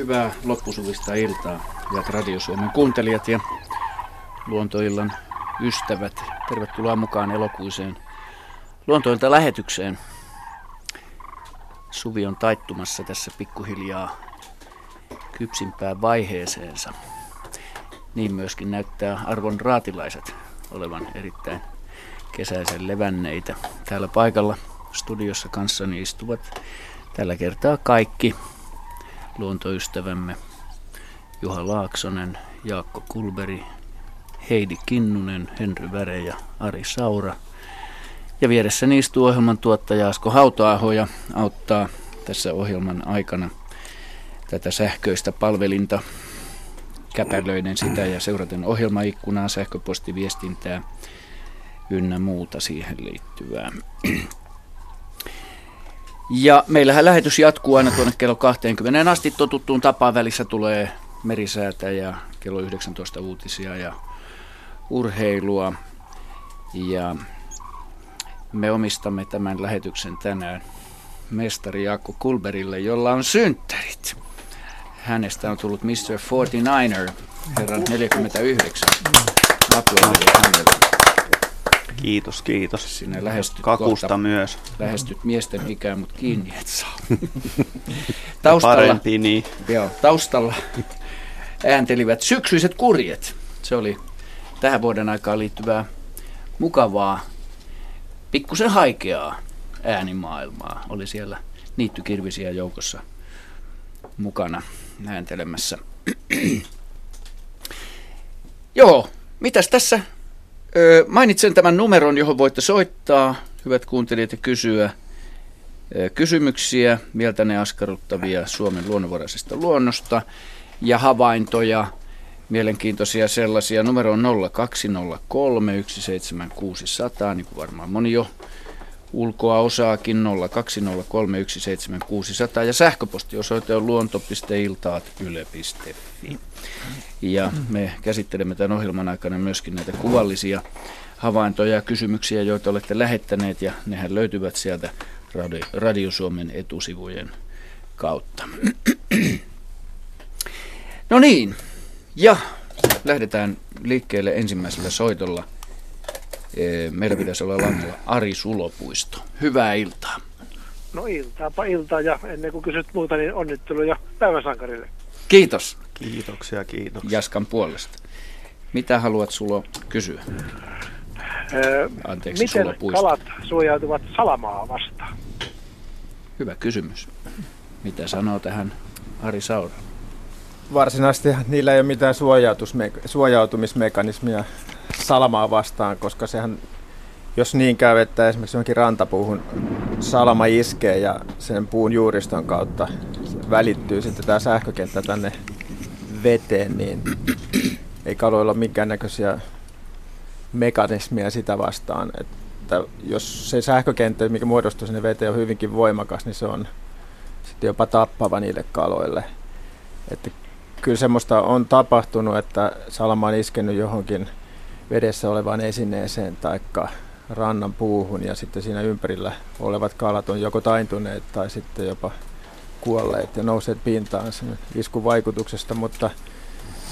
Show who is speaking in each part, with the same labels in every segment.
Speaker 1: Hyvää loppusuvista iltaa, hyvät Radio Suomen kuuntelijat ja luontoillan ystävät. Tervetuloa mukaan elokuiseen luontoilta lähetykseen. Suvi on taittumassa tässä pikkuhiljaa kypsimpään vaiheeseensa. Niin myöskin näyttää arvon raatilaiset olevan erittäin kesäisen levänneitä. Täällä paikalla studiossa kanssani istuvat tällä kertaa kaikki luontoystävämme Juha Laaksonen, Jaakko Kulberi, Heidi Kinnunen, Henry Väre ja Ari Saura. Ja vieressä istuu ohjelman tuottaja Asko Hautaaho ja auttaa tässä ohjelman aikana tätä sähköistä palvelinta käpälöiden sitä ja seuraten ohjelmaikkunaa, sähköpostiviestintää ynnä muuta siihen liittyvää. Ja meillähän lähetys jatkuu aina tuonne kello 20 asti. Totuttuun tapaan välissä tulee merisäätä ja kello 19 uutisia ja urheilua. Ja me omistamme tämän lähetyksen tänään mestari Jaakko Kulberille, jolla on synttärit. Hänestä on tullut Mr. 49er, herran 49. Aplodit hänelle.
Speaker 2: Kiitos, kiitos.
Speaker 1: Sinä lähestyt
Speaker 2: Kakusta
Speaker 1: kohta,
Speaker 2: myös.
Speaker 1: lähestyt miesten ikään, mutta kiinni et saa.
Speaker 2: Parempi niin.
Speaker 1: Joo, taustalla ääntelivät syksyiset kurjet. Se oli tähän vuoden aikaan liittyvää mukavaa, pikkusen haikeaa äänimaailmaa. Oli siellä niittykirvisiä joukossa mukana ääntelemässä. Joo, mitäs tässä? Mainitsen tämän numeron, johon voitte soittaa, hyvät kuuntelijat, ja kysyä kysymyksiä, mieltäne askarruttavia Suomen luonnonvaraisesta luonnosta ja havaintoja, mielenkiintoisia sellaisia. Numero on 0203 17600, niin kuin varmaan moni jo ulkoa osaakin 0203 17600 ja sähköpostiosoite on luonto.iltaat.yle.fi. Ja me käsittelemme tämän ohjelman aikana myöskin näitä kuvallisia havaintoja ja kysymyksiä, joita olette lähettäneet ja nehän löytyvät sieltä Radio, Radio Suomen etusivujen kautta. No niin, ja lähdetään liikkeelle ensimmäisellä soitolla. Ee, Meillä pitäisi olla langalla Ari Sulopuisto. Hyvää iltaa.
Speaker 3: No iltaapa iltaa ja ennen kuin kysyt muuta, niin onnitteluja päiväsankarille.
Speaker 1: Kiitos
Speaker 2: Kiitoksia, kiitoksia.
Speaker 1: Jaskan puolesta. Mitä haluat Sulo kysyä?
Speaker 3: Öö,
Speaker 1: Anteeksi,
Speaker 3: miten
Speaker 1: Sulo Puisto.
Speaker 3: kalat suojautuvat salamaa vastaan?
Speaker 1: Hyvä kysymys. Mitä sanoo tähän Ari Saura?
Speaker 4: Varsinaisesti niillä ei ole mitään suojautumismekanismia salamaa vastaan, koska sehän, jos niin käy, että esimerkiksi johonkin rantapuuhun salama iskee ja sen puun juuriston kautta välittyy sitten tämä sähkökenttä tänne veteen, niin ei kaloilla ole minkäännäköisiä mekanismia sitä vastaan. Että jos se sähkökenttä, mikä muodostuu sinne veteen, on hyvinkin voimakas, niin se on sitten jopa tappava niille kaloille. Että kyllä semmoista on tapahtunut, että salama on iskenyt johonkin vedessä olevaan esineeseen tai rannan puuhun ja sitten siinä ympärillä olevat kalat on joko taintuneet tai sitten jopa kuolleet ja nousseet pintaan sen iskun vaikutuksesta, mutta,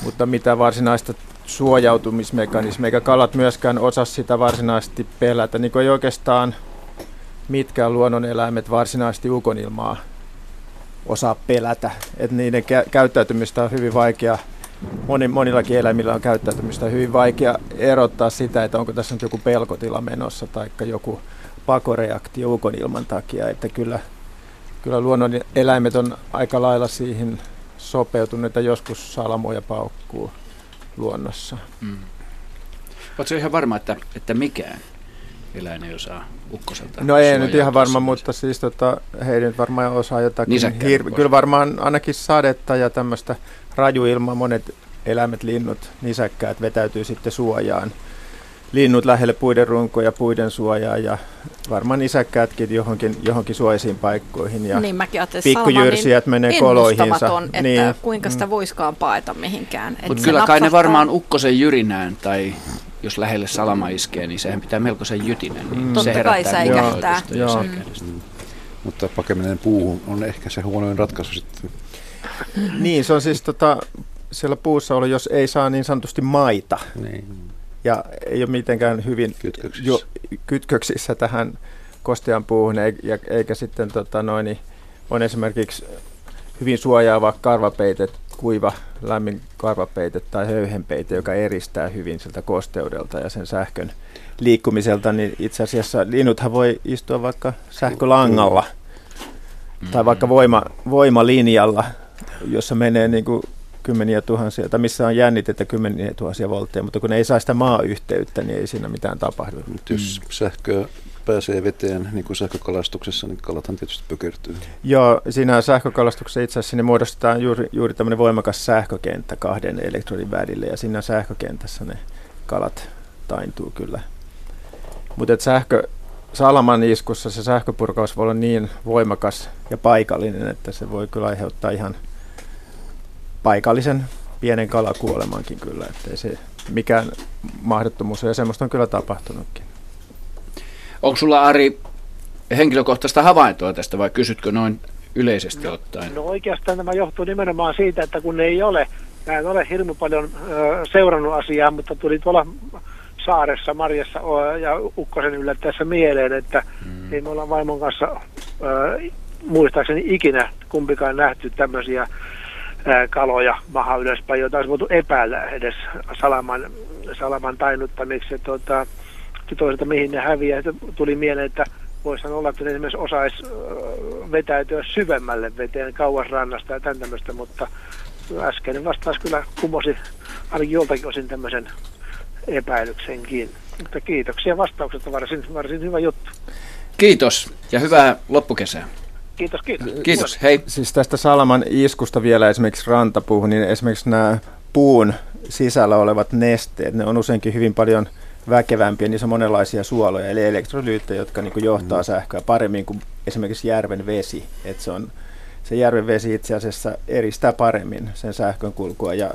Speaker 4: mutta mitä varsinaista suojautumismekanismia, eikä kalat myöskään osaa sitä varsinaisesti pelätä, niin kuin ei oikeastaan mitkään luonnoneläimet varsinaisesti ukonilmaa osaa pelätä. Et niiden kä- käyttäytymistä on hyvin vaikea, moni, monillakin eläimillä on käyttäytymistä hyvin vaikea erottaa sitä, että onko tässä nyt joku pelkotila menossa tai joku pakoreaktio ukonilman takia. Että kyllä, kyllä luonnon eläimet on aika lailla siihen sopeutuneita, joskus salamoja paukkuu luonnossa.
Speaker 1: Mm. Oletko ihan varma, että, että mikään eläin ei osaa ukkoselta
Speaker 4: No ei nyt ihan varma, mutta siis tota, he nyt varmaan osaa jotakin.
Speaker 1: Nisäkkäät
Speaker 4: Hir- kyllä varmaan ainakin sadetta ja tämmöistä rajuilmaa monet eläimet, linnut, nisäkkäät vetäytyy sitten suojaan. Linnut lähelle puiden runkoja, puiden suojaa ja varmaan nisäkkäätkin johonkin, johonkin suojaisiin paikkoihin. Ja
Speaker 5: niin mäkin ajattelin, on
Speaker 4: pikkujyrsijät
Speaker 5: niin
Speaker 4: menee koloihinsa.
Speaker 5: ennustamaton, että
Speaker 4: Niin.
Speaker 5: kuinka sitä voiskaan paeta mihinkään.
Speaker 1: Mutta kyllä kai ne varmaan ukkosen jyrinään tai jos lähelle salama iskee, niin sehän pitää melkoisen jytinen. Niin
Speaker 4: Mm.
Speaker 1: se
Speaker 5: Totta kai säikähtää.
Speaker 4: Joo.
Speaker 1: säikähdystä.
Speaker 6: Mutta pakeminen puuhun on ehkä se huonoin ratkaisu sitten.
Speaker 4: Niin, se on siis tota, siellä puussa ollut, jos ei saa niin sanotusti maita
Speaker 6: Niin.
Speaker 4: ja ei ole mitenkään hyvin
Speaker 6: Kytköksissä.
Speaker 4: jo, kytköksissä tähän kostean puuhun, ei- ja- eikä sitten tota, noin, niin on esimerkiksi hyvin suojaava karvapeite, kuiva, lämmin karvapeite tai höyhenpeite, joka eristää hyvin siltä kosteudelta ja sen sähkön liikkumiselta, niin itse asiassa linnuthan voi istua vaikka sähkölangalla tai vaikka voima, voimalinjalla, jossa menee niin kuin kymmeniä tuhansia, tai missä on jännitettä kymmeniä tuhansia voltteja, mutta kun ne ei saa sitä maayhteyttä, niin ei siinä mitään tapahdu.
Speaker 6: Nyt jos sähköä pääsee veteen, niin kuin sähkökalastuksessa, niin kalathan tietysti pökertyy.
Speaker 4: Joo, siinä sähkökalastuksessa itse asiassa sinne muodostetaan juuri, juuri tämmöinen voimakas sähkökenttä kahden elektrodin välille, ja siinä sähkökentässä ne kalat taintuu kyllä. Mutta sähkö, salaman iskussa se sähköpurkaus voi olla niin voimakas ja paikallinen, että se voi kyllä aiheuttaa ihan paikallisen pienen kalakuolemankin kyllä, ettei se mikään mahdottomuus ole, ja semmoista on kyllä tapahtunutkin.
Speaker 1: Onko sulla Ari henkilökohtaista havaintoa tästä vai kysytkö noin yleisesti ottaen?
Speaker 3: No oikeastaan tämä johtuu nimenomaan siitä, että kun ei ole, mä en ole hirmu paljon ö, seurannut asiaa, mutta tuli tuolla saaressa Marjassa ja Ukkosen yllättäessä mieleen, että mm. ei me olla vaimon kanssa ö, muistaakseni ikinä kumpikaan nähty tämmöisiä ö, kaloja maha ylöspäin, joita olisi voitu epäillä edes salaman, salaman tainnuttamiksi. Ja toisaalta mihin ne häviää. Sitten Tuli mieleen, että voisihan olla, että ne esimerkiksi osaisi vetäytyä syvemmälle veteen kauas rannasta ja tämän tämmöistä, mutta äskeinen vastaus kyllä kumosi ainakin joltakin osin tämmöisen epäilyksenkin. Mutta kiitoksia vastauksesta, varsin, varsin hyvä juttu.
Speaker 1: Kiitos ja hyvää loppukesää.
Speaker 3: Kiitos, kiitos.
Speaker 1: Kiitos, hei.
Speaker 4: Siis tästä salaman iskusta vielä esimerkiksi rantapuuhun, niin esimerkiksi nämä puun sisällä olevat nesteet, ne on useinkin hyvin paljon väkevämpiä, niissä on monenlaisia suoloja, eli elektrolyyttejä, jotka niin johtaa sähköä paremmin kuin esimerkiksi järven vesi. Et se, on, se järven vesi itse asiassa eristää paremmin sen sähkön kulkua ja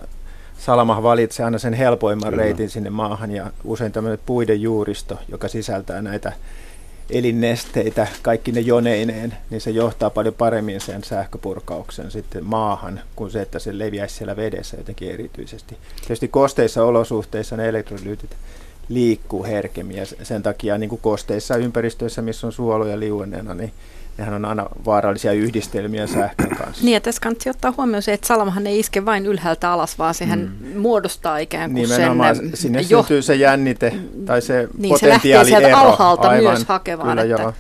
Speaker 4: Salama valitsee aina sen helpoimman
Speaker 6: Kyllä.
Speaker 4: reitin sinne maahan ja usein tämmöinen puiden juuristo, joka sisältää näitä elinnesteitä, kaikki ne joneineen, niin se johtaa paljon paremmin sen sähköpurkauksen sitten maahan, kuin se, että se leviäisi siellä vedessä jotenkin erityisesti. Tietysti kosteissa olosuhteissa ne elektrolyytit liikkuu herkemmin ja sen takia niin kuin kosteissa ympäristöissä, missä on suoloja liuenneena, niin nehän on aina vaarallisia yhdistelmiä sähkön kanssa.
Speaker 5: Niin ja tässä kannattaa ottaa huomioon se, että salamahan ei iske vain ylhäältä alas, vaan sehän mm. muodostaa ikään kuin
Speaker 4: Nimenomaan
Speaker 5: sen
Speaker 4: sinne
Speaker 5: jo-
Speaker 4: syntyy se jännite tai se
Speaker 5: Niin, se lähtee
Speaker 4: potentiaali
Speaker 5: sieltä
Speaker 4: ero.
Speaker 5: alhaalta
Speaker 4: Aivan,
Speaker 5: myös hakemaan.
Speaker 4: Kyllä,
Speaker 5: että,
Speaker 4: joo.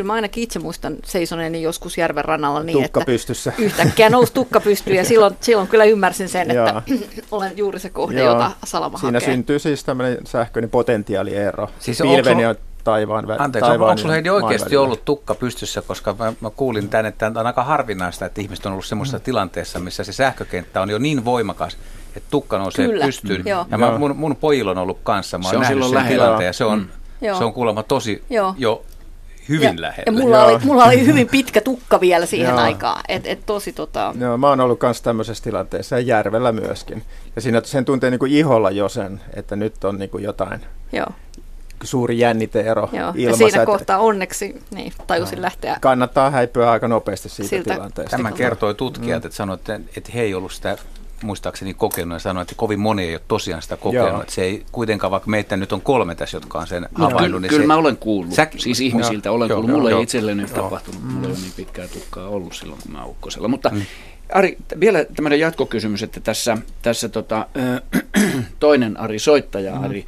Speaker 5: Kyllä mä ainakin itse muistan seisoneeni joskus järven rannalla niin,
Speaker 4: Tukka
Speaker 5: että
Speaker 4: pystyssä.
Speaker 5: yhtäkkiä nousi tukka pystyyn ja silloin, silloin kyllä ymmärsin sen, että
Speaker 4: Joo.
Speaker 5: olen juuri se kohde,
Speaker 4: Joo.
Speaker 5: jota salama
Speaker 4: Siinä
Speaker 5: hakee.
Speaker 4: syntyy siis tämmöinen sähköinen potentiaaliero.
Speaker 7: Siis
Speaker 4: Siis
Speaker 7: onko
Speaker 4: Pilven
Speaker 7: sulla-
Speaker 4: ja taivaan vä-
Speaker 7: Anteeksi, onko,
Speaker 4: taivaan
Speaker 7: onko sulla Heidi
Speaker 4: maan
Speaker 7: oikeasti
Speaker 4: välillä.
Speaker 7: ollut tukka pystyssä, koska mä, mä kuulin tänne, että on aika harvinaista, että ihmiset on ollut semmoisessa mm. tilanteessa, missä se sähkökenttä on jo niin voimakas, että tukka nousee
Speaker 5: Kyllä,
Speaker 7: pystyyn.
Speaker 5: joo.
Speaker 7: Ja mä, mun, mun pojilla on ollut kanssa, mä
Speaker 1: Se
Speaker 7: oon
Speaker 1: on
Speaker 7: nähnyt
Speaker 1: silloin
Speaker 7: sen
Speaker 1: lähellä.
Speaker 7: tilanteen ja se on,
Speaker 5: Joo.
Speaker 7: se on kuulemma tosi
Speaker 5: Joo.
Speaker 7: jo hyvin
Speaker 5: ja,
Speaker 7: lähellä.
Speaker 5: ja mulla,
Speaker 4: Joo.
Speaker 5: oli, mulla oli hyvin pitkä tukka vielä siihen
Speaker 4: Joo.
Speaker 5: aikaan. Et, et tosi tota,
Speaker 4: Joo, mä oon ollut myös tämmöisessä tilanteessa ja järvellä myöskin. Ja siinä sen tuntee niin kuin iholla jo sen, että nyt on niin kuin jotain
Speaker 5: joo,
Speaker 4: suuri jänniteero
Speaker 5: joo. Ja
Speaker 4: ilmassa.
Speaker 5: siinä
Speaker 4: että
Speaker 5: kohtaa onneksi niin, tajusin lähteä.
Speaker 4: Kannattaa häipyä aika nopeasti siitä
Speaker 5: Siltä-
Speaker 4: tilanteesta.
Speaker 7: Tämä kertoi tutkijat, että sanoivat, että, että he ei ollut sitä muistaakseni kokenut ja sanoi, että kovin moni ei ole tosiaan sitä kokenut.
Speaker 4: Joo.
Speaker 7: Että se ei kuitenkaan, vaikka meitä nyt on kolme tässä, jotka on sen havainnut.
Speaker 1: kyllä,
Speaker 7: niin
Speaker 1: kyllä
Speaker 7: se,
Speaker 1: mä olen kuullut,
Speaker 7: Sä-
Speaker 1: siis ihmisiltä olen
Speaker 7: Joo,
Speaker 1: kuullut.
Speaker 7: joo,
Speaker 1: Mulla
Speaker 7: joo.
Speaker 1: ei itselleni ole
Speaker 7: Joo.
Speaker 1: tapahtunut, mulla ei ole niin pitkää tukkaa ollut silloin, kun mä oon ukkosella. Mutta Ari, t- vielä tämmöinen jatkokysymys, että tässä, tässä tota, ö, toinen Ari, soittaja Ari,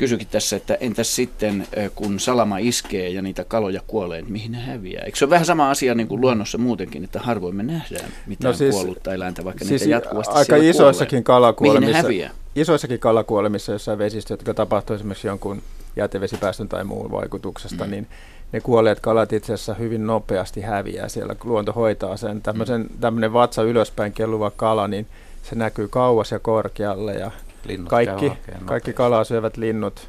Speaker 1: kysyikin tässä, että entäs sitten, kun salama iskee ja niitä kaloja kuolee, että mihin ne häviää? Eikö se ole vähän sama asia niin kuin luonnossa muutenkin, että harvoin me nähdään mitään
Speaker 4: No siis-
Speaker 1: kuollutta eläintä, vaikka
Speaker 4: siis
Speaker 1: niitä jatkuvasti
Speaker 4: aika isoissakin
Speaker 1: kuolee. Mihin ne
Speaker 4: kalakuolemissa,
Speaker 1: häviää?
Speaker 4: isoissakin kalakuolemissa jossain vesistössä, jotka tapahtuu esimerkiksi jonkun jätevesipäästön tai muun vaikutuksesta, mm. niin ne kuolleet kalat itse asiassa hyvin nopeasti häviää. Siellä luonto hoitaa sen. Tämmöisen, tämmöinen vatsa ylöspäin kelluva kala, niin se näkyy kauas ja korkealle ja
Speaker 7: linnut
Speaker 4: kaikki, kaikki kalaa syövät linnut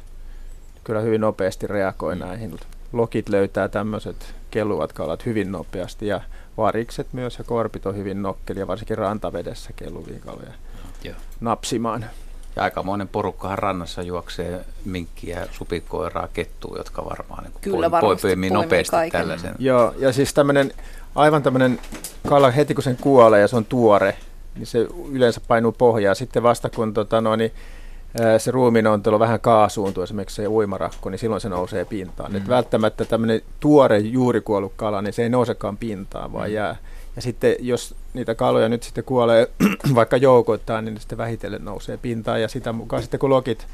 Speaker 4: kyllä hyvin nopeasti reagoi näihin. Lokit löytää tämmöiset kelluvat kalat hyvin nopeasti ja varikset myös ja korpit on hyvin nokkelia, varsinkin rantavedessä kelluvia kaloja
Speaker 1: Joo.
Speaker 4: napsimaan.
Speaker 7: Ja aikamoinen porukkahan rannassa juoksee minkkiä, supikoiraa, kettua, jotka varmaan niin
Speaker 5: Kyllä
Speaker 7: poi-
Speaker 5: varmasti
Speaker 7: poimii
Speaker 5: poimii
Speaker 7: nopeasti
Speaker 5: kaiken.
Speaker 7: tällaisen.
Speaker 4: Joo, ja siis tämmöinen, aivan tämmöinen kala heti kun sen kuolee ja se on tuore, niin se yleensä painuu pohjaan. Sitten vasta kun tota, no, niin, se ruumiinontelo vähän kaasuuntuu, esimerkiksi se uimarakko, niin silloin se nousee pintaan. Mm. Et välttämättä tämmöinen tuore juuri kuollut kala, niin se ei nousekaan pintaan, vaan jää. Ja sitten jos niitä kaloja nyt sitten kuolee vaikka joukoittain, niin ne sitten vähitellen nousee pintaan. Ja sitä mukaan sitten kun lokit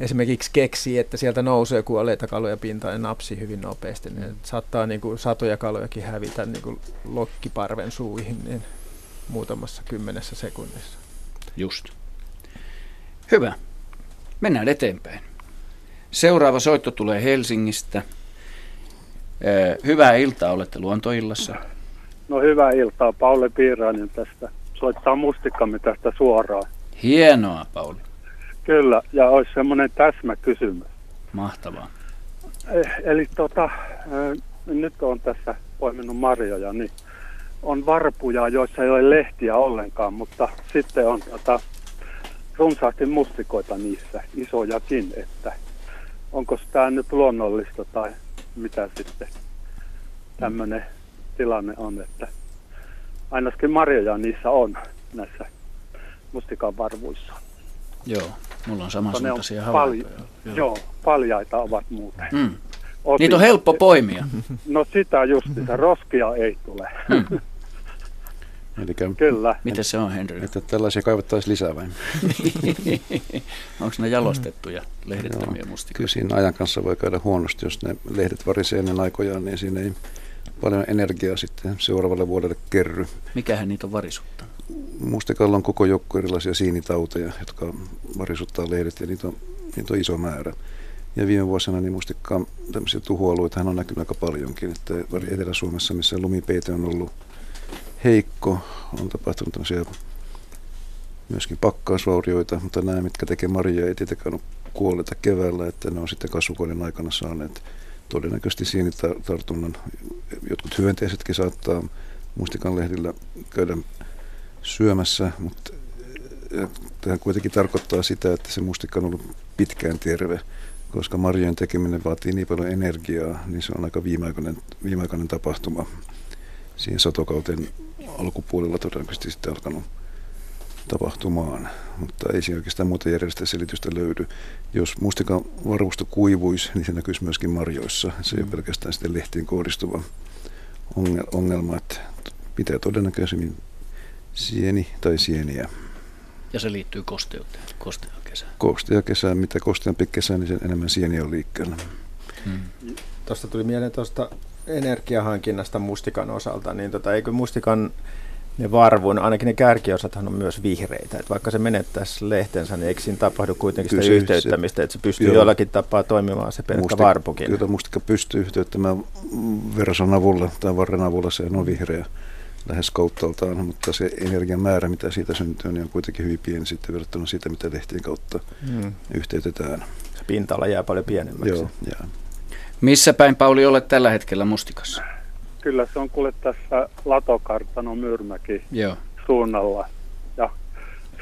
Speaker 4: esimerkiksi keksii, että sieltä nousee kuolleita kaloja pintaan ja napsii hyvin nopeasti, niin saattaa niin kuin satoja kalojakin hävitä niin kuin lokkiparven suihin niin muutamassa kymmenessä sekunnissa.
Speaker 1: Just. Hyvä. Mennään eteenpäin. Seuraava soitto tulee Helsingistä. Hyvää iltaa, olette luontoillassa.
Speaker 8: No hyvää iltaa, Pauli Piirainen tästä. Soittaa mustikkamme tästä suoraan.
Speaker 1: Hienoa, Pauli.
Speaker 8: Kyllä, ja olisi semmoinen täsmäkysymys.
Speaker 1: Mahtavaa.
Speaker 8: Eh, Eli tota, nyt on tässä poiminut marjoja, niin on varpuja, joissa ei ole lehtiä ollenkaan, mutta sitten on tota, runsaasti mustikoita niissä, isojakin, että onko tämä nyt luonnollista tai mitä sitten tämmöinen tilanne on, että ainakin marjoja niissä on näissä mustikan varvuissa.
Speaker 1: Joo, mulla on samansuuntaisia
Speaker 8: pal-
Speaker 1: havaintoja.
Speaker 8: joo, paljaita ovat muuten.
Speaker 1: Mm.
Speaker 8: Osin.
Speaker 1: Niitä on helppo poimia.
Speaker 8: No sitä justiinsa, roskia ei tule.
Speaker 1: Mm.
Speaker 6: Eli
Speaker 8: Kyllä.
Speaker 1: Miten se on, Henry?
Speaker 6: että tällaisia kaivattaisiin lisää vai?
Speaker 1: Onko ne jalostettuja lehdettömiä
Speaker 6: Joo,
Speaker 1: mustikoita?
Speaker 6: Kyllä siinä ajan kanssa voi käydä huonosti, jos ne lehdet varisee ennen aikojaan, niin siinä ei paljon energiaa sitten seuraavalle vuodelle kerry.
Speaker 1: Mikähän niitä on varisuttanut?
Speaker 6: Mustikalla on koko joukko erilaisia siinitauteja, jotka varisuttaa lehdet ja niitä on, niitä on iso määrä. Ja viime vuosina niin mustikkaan tämmöisiä tuhoalueita on näkynyt aika paljonkin. Että Etelä-Suomessa, missä lumipeite on ollut heikko, on tapahtunut tämmöisiä myöskin pakkausvaurioita, mutta nämä, mitkä tekee marjoja, ei tietenkään ole kuolleita keväällä, että ne on sitten kasvukauden aikana saaneet todennäköisesti sienitartunnan. Jotkut hyönteisetkin saattaa mustikan lehdillä käydä syömässä, mutta eh, tämä kuitenkin tarkoittaa sitä, että se mustikka on ollut pitkään terve, koska marjojen tekeminen vaatii niin paljon energiaa, niin se on aika viimeaikainen, viimeaikainen tapahtuma. Siinä satokauteen alkupuolella todennäköisesti sitten alkanut tapahtumaan, mutta ei siinä oikeastaan muuta järjestä selitystä löydy. Jos mustikan varvusto kuivuisi, niin se näkyisi myöskin marjoissa. Se ei ole pelkästään sitten lehtiin kohdistuva ongel- ongelma, että pitää todennäköisemmin sieni tai sieniä.
Speaker 1: Ja se liittyy kosteuteen, kosteaan kesään.
Speaker 6: Kostea kesää, mitä kosteampi kesä, niin sen enemmän sieniä on liikkeellä.
Speaker 1: Hmm.
Speaker 4: Tuosta tuli mieleen tuosta energiahankinnasta mustikan osalta, niin tota, eikö mustikan ne varvun, ainakin ne kärkiosathan on myös vihreitä. Et vaikka se menettäisi lehtensä, niin eikö siinä tapahdu kuitenkin
Speaker 6: Kyllä
Speaker 4: sitä
Speaker 6: se-
Speaker 4: yhteyttämistä, että se pystyy
Speaker 6: joo.
Speaker 4: jollakin tapaa toimimaan se pelkkä
Speaker 6: Musti-
Speaker 4: varpukin.
Speaker 6: Kyllä mustikka pystyy yhteyttämään verson avulla tai varren avulla, se on vihreä lähes kauttaaltaan, mutta se energian määrä, mitä siitä syntyy, niin on kuitenkin hyvin pieni sitten verrattuna siitä, mitä lehtien kautta
Speaker 4: Mm.
Speaker 6: yhteytetään.
Speaker 4: Se pinta-ala jää paljon pienemmäksi.
Speaker 6: Joo, jää.
Speaker 1: Missä päin, Pauli, olet tällä hetkellä mustikassa?
Speaker 8: Kyllä se on kuule tässä Latokartano Myyrmäki
Speaker 1: Joo.
Speaker 8: suunnalla. Ja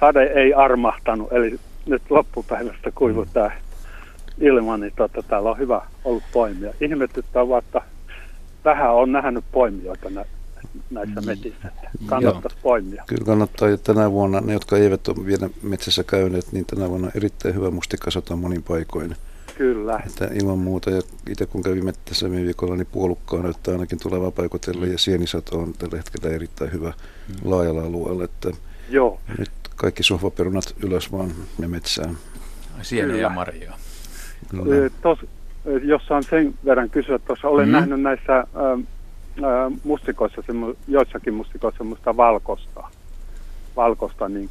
Speaker 8: sade ei armahtanut, eli nyt loppupäivästä kuivu tämä ilma, niin tota, täällä on hyvä ollut poimia. Ihmetyttää vaan, että vähän on nähnyt poimijoita nä- näissä metissä. että Kannattaisi poimia.
Speaker 6: Kyllä kannattaa, että tänä vuonna, ne jotka eivät ole vielä metsässä käyneet, niin tänä vuonna on erittäin hyvä mustikkasato monin paikoin.
Speaker 8: Kyllä.
Speaker 6: Että ilman muuta, ja itse kun kävin metsässä viime viikolla, niin puolukkaa näyttää ainakin tulevaa paikotelle, ja sienisato on tällä hetkellä erittäin hyvä laajalla alueella, että
Speaker 8: Joo.
Speaker 6: nyt kaikki sohvaperunat ylös vaan ja metsään.
Speaker 7: Sieniä
Speaker 8: Kyllä.
Speaker 7: ja marjoja.
Speaker 8: Ö, Tos, jos saan sen verran kysyä, tuossa olen mm. nähnyt näissä mustikoissa, semmo, joissakin mustikoissa semmoista valkosta, valkosta niin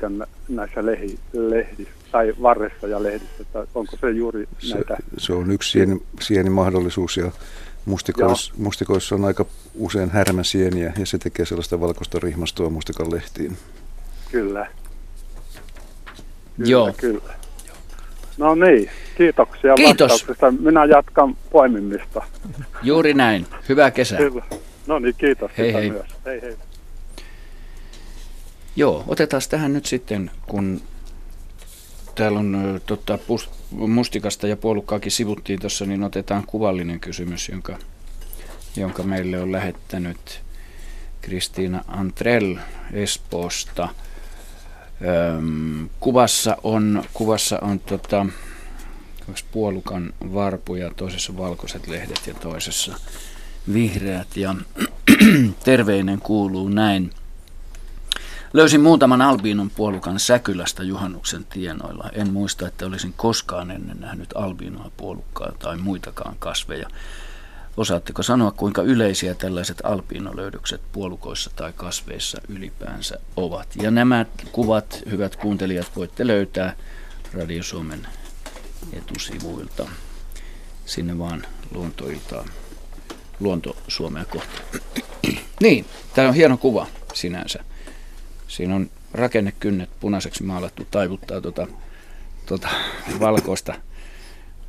Speaker 8: näissä lehi, lehdissä tai varressa ja lehdissä, että onko se juuri
Speaker 6: Se,
Speaker 8: näitä,
Speaker 6: se on yksi sieni, sieni mahdollisuus ja mustikoissa, mustikoissa on aika usein härmäsieniä ja se tekee sellaista valkoista rihmastoa mustikan lehtiin.
Speaker 8: kyllä, kyllä,
Speaker 1: Joo.
Speaker 8: kyllä. No niin, kiitoksia
Speaker 1: Kiitos.
Speaker 8: vastauksesta. Minä jatkan poimimista.
Speaker 1: Juuri näin. Hyvää kesää.
Speaker 8: Kyllä. No niin, kiitos
Speaker 1: Hei, hei.
Speaker 8: myös. Hei hei.
Speaker 1: Joo, otetaan tähän nyt sitten, kun täällä on tota, mustikasta ja puolukkaakin sivuttiin tuossa, niin otetaan kuvallinen kysymys, jonka, jonka meille on lähettänyt Kristiina Antrell Espoosta. Öm, kuvassa on, kuvassa on tota, puolukan varpuja, toisessa valkoiset lehdet ja toisessa vihreät. Ja terveinen kuuluu näin. Löysin muutaman albiinon puolukan Säkylästä juhannuksen tienoilla. En muista, että olisin koskaan ennen nähnyt albiinoa puolukkaa tai muitakaan kasveja. Osaatteko sanoa, kuinka yleisiä tällaiset albiinolöydökset puolukoissa tai kasveissa ylipäänsä ovat? Ja nämä kuvat, hyvät kuuntelijat, voitte löytää Radio Suomen etusivuilta. Sinne vaan luontoiltaan, luonto Suomea kohti. niin, tämä on hieno kuva sinänsä. Siinä on rakennekynnet punaiseksi maalattu, taivuttaa tuota, tuota valkoista,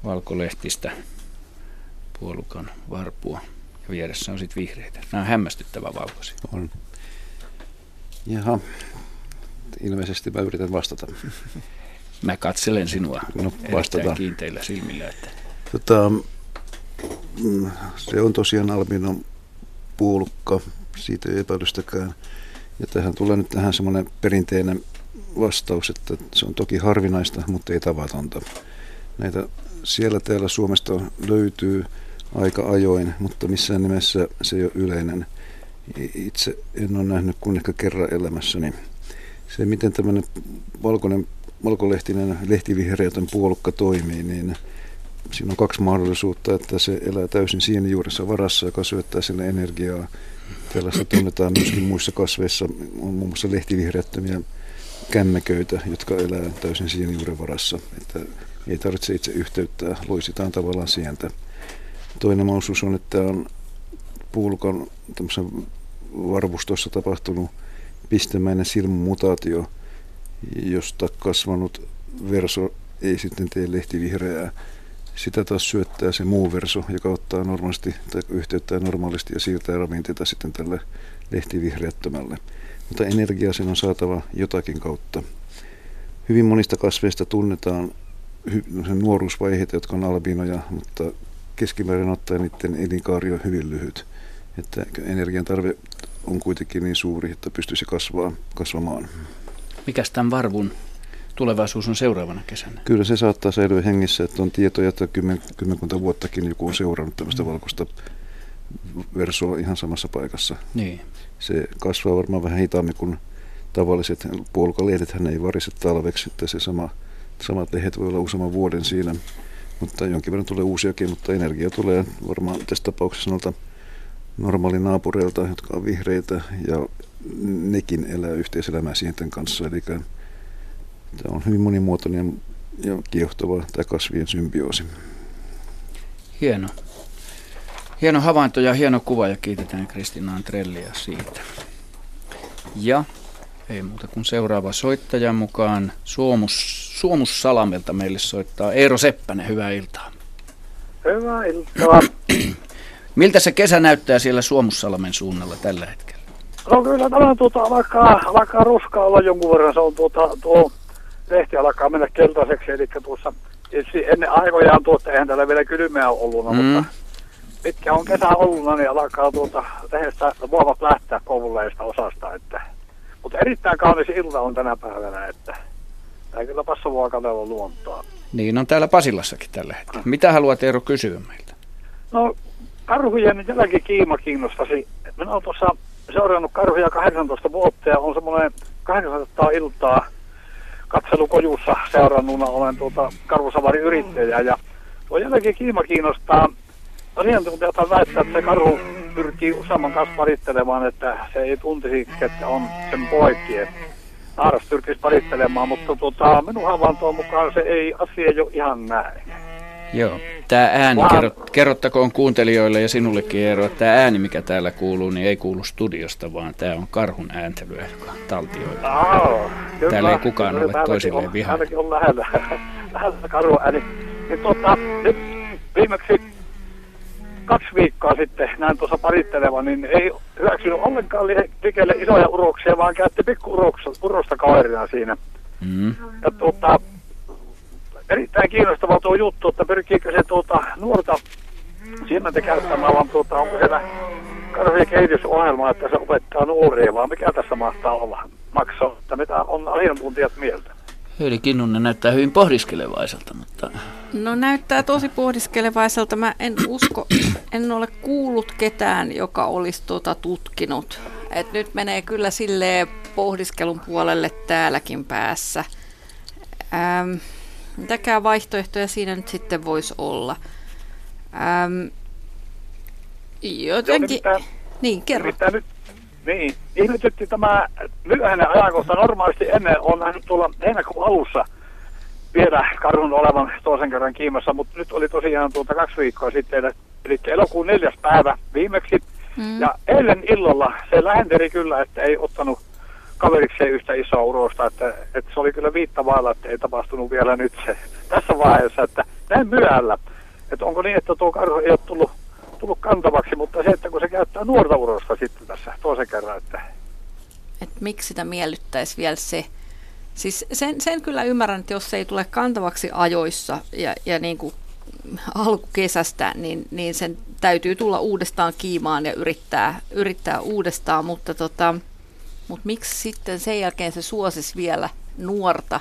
Speaker 1: valkolehtistä puolukan varpua. Ja vieressä on sitten vihreitä. Nämä on hämmästyttävän valkoisia.
Speaker 6: On. Jaha, ilmeisesti mä yritän vastata.
Speaker 1: Mä katselen sinua no, vastataan. kiinteillä silmillä. Että...
Speaker 6: Tota, se on tosiaan albino puolukka, siitä ei epäilystäkään. Ja tähän tulee nyt tähän semmoinen perinteinen vastaus, että se on toki harvinaista, mutta ei tavatonta. Näitä siellä täällä Suomesta löytyy aika ajoin, mutta missään nimessä se ei ole yleinen. Itse en ole nähnyt kuin ehkä kerran elämässäni. Se, miten tämmöinen valkoinen, valkolehtinen lehtivihreätön puolukka toimii, niin siinä on kaksi mahdollisuutta, että se elää täysin sienijuuressa varassa, joka syöttää sille energiaa Tällaista tunnetaan myöskin muissa kasveissa, on muun muassa lehtivihreättömiä kämmeköitä, jotka elää täysin sienijuuren varassa. Että ei tarvitse itse yhteyttää, loisitaan tavallaan sientä. Toinen mahdollisuus on, että on puulukan varvustossa tapahtunut pistemäinen silmumutaatio, josta kasvanut verso ei sitten tee lehtivihreää, sitä taas syöttää se muu verso, joka ottaa normaalisti tai yhteyttää normaalisti ja siirtää ravinteita sitten tälle lehtivihreättömälle. Mutta energiaa sen on saatava jotakin kautta. Hyvin monista kasveista tunnetaan nuoruusvaiheita, jotka on albinoja, mutta keskimäärin ottaen niiden elinkaari on hyvin lyhyt. Että energian tarve on kuitenkin niin suuri, että pystyisi kasvaa, kasvamaan.
Speaker 1: Mikäs tämän varvun tulevaisuus on seuraavana kesänä?
Speaker 6: Kyllä se saattaa säilyä hengissä, että on tietoja, että kymmen, kymmenkunta vuottakin joku on seurannut tämmöistä mm. valkoista versoa ihan samassa paikassa.
Speaker 1: Niin.
Speaker 6: Se kasvaa varmaan vähän hitaammin kuin tavalliset puolukalehdet. Hän ei varise talveksi, että se sama, samat lehdet voi olla useamman vuoden siinä. Mutta jonkin verran tulee uusiakin, mutta energia tulee varmaan tässä tapauksessa noilta naapureilta, jotka on vihreitä ja nekin elää yhteiselämää sienten kanssa. Eli Tämä on hyvin monimuotoinen ja kiehtova tämä kasvien symbioosi.
Speaker 1: Hieno. Hieno havainto ja hieno kuva ja kiitetään Kristina Antrellia siitä. Ja ei muuta kuin seuraava soittaja mukaan Suomus, Suomus Salamelta meille soittaa Eero Seppänen. Hyvää iltaa.
Speaker 9: Hyvää iltaa.
Speaker 1: Miltä se kesä näyttää siellä Suomussalamen suunnalla tällä hetkellä?
Speaker 9: No kyllä tämä tuota, alkaa, alkaa ruskaa olla jonkun verran. Se on tuota, tuo lehti alkaa mennä keltaiseksi, eli tuossa ennen aikojaan tuossa, eihän täällä vielä kylmää ollut, mm. mutta pitkä on kesä ollut, niin alkaa tuota lehdestä voivat lähteä koululleista osasta, että mutta erittäin kaunis ilta on tänä päivänä, että tämä kyllä passavaa katsella luontoa.
Speaker 1: Niin on täällä Pasilassakin tällä hetkellä. Mitä haluat Eero kysyä meiltä?
Speaker 9: No karhujen jälkeen kiima kiinnostasi. Minä olen tuossa seurannut karhuja 18 vuotta ja on semmoinen 800 iltaa katselukojussa seurannuna olen tuota karhusavari yrittäjä ja tuo jälkeen kiima kiinnostaa. Asiantuntijat väittää, että se karhu pyrkii useamman kanssa parittelemaan, että se ei tuntisi, että on sen poikki. Naaras pyrkisi parittelemaan, mutta tuota, minun havaintoon mukaan se ei asia jo ihan näin.
Speaker 1: Joo. Tämä ääni, kerrot, kerrottakoon kuuntelijoille ja sinullekin Eero, että tämä ääni, mikä täällä kuuluu, niin ei kuulu studiosta, vaan tämä on karhun ääntelyä, joka taltioilla.
Speaker 9: Oh,
Speaker 1: täällä ei kukaan kyllä, ole toisilleen vihaa.
Speaker 9: Täälläkin on lähellä, lähellä karhun ääni. Niin tuota, nyt viimeksi kaksi viikkoa sitten näin tuossa parittelevan, niin ei hyväksynyt ollenkaan likelle isoja uroksia, vaan käytti pikku urosta kaverina siinä. Mm. Ja tuota, erittäin kiinnostava tuo juttu, että pyrkiikö se tuota nuorta siementä käyttämään, vaan tuota, onko siellä karvien kehitysohjelma, että se opettaa nuoria, vaan mikä tässä mahtaa olla maksaa, että mitä on asiantuntijat mieltä?
Speaker 1: Heidi Kinnunen näyttää hyvin pohdiskelevaiselta, mutta...
Speaker 5: No näyttää tosi pohdiskelevaiselta. Mä en usko, en ole kuullut ketään, joka olisi tuota tutkinut. Et nyt menee kyllä sille pohdiskelun puolelle täälläkin päässä. Ähm, mitäkään vaihtoehtoja siinä nyt sitten voisi olla? Ähm, jotenkin...
Speaker 9: Joo,
Speaker 5: niin, kerro.
Speaker 9: nyt, niin, ihmetytti tämä myöhäinen ajankohta. Normaalisti ennen on nähnyt tuolla heinäkuun alussa vielä karhun olevan toisen kerran kiimassa, mutta nyt oli tosiaan tuota kaksi viikkoa sitten, eli elokuun neljäs päivä viimeksi. Mm. Ja eilen illalla se lähenteli kyllä, että ei ottanut kaverikseen yhtä isoa urosta, että, että se oli kyllä viittavailla, että ei tapahtunut vielä nyt se tässä vaiheessa, että näin myöhällä. Että onko niin, että tuo karhu ei ole tullut, tullut kantavaksi, mutta se, että kun se käyttää nuorta urosta sitten tässä toisen kerran, että...
Speaker 5: Et miksi sitä miellyttäisi vielä se? Siis sen, sen kyllä ymmärrän, että jos se ei tule kantavaksi ajoissa ja, ja niin kuin alkukesästä, niin, niin sen täytyy tulla uudestaan kiimaan ja yrittää, yrittää uudestaan, mutta, tota, mutta miksi sitten sen jälkeen se suosisi vielä nuorta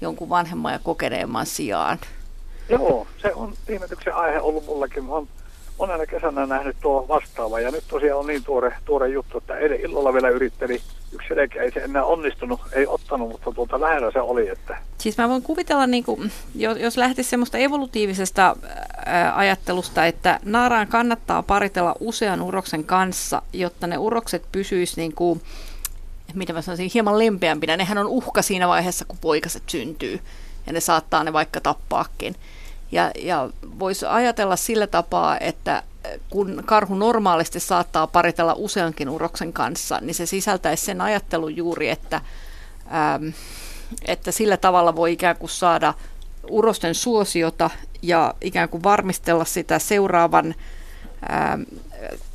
Speaker 5: jonkun vanhemman ja kokeneemman sijaan?
Speaker 9: Joo, se on ihmetyksen aihe ollut mullakin. Mä oon monena kesänä nähnyt tuo vastaava ja nyt tosiaan on niin tuore, tuore juttu, että eilen illalla vielä yritteli yksi selkeä, ei se enää onnistunut, ei ottanut, mutta tuolta lähellä se oli. Että...
Speaker 5: Siis mä voin kuvitella, niin kuin, jos, lähtisi semmoista evolutiivisesta ajattelusta, että naaraan kannattaa paritella usean uroksen kanssa, jotta ne urokset pysyisivät niin kuin, mitä mä sanoisin, hieman lempeämpinä. Nehän on uhka siinä vaiheessa, kun poikaset syntyy ja ne saattaa ne vaikka tappaakin. Ja, ja voisi ajatella sillä tapaa, että kun karhu normaalisti saattaa paritella useankin uroksen kanssa, niin se sisältäisi sen ajattelun juuri, että, ähm, että sillä tavalla voi ikään kuin saada urosten suosiota ja ikään kuin varmistella sitä seuraavan ähm,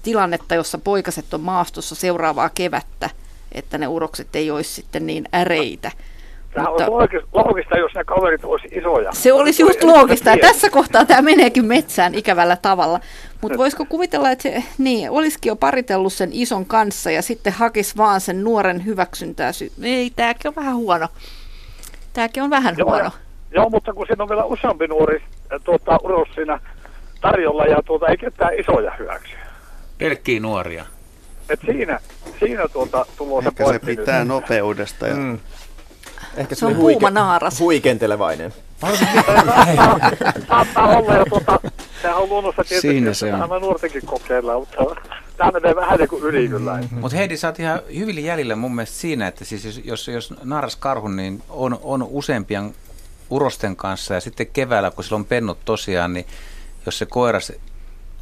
Speaker 5: tilannetta, jossa poikaset on maastossa seuraavaa kevättä, että ne urokset ei olisi sitten niin äreitä.
Speaker 9: Tämä mutta, on loogista, jos ne kaverit olisi isoja.
Speaker 5: Se olisi just loogista, ja tässä kohtaa tämä meneekin metsään ikävällä tavalla. Mutta voisiko kuvitella, että se, niin, olisikin jo paritellut sen ison kanssa, ja sitten hakisi vaan sen nuoren hyväksyntää. Ei, tämäkin on vähän huono. Tämäkin on vähän
Speaker 9: joo,
Speaker 5: huono.
Speaker 9: Joo, mutta kun siinä on vielä useampi nuori tuota, uros siinä tarjolla, ja tuota, ei ketään isoja hyväksy.
Speaker 7: Pelkkiä nuoria.
Speaker 9: Et siinä, siinä tuota, tulossa
Speaker 2: Ehkä se pitää nyt. nopeudesta ja mm.
Speaker 5: Ehkä se on huike- kuuma naaras.
Speaker 4: Huikentelevainen.
Speaker 9: Saattaa olla jo tuota, sehän on luonnossa tietysti, Siinä se on. nuortenkin kokeilla, mutta tämä menee vähän niin kuin yli kyllä.
Speaker 7: Mm-hmm. Mutta Heidi, sä oot ihan hyvin jäljellä mun mielestä siinä, että siis jos, jos, jos naaras karhu, niin on, on useampien urosten kanssa ja sitten keväällä, kun sillä on pennut tosiaan, niin jos se koiras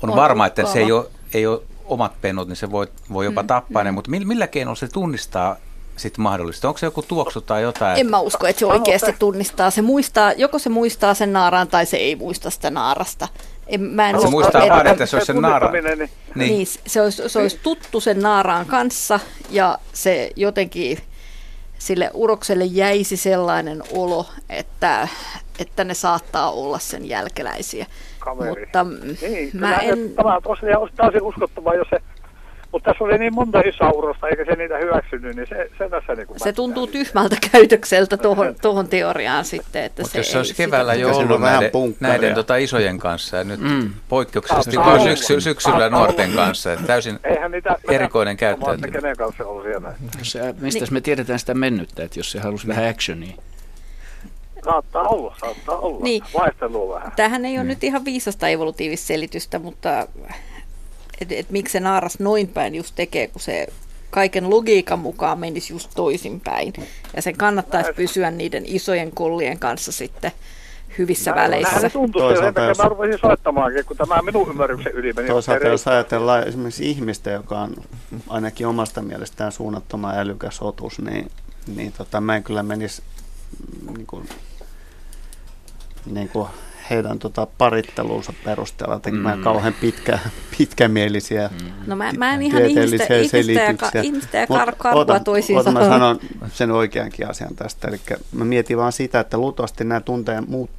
Speaker 7: on, on varma, että se ei ole, ei ole omat pennut, niin se voi, voi jopa mm, tappaa mm. ne, mutta millä keinoilla se tunnistaa sitten mahdollista? Onko se joku tuoksu tai jotain?
Speaker 5: En mä usko, että se oikeasti tunnistaa. Se muistaa, joko se muistaa sen naaraan tai se ei muista sitä naarasta. En, mä en
Speaker 7: se
Speaker 5: usko,
Speaker 7: muistaa että, vaan, että se olisi sen naara.
Speaker 5: Niin, niin. niin se, olisi, se olisi tuttu sen naaraan kanssa ja se jotenkin sille urokselle jäisi sellainen olo, että, että ne saattaa olla sen jälkeläisiä.
Speaker 9: Kaveri.
Speaker 5: Mutta
Speaker 9: niin, mä en... Tämä tosiaan olisi täysin uskottavaa, jos se mutta tässä oli niin monta isaurosta, eikä se niitä hyväksynyt, niin se, se tässä niin
Speaker 5: Se tuntuu tyhmältä käytökseltä tuohon, tuohon teoriaan sitten. Että
Speaker 7: Mutta se jos se olisi keväällä jo ollut näiden, näiden tota isojen kanssa ja nyt mm. poikkeuksellisesti syksy, syksyllä nuorten kanssa, että täysin niitä, erikoinen käyttäytyminen.
Speaker 9: Kenen kanssa on siellä.
Speaker 1: Se, mistä niin. me tiedetään sitä mennyttä, että jos se halusi vähän actionia?
Speaker 9: Saattaa olla, saattaa olla. Niin. Vaihtelua vähän.
Speaker 5: Tähän ei ole mm. nyt ihan viisasta evolutiivista selitystä, mutta että et miksi se naaras noin päin just tekee, kun se kaiken logiikan mukaan menisi just toisinpäin. Ja sen kannattaisi pysyä niiden isojen kollien kanssa sitten hyvissä Näin, väleissä. Näin
Speaker 9: tuntuu Toisaalta jos... mä rupesin soittamaankin, kun tämä minun ymmärryksen yli meni.
Speaker 2: Toisaalta jos ajatellaan esimerkiksi ihmistä, joka on ainakin omasta mielestään suunnattoman älykäs otus, niin, niin tota, mä en kyllä menisi niin kuin, niin kuin heidän tota, parittelunsa perusteella tekemään
Speaker 1: Mm.
Speaker 2: kauhean pitkä, pitkämielisiä
Speaker 5: No mä, mä en ihan ihmistä,
Speaker 2: tieteellisiä
Speaker 5: ihmistä ja, ka,
Speaker 2: selityksiä.
Speaker 5: ihmistä ja kar, toisiinsa.
Speaker 2: oota, mä sanon sen oikeankin asian tästä. Eli mä mietin vaan sitä, että luultavasti nämä tunteen muut,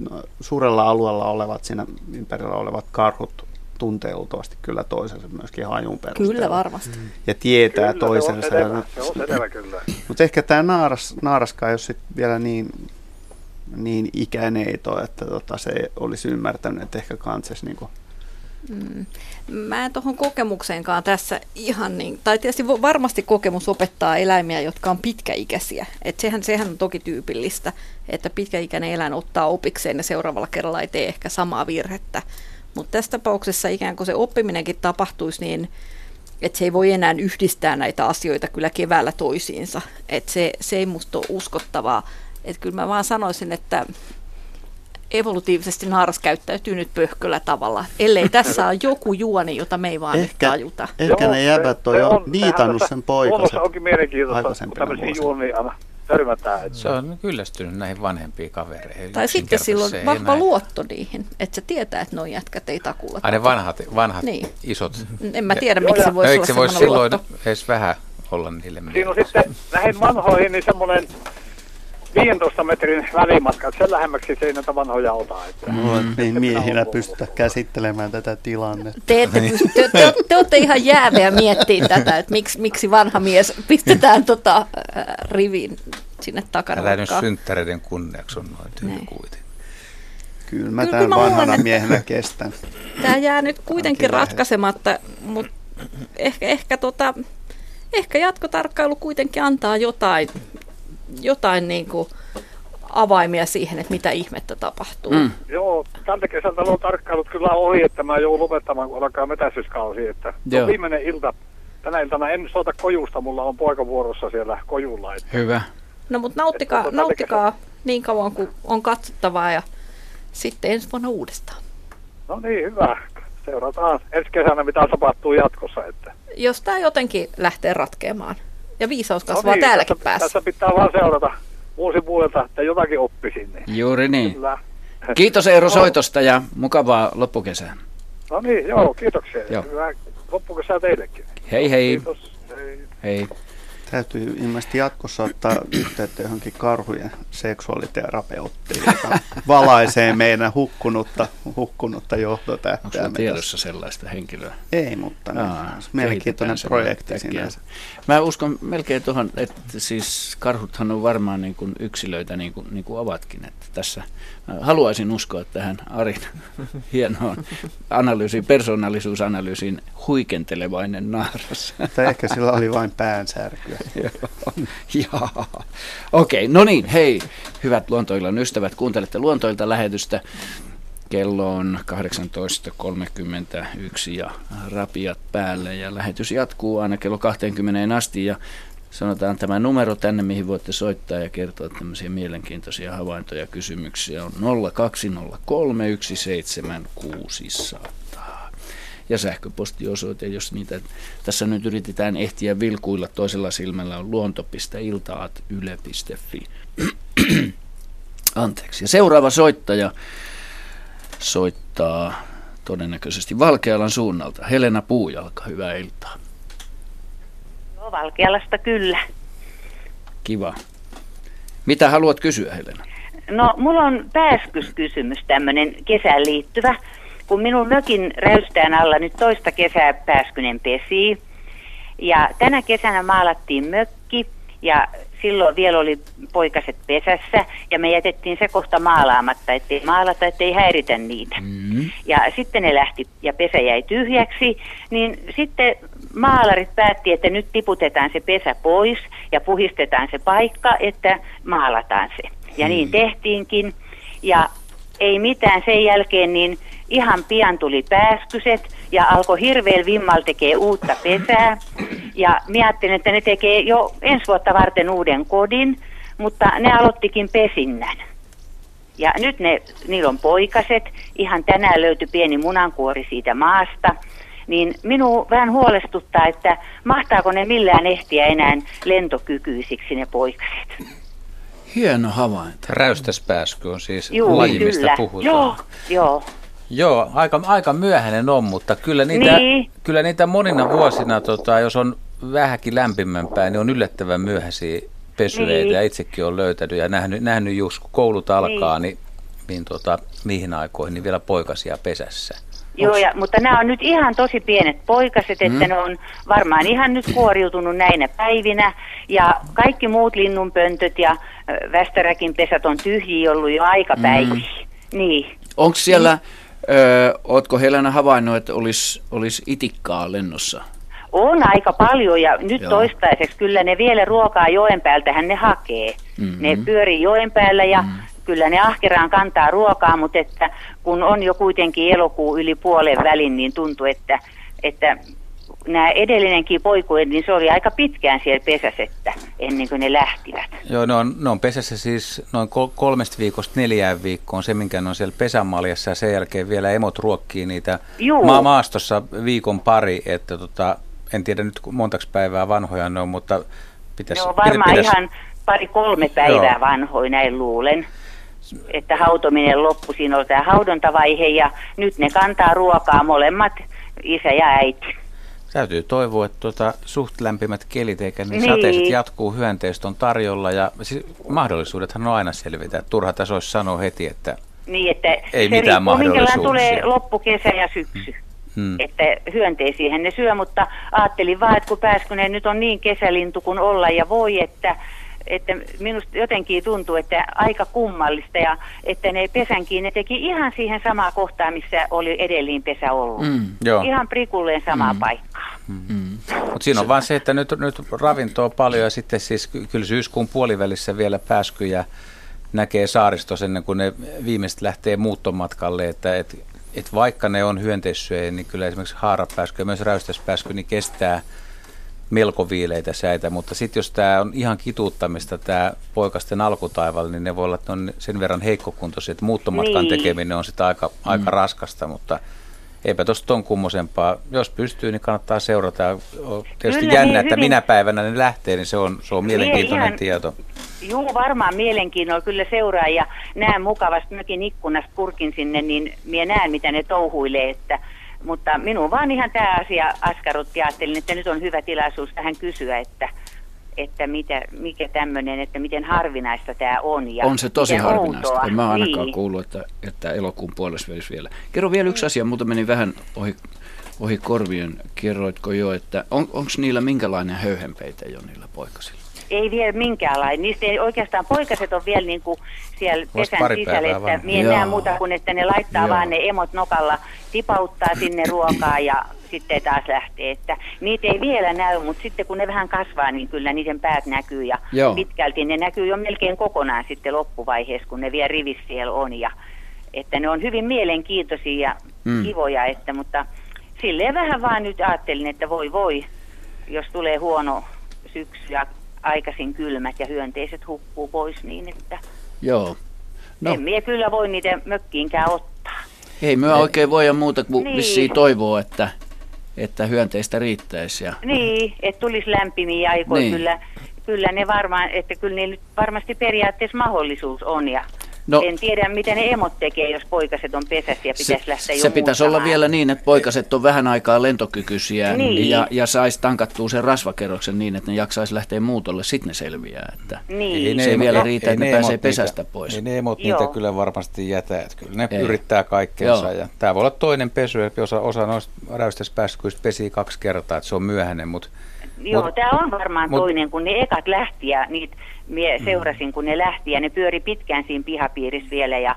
Speaker 2: suurella alueella olevat, siinä ympärillä olevat karhut tuntee luultavasti kyllä toisensa myöskin hajun perusteella.
Speaker 5: Kyllä varmasti.
Speaker 2: Ja tietää
Speaker 9: Kyllä,
Speaker 2: toisensa.
Speaker 9: Se on selvä, se on selvä kyllä.
Speaker 2: Mutta ehkä tämä naaras, naaraskaan ei ole sit vielä niin, niin ikäneito, että tota, se olisi ymmärtänyt, että ehkä kanses niinku,
Speaker 5: Mm. Mä en tuohon kokemukseenkaan tässä ihan niin, tai tietysti varmasti kokemus opettaa eläimiä, jotka on pitkäikäisiä. Et sehän, sehän on toki tyypillistä, että pitkäikäinen eläin ottaa opikseen ja seuraavalla kerralla ei tee ehkä samaa virhettä. Mutta tässä tapauksessa ikään kuin se oppiminenkin tapahtuisi niin, että se ei voi enää yhdistää näitä asioita kyllä keväällä toisiinsa. Että se, se ei musta ole uskottavaa. Että kyllä mä vaan sanoisin, että evolutiivisesti naaras käyttäytyy nyt pöhköllä tavalla, ellei tässä ole joku juoni, jota me ei vaan
Speaker 2: Ehkä-
Speaker 5: nyt tajuta.
Speaker 2: ehkä ne jäbät on
Speaker 9: se
Speaker 2: jo
Speaker 9: on-
Speaker 2: niitannut sen poikaset.
Speaker 9: luonnossa onkin mielenkiintoista, kun tämmöisiä juonia aina törmätään. Että
Speaker 7: Se on kyllästynyt näihin vanhempiin kavereihin.
Speaker 5: Tai sitten silloin
Speaker 7: se
Speaker 5: vahva
Speaker 7: näin.
Speaker 5: luotto niihin, että se tietää, että nuo jätkät ei takulla.
Speaker 7: Ai ne vanhat, vanhat
Speaker 5: Niin.
Speaker 7: isot.
Speaker 5: En mä tiedä, miksi se
Speaker 7: No,
Speaker 5: voisi
Speaker 7: eikö
Speaker 5: olla
Speaker 7: se voisi silloin
Speaker 5: luotto.
Speaker 7: edes vähän olla niille
Speaker 9: Siinä on sitten näihin vanhoihin niin semmoinen 15 metrin välimatka, että sen lähemmäksi se ei näitä vanhoja ota. Että
Speaker 7: Mm.
Speaker 2: ei miehinä pystytä käsittelemään tätä tilannetta.
Speaker 5: Te, ette pysty, te, te, te olette ihan jääviä miettimään tätä, että miksi, miksi vanha mies pistetään tota, äh, riviin sinne takana.
Speaker 7: Älä nyt synttäreiden kunniaksi on noin
Speaker 5: Niin.
Speaker 7: kuitenkin.
Speaker 2: Kyllä mä tämän
Speaker 5: luulen,
Speaker 2: vanhana miehenä kestän.
Speaker 5: Tämä jää nyt kuitenkin ratkaisematta, mutta ehkä, ehkä, tota, ehkä jatkotarkkailu kuitenkin antaa jotain, jotain niin kuin avaimia siihen, että mitä ihmettä tapahtuu.
Speaker 1: Mm.
Speaker 9: joo, tältä kesältä on tarkkailut kyllä ohi, että mä joudun lopettamaan, kun alkaa metästyskausi. Että
Speaker 1: Joo.
Speaker 9: on viimeinen ilta. Tänä iltana en soita kojusta, mulla on poika vuorossa siellä kojulla. Että
Speaker 1: Hyvä.
Speaker 5: No mutta nauttikaa,
Speaker 9: Että
Speaker 5: nauttikaa niin kauan kuin on katsottavaa ja sitten ensi vuonna uudestaan.
Speaker 9: No niin, hyvä. Seurataan ensi kesänä, mitä tapahtuu jatkossa. Että.
Speaker 5: Jos tämä jotenkin lähtee ratkeamaan ja viisaus
Speaker 9: No
Speaker 5: kasvaa
Speaker 9: niin,
Speaker 5: täälläkin
Speaker 9: tässä,
Speaker 5: päässä.
Speaker 9: Tässä pitää vaan seurata vuosi vuodelta, että jotakin oppisin. Niin.
Speaker 1: Juuri niin.
Speaker 9: Kyllä.
Speaker 1: Kiitos Eero soitosta ja mukavaa loppukesää.
Speaker 9: No niin, joo, kiitoksia.
Speaker 1: Joo.
Speaker 9: Hyvää loppukesää teillekin.
Speaker 1: Hei hei.
Speaker 9: Kiitos. Hei.
Speaker 1: Hei.
Speaker 2: Täytyy ilmeisesti jatkossa ottaa yhteyttä johonkin karhujen seksuaaliterapeuttiin, joka valaisee meidän hukkunutta, hukkunutta
Speaker 1: Onko
Speaker 2: johtotähteä.
Speaker 1: sulla tiedossa sellaista henkilöä?
Speaker 2: Ei, mutta niin,
Speaker 1: Aa,
Speaker 2: mielenkiintoinen projekti sinänsä.
Speaker 1: Mä uskon melkein tuohon, että siis karhuthan on varmaan niin kuin yksilöitä niin kuin, niin kuin ovatkin. Että tässä haluaisin uskoa tähän Arin hienoon analyysiin, persoonallisuusanalyysiin huikentelevainen naaras.
Speaker 2: Tai ehkä sillä oli vain päänsärkyä.
Speaker 1: Jaa. Okei, no niin, hei, hyvät Luontoillan ystävät, kuuntelette Luontoilta lähetystä. Kello on 18.31 ja rapiat päälle ja lähetys jatkuu aina kello 20 asti ja sanotaan tämä numero tänne, mihin voitte soittaa ja kertoa tämmöisiä mielenkiintoisia havaintoja ja kysymyksiä on 020317600. Ja sähköpostiosoite, jos niitä tässä nyt yritetään ehtiä vilkuilla toisella silmällä, on luonto.iltaat.yle.fi. Anteeksi. Ja seuraava soittaja soittaa todennäköisesti Valkealan suunnalta. Helena Puujalka, hyvää iltaa.
Speaker 10: Valkealasta kyllä.
Speaker 1: Kiva. Mitä haluat kysyä, Helena?
Speaker 10: No mulla on pääskyskysymys tämmöinen kesään liittyvä. Kun minun mökin räystään alla nyt toista kesää pääskynen pesii. Ja tänä kesänä maalattiin mökki ja silloin vielä oli poikaset pesässä ja me jätettiin se kohta maalaamatta, ettei maalata, ettei häiritä niitä.
Speaker 1: Mm.
Speaker 10: Ja sitten ne lähti ja pesä jäi tyhjäksi, niin sitten maalarit päätti, että nyt tiputetaan se pesä pois ja puhistetaan se paikka, että maalataan se. Ja niin tehtiinkin. Ja ei mitään sen jälkeen, niin ihan pian tuli pääskyset ja alkoi hirveän vimmal tekee uutta pesää. Ja minä ajattelin, että ne tekee jo ensi vuotta varten uuden kodin, mutta ne aloittikin pesinnän. Ja nyt ne, niillä on poikaset. Ihan tänään löytyi pieni munankuori siitä maasta. Niin minua vähän huolestuttaa, että mahtaako ne millään ehtiä enää lentokykyisiksi ne poikaset.
Speaker 1: Hieno havainto.
Speaker 7: Räystäspääsky on siis
Speaker 10: Juu,
Speaker 7: laji,
Speaker 10: kyllä.
Speaker 7: mistä puhutaan.
Speaker 10: Joo, joo.
Speaker 7: Joo, aika, aika myöhäinen on, mutta kyllä niitä,
Speaker 10: Niin.
Speaker 7: kyllä niitä monina vuosina, tota, jos on vähänkin lämpimämpää, niin on yllättävän myöhäisiä pesyreitä.
Speaker 10: Niin.
Speaker 7: Ja itsekin olen löytänyt ja nähnyt, nähnyt just, kun koulut alkaa, niin, niin tota, niihin aikoihin niin vielä poikasia pesässä.
Speaker 10: Joo, ja, mutta nämä on nyt ihan tosi pienet poikaset, että
Speaker 7: Mm.
Speaker 10: ne on varmaan ihan nyt kuoriutunut näinä päivinä. Ja kaikki muut linnunpöntöt ja västäräkin pesät on tyhjiä ollut jo aikapäiviä.
Speaker 1: Mm.
Speaker 10: Niin.
Speaker 1: Onko siellä, ö, ootko Helena havainnut, että olisi olis itikkaa lennossa?
Speaker 10: On aika paljon ja nyt
Speaker 1: Joo.
Speaker 10: toistaiseksi kyllä ne vielä ruokaa joen päältähän ne hakee.
Speaker 1: Mhm.
Speaker 10: Ne pyörii joen päällä ja kyllä ne ahkeraan kantaa ruokaa, mutta että kun on jo kuitenkin elokuu yli puolen välin, niin tuntuu, että, että nämä edellinenkin poikuet, niin se oli aika pitkään siellä pesässä, että ennen kuin ne lähtivät.
Speaker 7: Joo, ne on, ne on pesässä siis noin kol- kolmesta viikosta neljään viikkoon se, minkä ne on siellä pesämaljassa ja sen jälkeen vielä emot ruokkii niitä
Speaker 10: Juu.
Speaker 7: ma- maastossa viikon pari, että tota, en tiedä nyt ku- montaks päivää vanhoja ne on, mutta pitäisi...
Speaker 10: Ne on varmaan
Speaker 7: pitäisi-
Speaker 10: ihan pari-kolme päivää
Speaker 7: Joo.
Speaker 10: vanhoja, näin luulen. Että hautominen loppui, siinä oli tämä haudontavaihe ja nyt ne kantaa ruokaa molemmat, isä ja äiti.
Speaker 7: Täytyy toivoa, että tuota, suht lämpimät kelit eikä niin,
Speaker 10: Niin.
Speaker 7: sateiset jatkuu, hyönteistä on tarjolla ja siis mahdollisuudethan on aina selvitä. Turha tässä olisi sanoa heti, että
Speaker 10: Niin, että
Speaker 7: Ei
Speaker 10: se
Speaker 7: mitään mahdollisuuksia.
Speaker 10: tulee loppukesä ja syksy.
Speaker 7: hmm,
Speaker 10: Että hyönteisiähän ne syö, mutta ajattelin vaan, että kun Pääskynen nyt on niin kesälintu kuin olla ja voi, että, että minusta jotenkin tuntuu, että aika kummallista ja että ne pesänkin, ne teki ihan siihen samaan kohtaan, missä oli edellinen pesä ollut.
Speaker 1: Mm.
Speaker 7: joo.
Speaker 10: Ihan prikulleen samaa mm. paikkaa.
Speaker 7: Mutta siinä on vaan se, että nyt, nyt ravintoa paljon ja sitten siis ky- kyllä syyskuun puolivälissä vielä pääskyjä näkee saaristossa ennen kuin ne viimeistä lähtee muuttomatkalle, että et, et vaikka ne on hyönteissyöjä, niin kyllä esimerkiksi haarapääsky ja myös räystäspääsky niin kestää melko viileitä säitä, mutta sitten jos tämä on ihan kituuttamista tämä poikasten alkutaival, niin ne voi olla, että on sen verran heikkokuntoisia, että muuttomatkan
Speaker 10: Niin.
Speaker 7: tekeminen on sitä aika, aika raskasta, mutta eipä tuosta ton kummosempaa. Jos pystyy, niin kannattaa seurata. On tietysti
Speaker 10: Kyllä,
Speaker 7: jännä,
Speaker 10: niin
Speaker 7: että
Speaker 10: hyvin.
Speaker 7: minä päivänä ne lähtee, niin se on, se on mielenkiintoinen
Speaker 10: ihan-
Speaker 7: tieto.
Speaker 10: Juu, varmaan mielenkiinnolla kyllä seuraa ja näen mukavasti mökin ikkunasta kurkin sinne, niin minä näen, mitä ne touhuilee. Että, mutta minun vaan ihan tämä asia askarrutti. Ajattelin, että nyt on hyvä tilaisuus tähän kysyä, että, että mitä, mikä tämmöinen, että miten harvinaista tämä on. Ja
Speaker 1: on se tosi harvinaista.
Speaker 10: outoa.
Speaker 1: En mä ainakaan
Speaker 10: niin.
Speaker 1: kuullut, että, että elokuun puolessa välissä vielä. Kerro vielä yksi asia, mutta meni vähän ohi, ohi korvien. Kerroitko jo, että on, onko niillä minkälainen höyhenpeite jo niillä poikasilla?
Speaker 10: Ei vielä minkäänlainen. Niistä ei oikeastaan poikaset on vielä niin kuin siellä pesän sisällä, että näe muuta kuin, että ne laittaa
Speaker 1: Joo.
Speaker 10: vaan ne emot nokalla, tipauttaa sinne ruokaa ja sitten taas lähtee. Että niitä ei vielä näy, mutta sitten kun ne vähän kasvaa, niin kyllä niiden päät näkyy ja
Speaker 1: Joo.
Speaker 10: pitkälti ne näkyy jo melkein kokonaan sitten loppuvaiheessa, kun ne vielä rivissä siellä on. Ja, että ne on hyvin mielenkiintoisia ja
Speaker 1: Mm.
Speaker 10: mm. kivoja, että, mutta silleen vähän vaan nyt ajattelin, että voi voi, jos tulee huono syksy ja aikaisin kylmät ja hyönteiset hukkuu pois niin, että
Speaker 1: Joo.
Speaker 10: no. En minä kyllä voi niitä mökkiinkään ottaa.
Speaker 1: ei me oikein voida muuta kuin
Speaker 10: Niin.
Speaker 1: vissiin toivoa, että, että hyönteistä riittäisi. Ja,
Speaker 10: Niin, että tulisi lämpimiä aikoja,
Speaker 1: Niin.
Speaker 10: kyllä, kyllä ne varmaan, että kyllä niillä nyt varmasti periaatteessa mahdollisuus on ja
Speaker 1: No.
Speaker 10: en tiedä mitä ne emot tekee, jos poikaset on pesässä ja pitäisi lähteä jo
Speaker 1: se pitäisi olla vielä niin, että poikaset on vähän aikaa lentokykyisiä
Speaker 10: Niin.
Speaker 1: ja, ja saisi tankattua sen rasvakerroksen niin, että ne jaksaisi lähteä muutolle, sitten ne selviää. Että
Speaker 10: Niin.
Speaker 1: Se ei vielä riitä, että ne
Speaker 7: emot
Speaker 1: pääsee
Speaker 7: niitä-
Speaker 1: pesästä pois.
Speaker 7: Ei ne emot
Speaker 10: Joo.
Speaker 7: niitä kyllä varmasti jätä. Että kyllä ne
Speaker 1: Ei.
Speaker 7: yrittää kaikkeensa.
Speaker 1: Joo.
Speaker 7: Ja tämä voi olla toinen pesy, että osa, osa noista räystäspääskyistä pesii kaksi kertaa, että se on myöhäinen, mutta
Speaker 10: Joo,
Speaker 7: Mut-
Speaker 10: tämä on varmaan
Speaker 7: mut-
Speaker 10: toinen, kun ne ekat lähti ja niitä mie seurasin, kun ne lähti ja ne pyöri pitkään siinä pihapiirissä vielä ja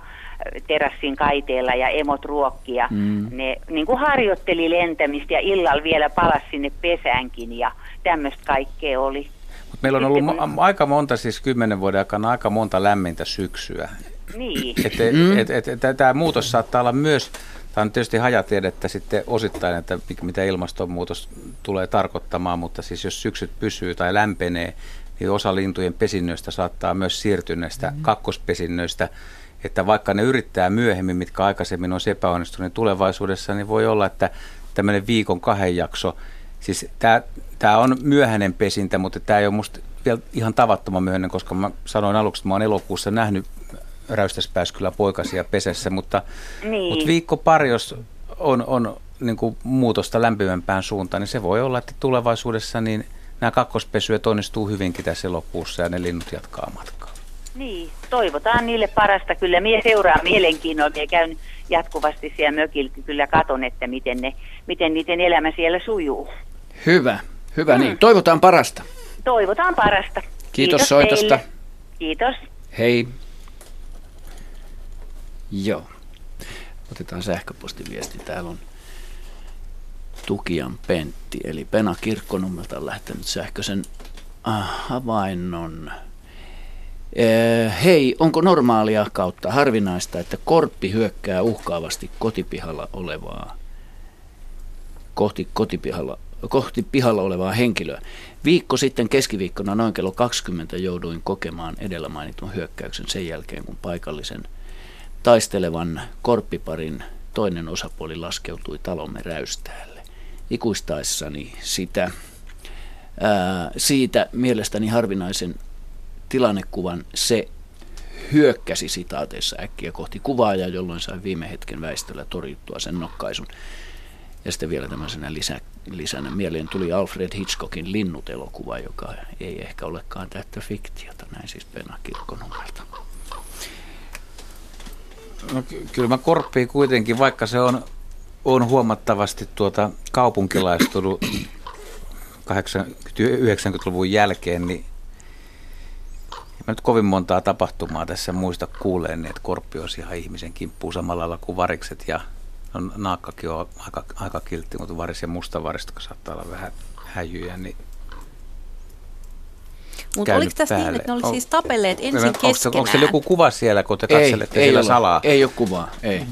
Speaker 10: terassin kaiteella ja emot ruokki ja
Speaker 1: Mm.
Speaker 10: ne niin kuin harjoitteli lentämistä ja illalla vielä palasi sinne pesäänkin ja tämmöistä kaikkea oli.
Speaker 7: Mut meillä on
Speaker 10: Sitten
Speaker 7: ollut
Speaker 10: kun-
Speaker 7: mo- aika monta, siis kymmenen vuoden aikana aika monta lämmintä syksyä.
Speaker 10: Niin,
Speaker 7: Että
Speaker 1: Mm.
Speaker 7: et, et, et, tämä muutos saattaa olla myös, tämä on tietysti hajatiedettä sitten osittain, että mitä ilmastonmuutos tulee tarkoittamaan, mutta siis jos syksyt pysyy tai lämpenee, niin osa lintujen pesinnöistä saattaa myös siirtyä näistä
Speaker 1: Mm.
Speaker 7: kakkospesinnöistä, että vaikka ne yrittää myöhemmin, mitkä aikaisemmin on epäonnistuneet tulevaisuudessa, niin voi olla, että tämmöinen viikon kahden jakso siis tämä, tämä on myöhäinen pesintä, mutta tämä ei ole musta vielä ihan tavattoman myöhäinen, koska mä sanoin aluksi, että mä oon elokuussa nähnyt räystäspääskyllä poikasia pesessä, mutta,
Speaker 10: Niin.
Speaker 7: mutta viikko pari, jos on, on niin kuin muutosta lämpimämpään suuntaan, niin se voi olla, että tulevaisuudessa niin nämä kakkospesyöt onnistuu hyvinkin tässä elokuussa ja ne linnut jatkaa matkaa.
Speaker 10: Niin, toivotaan niille parasta. Kyllä minä seuraan mielenkiinnolla ja käyn jatkuvasti siellä mökillä. Kyllä katon, että miten, ne, miten niiden elämä siellä sujuu.
Speaker 1: Hyvä, hyvä
Speaker 10: Mm.
Speaker 1: niin. Toivotaan parasta.
Speaker 10: Toivotaan parasta.
Speaker 1: Kiitos soitosta.
Speaker 10: teille. Kiitos.
Speaker 1: Hei. Joo. Otetaan sähköpostiviesti. Täällä on Tukian Pentti, eli Pena Kirkkonummelta on lähtenyt sähköisen ah, havainnon. Eh, Hei, onko normaalia kautta harvinaista, että korppi hyökkää uhkaavasti kotipihalla olevaa kohti kotipihalla, kohti pihalla olevaa henkilöä. Viikko sitten keskiviikkona noin kello 20 jouduin kokemaan edellä mainitun hyökkäyksen sen jälkeen, kun paikallisen taistelevan korppiparin toinen osapuoli laskeutui talomme räystäälle. Ikuistaessani sitä, ää, siitä mielestäni harvinaisen tilannekuvan se hyökkäsi sitaateissa äkkiä kohti kuvaajaa, jolloin sain viime hetken väistöllä torjuttua sen nokkaisun. Ja sitten vielä tämmöisenä lisä, lisänä mieleen tuli Alfred Hitchcockin Linnut-elokuva, joka ei ehkä olekaan täyttä fiktiota, näin siis Pena Kirkkonummelta.
Speaker 7: No, ky- kyllä mä korppiin kuitenkin, vaikka se on, on huomattavasti tuota kaupunkilaistunut 80-90-luvun jälkeen, niin en mä nyt kovin montaa tapahtumaa tässä muista kuuleen, että korppi olisi ihan ihmisen kimppuun samalla lailla kuin varikset ja no, naakkakin on aika, aika kiltti, mutta varis ja mustavarista, jotka saattaa olla vähän häjyjä, niin
Speaker 5: Mutta oliko tässä niin,
Speaker 7: päälle.
Speaker 5: että ne oli siis tapelleet ensin
Speaker 7: onko,
Speaker 5: keskenään?
Speaker 7: onko teillä joku kuva siellä, kun te
Speaker 1: Ei,
Speaker 7: katselette
Speaker 1: ei
Speaker 7: siellä
Speaker 1: ole,
Speaker 7: salaa?
Speaker 1: ei ole kuvaa, ei.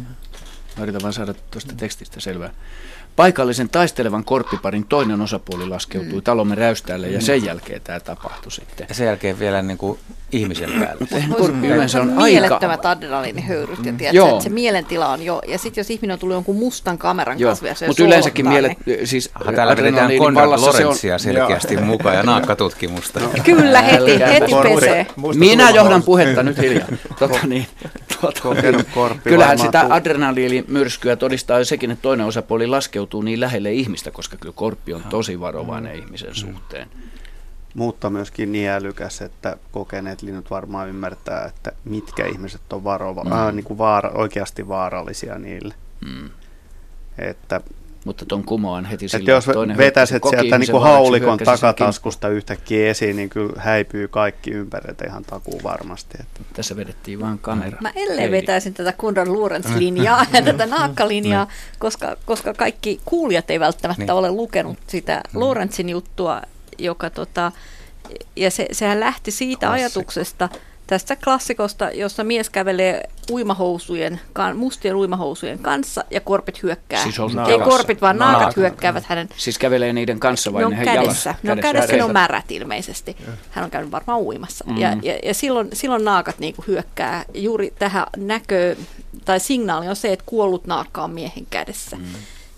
Speaker 1: Mä yritän vaan saada tuosta tekstistä selvää. Paikallisen taistelevan korppiparin toinen osapuoli laskeutui mm. talomme räystäälle ja sen jälkeen tämä tapahtui sitten.
Speaker 7: Ja sen jälkeen vielä niin kuin ihmisen päälle.
Speaker 1: Eihän korppi yleensä on aika...
Speaker 5: Mielettömät adrenaliinihöyryt ja tiedätkö,
Speaker 1: Joo.
Speaker 5: että se mielentila on jo. Ja sitten jos ihminen on tullut jonkun mustan kameran
Speaker 1: Joo,
Speaker 5: kanssa se
Speaker 1: mutta yleensäkin mielet, siis
Speaker 7: Aha, täällä vedetään Konrad
Speaker 1: vallassa se on-
Speaker 7: Lorenzia selkeästi mukaan ja naakkatutkimusta.
Speaker 5: Niin. Kyllä, heti, heti pesee.
Speaker 1: Minä johdan puhetta nyt hiljaa. Tota, niin, tuota,
Speaker 2: korppi
Speaker 1: kyllähän sitä adrenaliilimyrskyä todistaa jo sekin, että toinen osapuoli laskeutuu niin lähelle ihmistä, koska kyllä korppi on tosi varovainen ihmisen suhteen.
Speaker 2: Mutta myöskin niin älykäs, että kokeneet linnut varmaan ymmärtää, että mitkä ihmiset on varova, mm. äh, niin kuin vaara, oikeasti vaarallisia niille.
Speaker 1: Mm.
Speaker 2: Että,
Speaker 1: Mutta ton kumoan heti sillä,
Speaker 2: että jos
Speaker 1: toinen
Speaker 2: vetäiset sieltä niin kuin haulikon takataskusta yhtäkkiä esiin, niin kyllä häipyy kaikki ympäriltä ihan takuu varmasti. Että.
Speaker 1: Tässä vedettiin vaan kamera.
Speaker 5: Mä ellei vetäisin tätä Konrad Lorenz-linjaa ja tätä naakkalinjaa, koska, koska kaikki kuulijat ei välttämättä
Speaker 7: Niin.
Speaker 5: ole lukenut sitä Lorenzin juttua, joka tota, ja se, sehän lähti siitä
Speaker 7: Klassikko.
Speaker 5: ajatuksesta, tästä klassikosta, jossa mies kävelee uimahousujen, kan- mustien uimahousujen kanssa ja korpit hyökkää.
Speaker 1: Siis on
Speaker 5: Ei korpit, vaan naakat
Speaker 7: Naakat.
Speaker 5: hyökkäävät hänen
Speaker 1: Siis kävelee niiden kanssa vai
Speaker 5: ne on kädessä.
Speaker 1: jalassa?
Speaker 5: Ne on kädessä, ne on märät ilmeisesti. Hän on käynyt varmaan uimassa.
Speaker 1: Mm.
Speaker 5: Ja, ja, ja silloin, silloin naakat niinku hyökkää. Juuri tähän näkö, tai signaali on se, että kuollut naakka on miehen kädessä. Mm.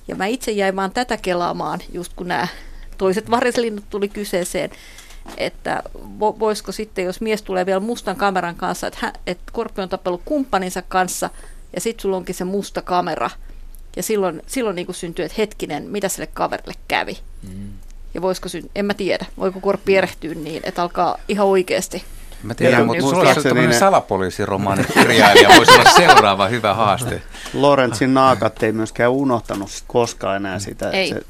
Speaker 5: Ja mä itse jäin vaan tätä kelaamaan, just kun nämä toiset varislinnut tuli kyseeseen, että vo, voisiko sitten, jos mies tulee vielä mustan kameran kanssa, että, hän, että Korppi on tapellut kumppaninsa kanssa, ja sitten sulla onkin se musta kamera, ja silloin, silloin niin syntyy, että hetkinen, mitä sille kaverille kävi.
Speaker 1: Mm.
Speaker 5: Ja voisiko syn... en mä tiedä, voiko korppi erehtyä niin, että alkaa ihan oikeasti.
Speaker 7: Mä tiedän,
Speaker 2: Joo,
Speaker 7: mutta
Speaker 2: mutta
Speaker 7: sulla
Speaker 2: muistaakseni
Speaker 7: tämmöinen
Speaker 2: ne-
Speaker 7: salapoliisiromaanin kirjailija, voisi olla seuraava hyvä haaste.
Speaker 2: Lorenzin naakat ei myöskään unohtanut koskaan enää sitä.
Speaker 5: Ei,
Speaker 2: se,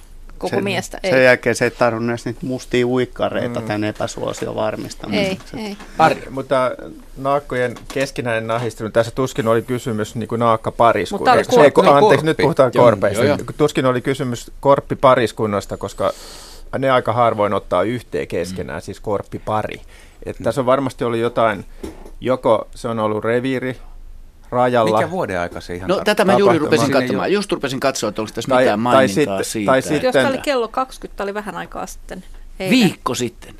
Speaker 5: koko
Speaker 2: sen,
Speaker 5: miestä,
Speaker 2: Sen
Speaker 5: ei.
Speaker 2: jälkeen se ei tarvinnut edes niitä mustia uikkareita mm. tämän epäsuosion
Speaker 5: Ei,
Speaker 2: varmistamiseksi.
Speaker 5: ei.
Speaker 1: Ari.
Speaker 4: Mutta naakkojen keskinäinen nahistelu, tässä tuskin oli kysymys niin kuin naakkapariskunnasta.
Speaker 5: Mutta oli
Speaker 4: Ei, kun-
Speaker 7: korppi.
Speaker 4: Anteeksi, nyt puhutaan
Speaker 1: Joo,
Speaker 4: korpeista.
Speaker 1: joo, joo.
Speaker 4: Tuskin oli kysymys korppipariskunnasta, koska ne aika harvoin ottaa yhteen keskenään, siis korppipari. Että tässä on varmasti ollut jotain, joko se on ollut reviiri rajalla.
Speaker 7: Mikä vuoden aika se ihan
Speaker 1: No
Speaker 7: tar-
Speaker 1: tätä mä juuri rupesin katsomaan. Just rupesin katsoa, että oliko tässä
Speaker 4: Tai-
Speaker 1: mitään
Speaker 4: tai
Speaker 1: mainintaa
Speaker 4: sitten-
Speaker 1: siitä.
Speaker 4: tai sitten-
Speaker 5: Jos tämä oli kello 20, tämä oli vähän aikaa sitten. Eilen.
Speaker 1: Viikko sitten.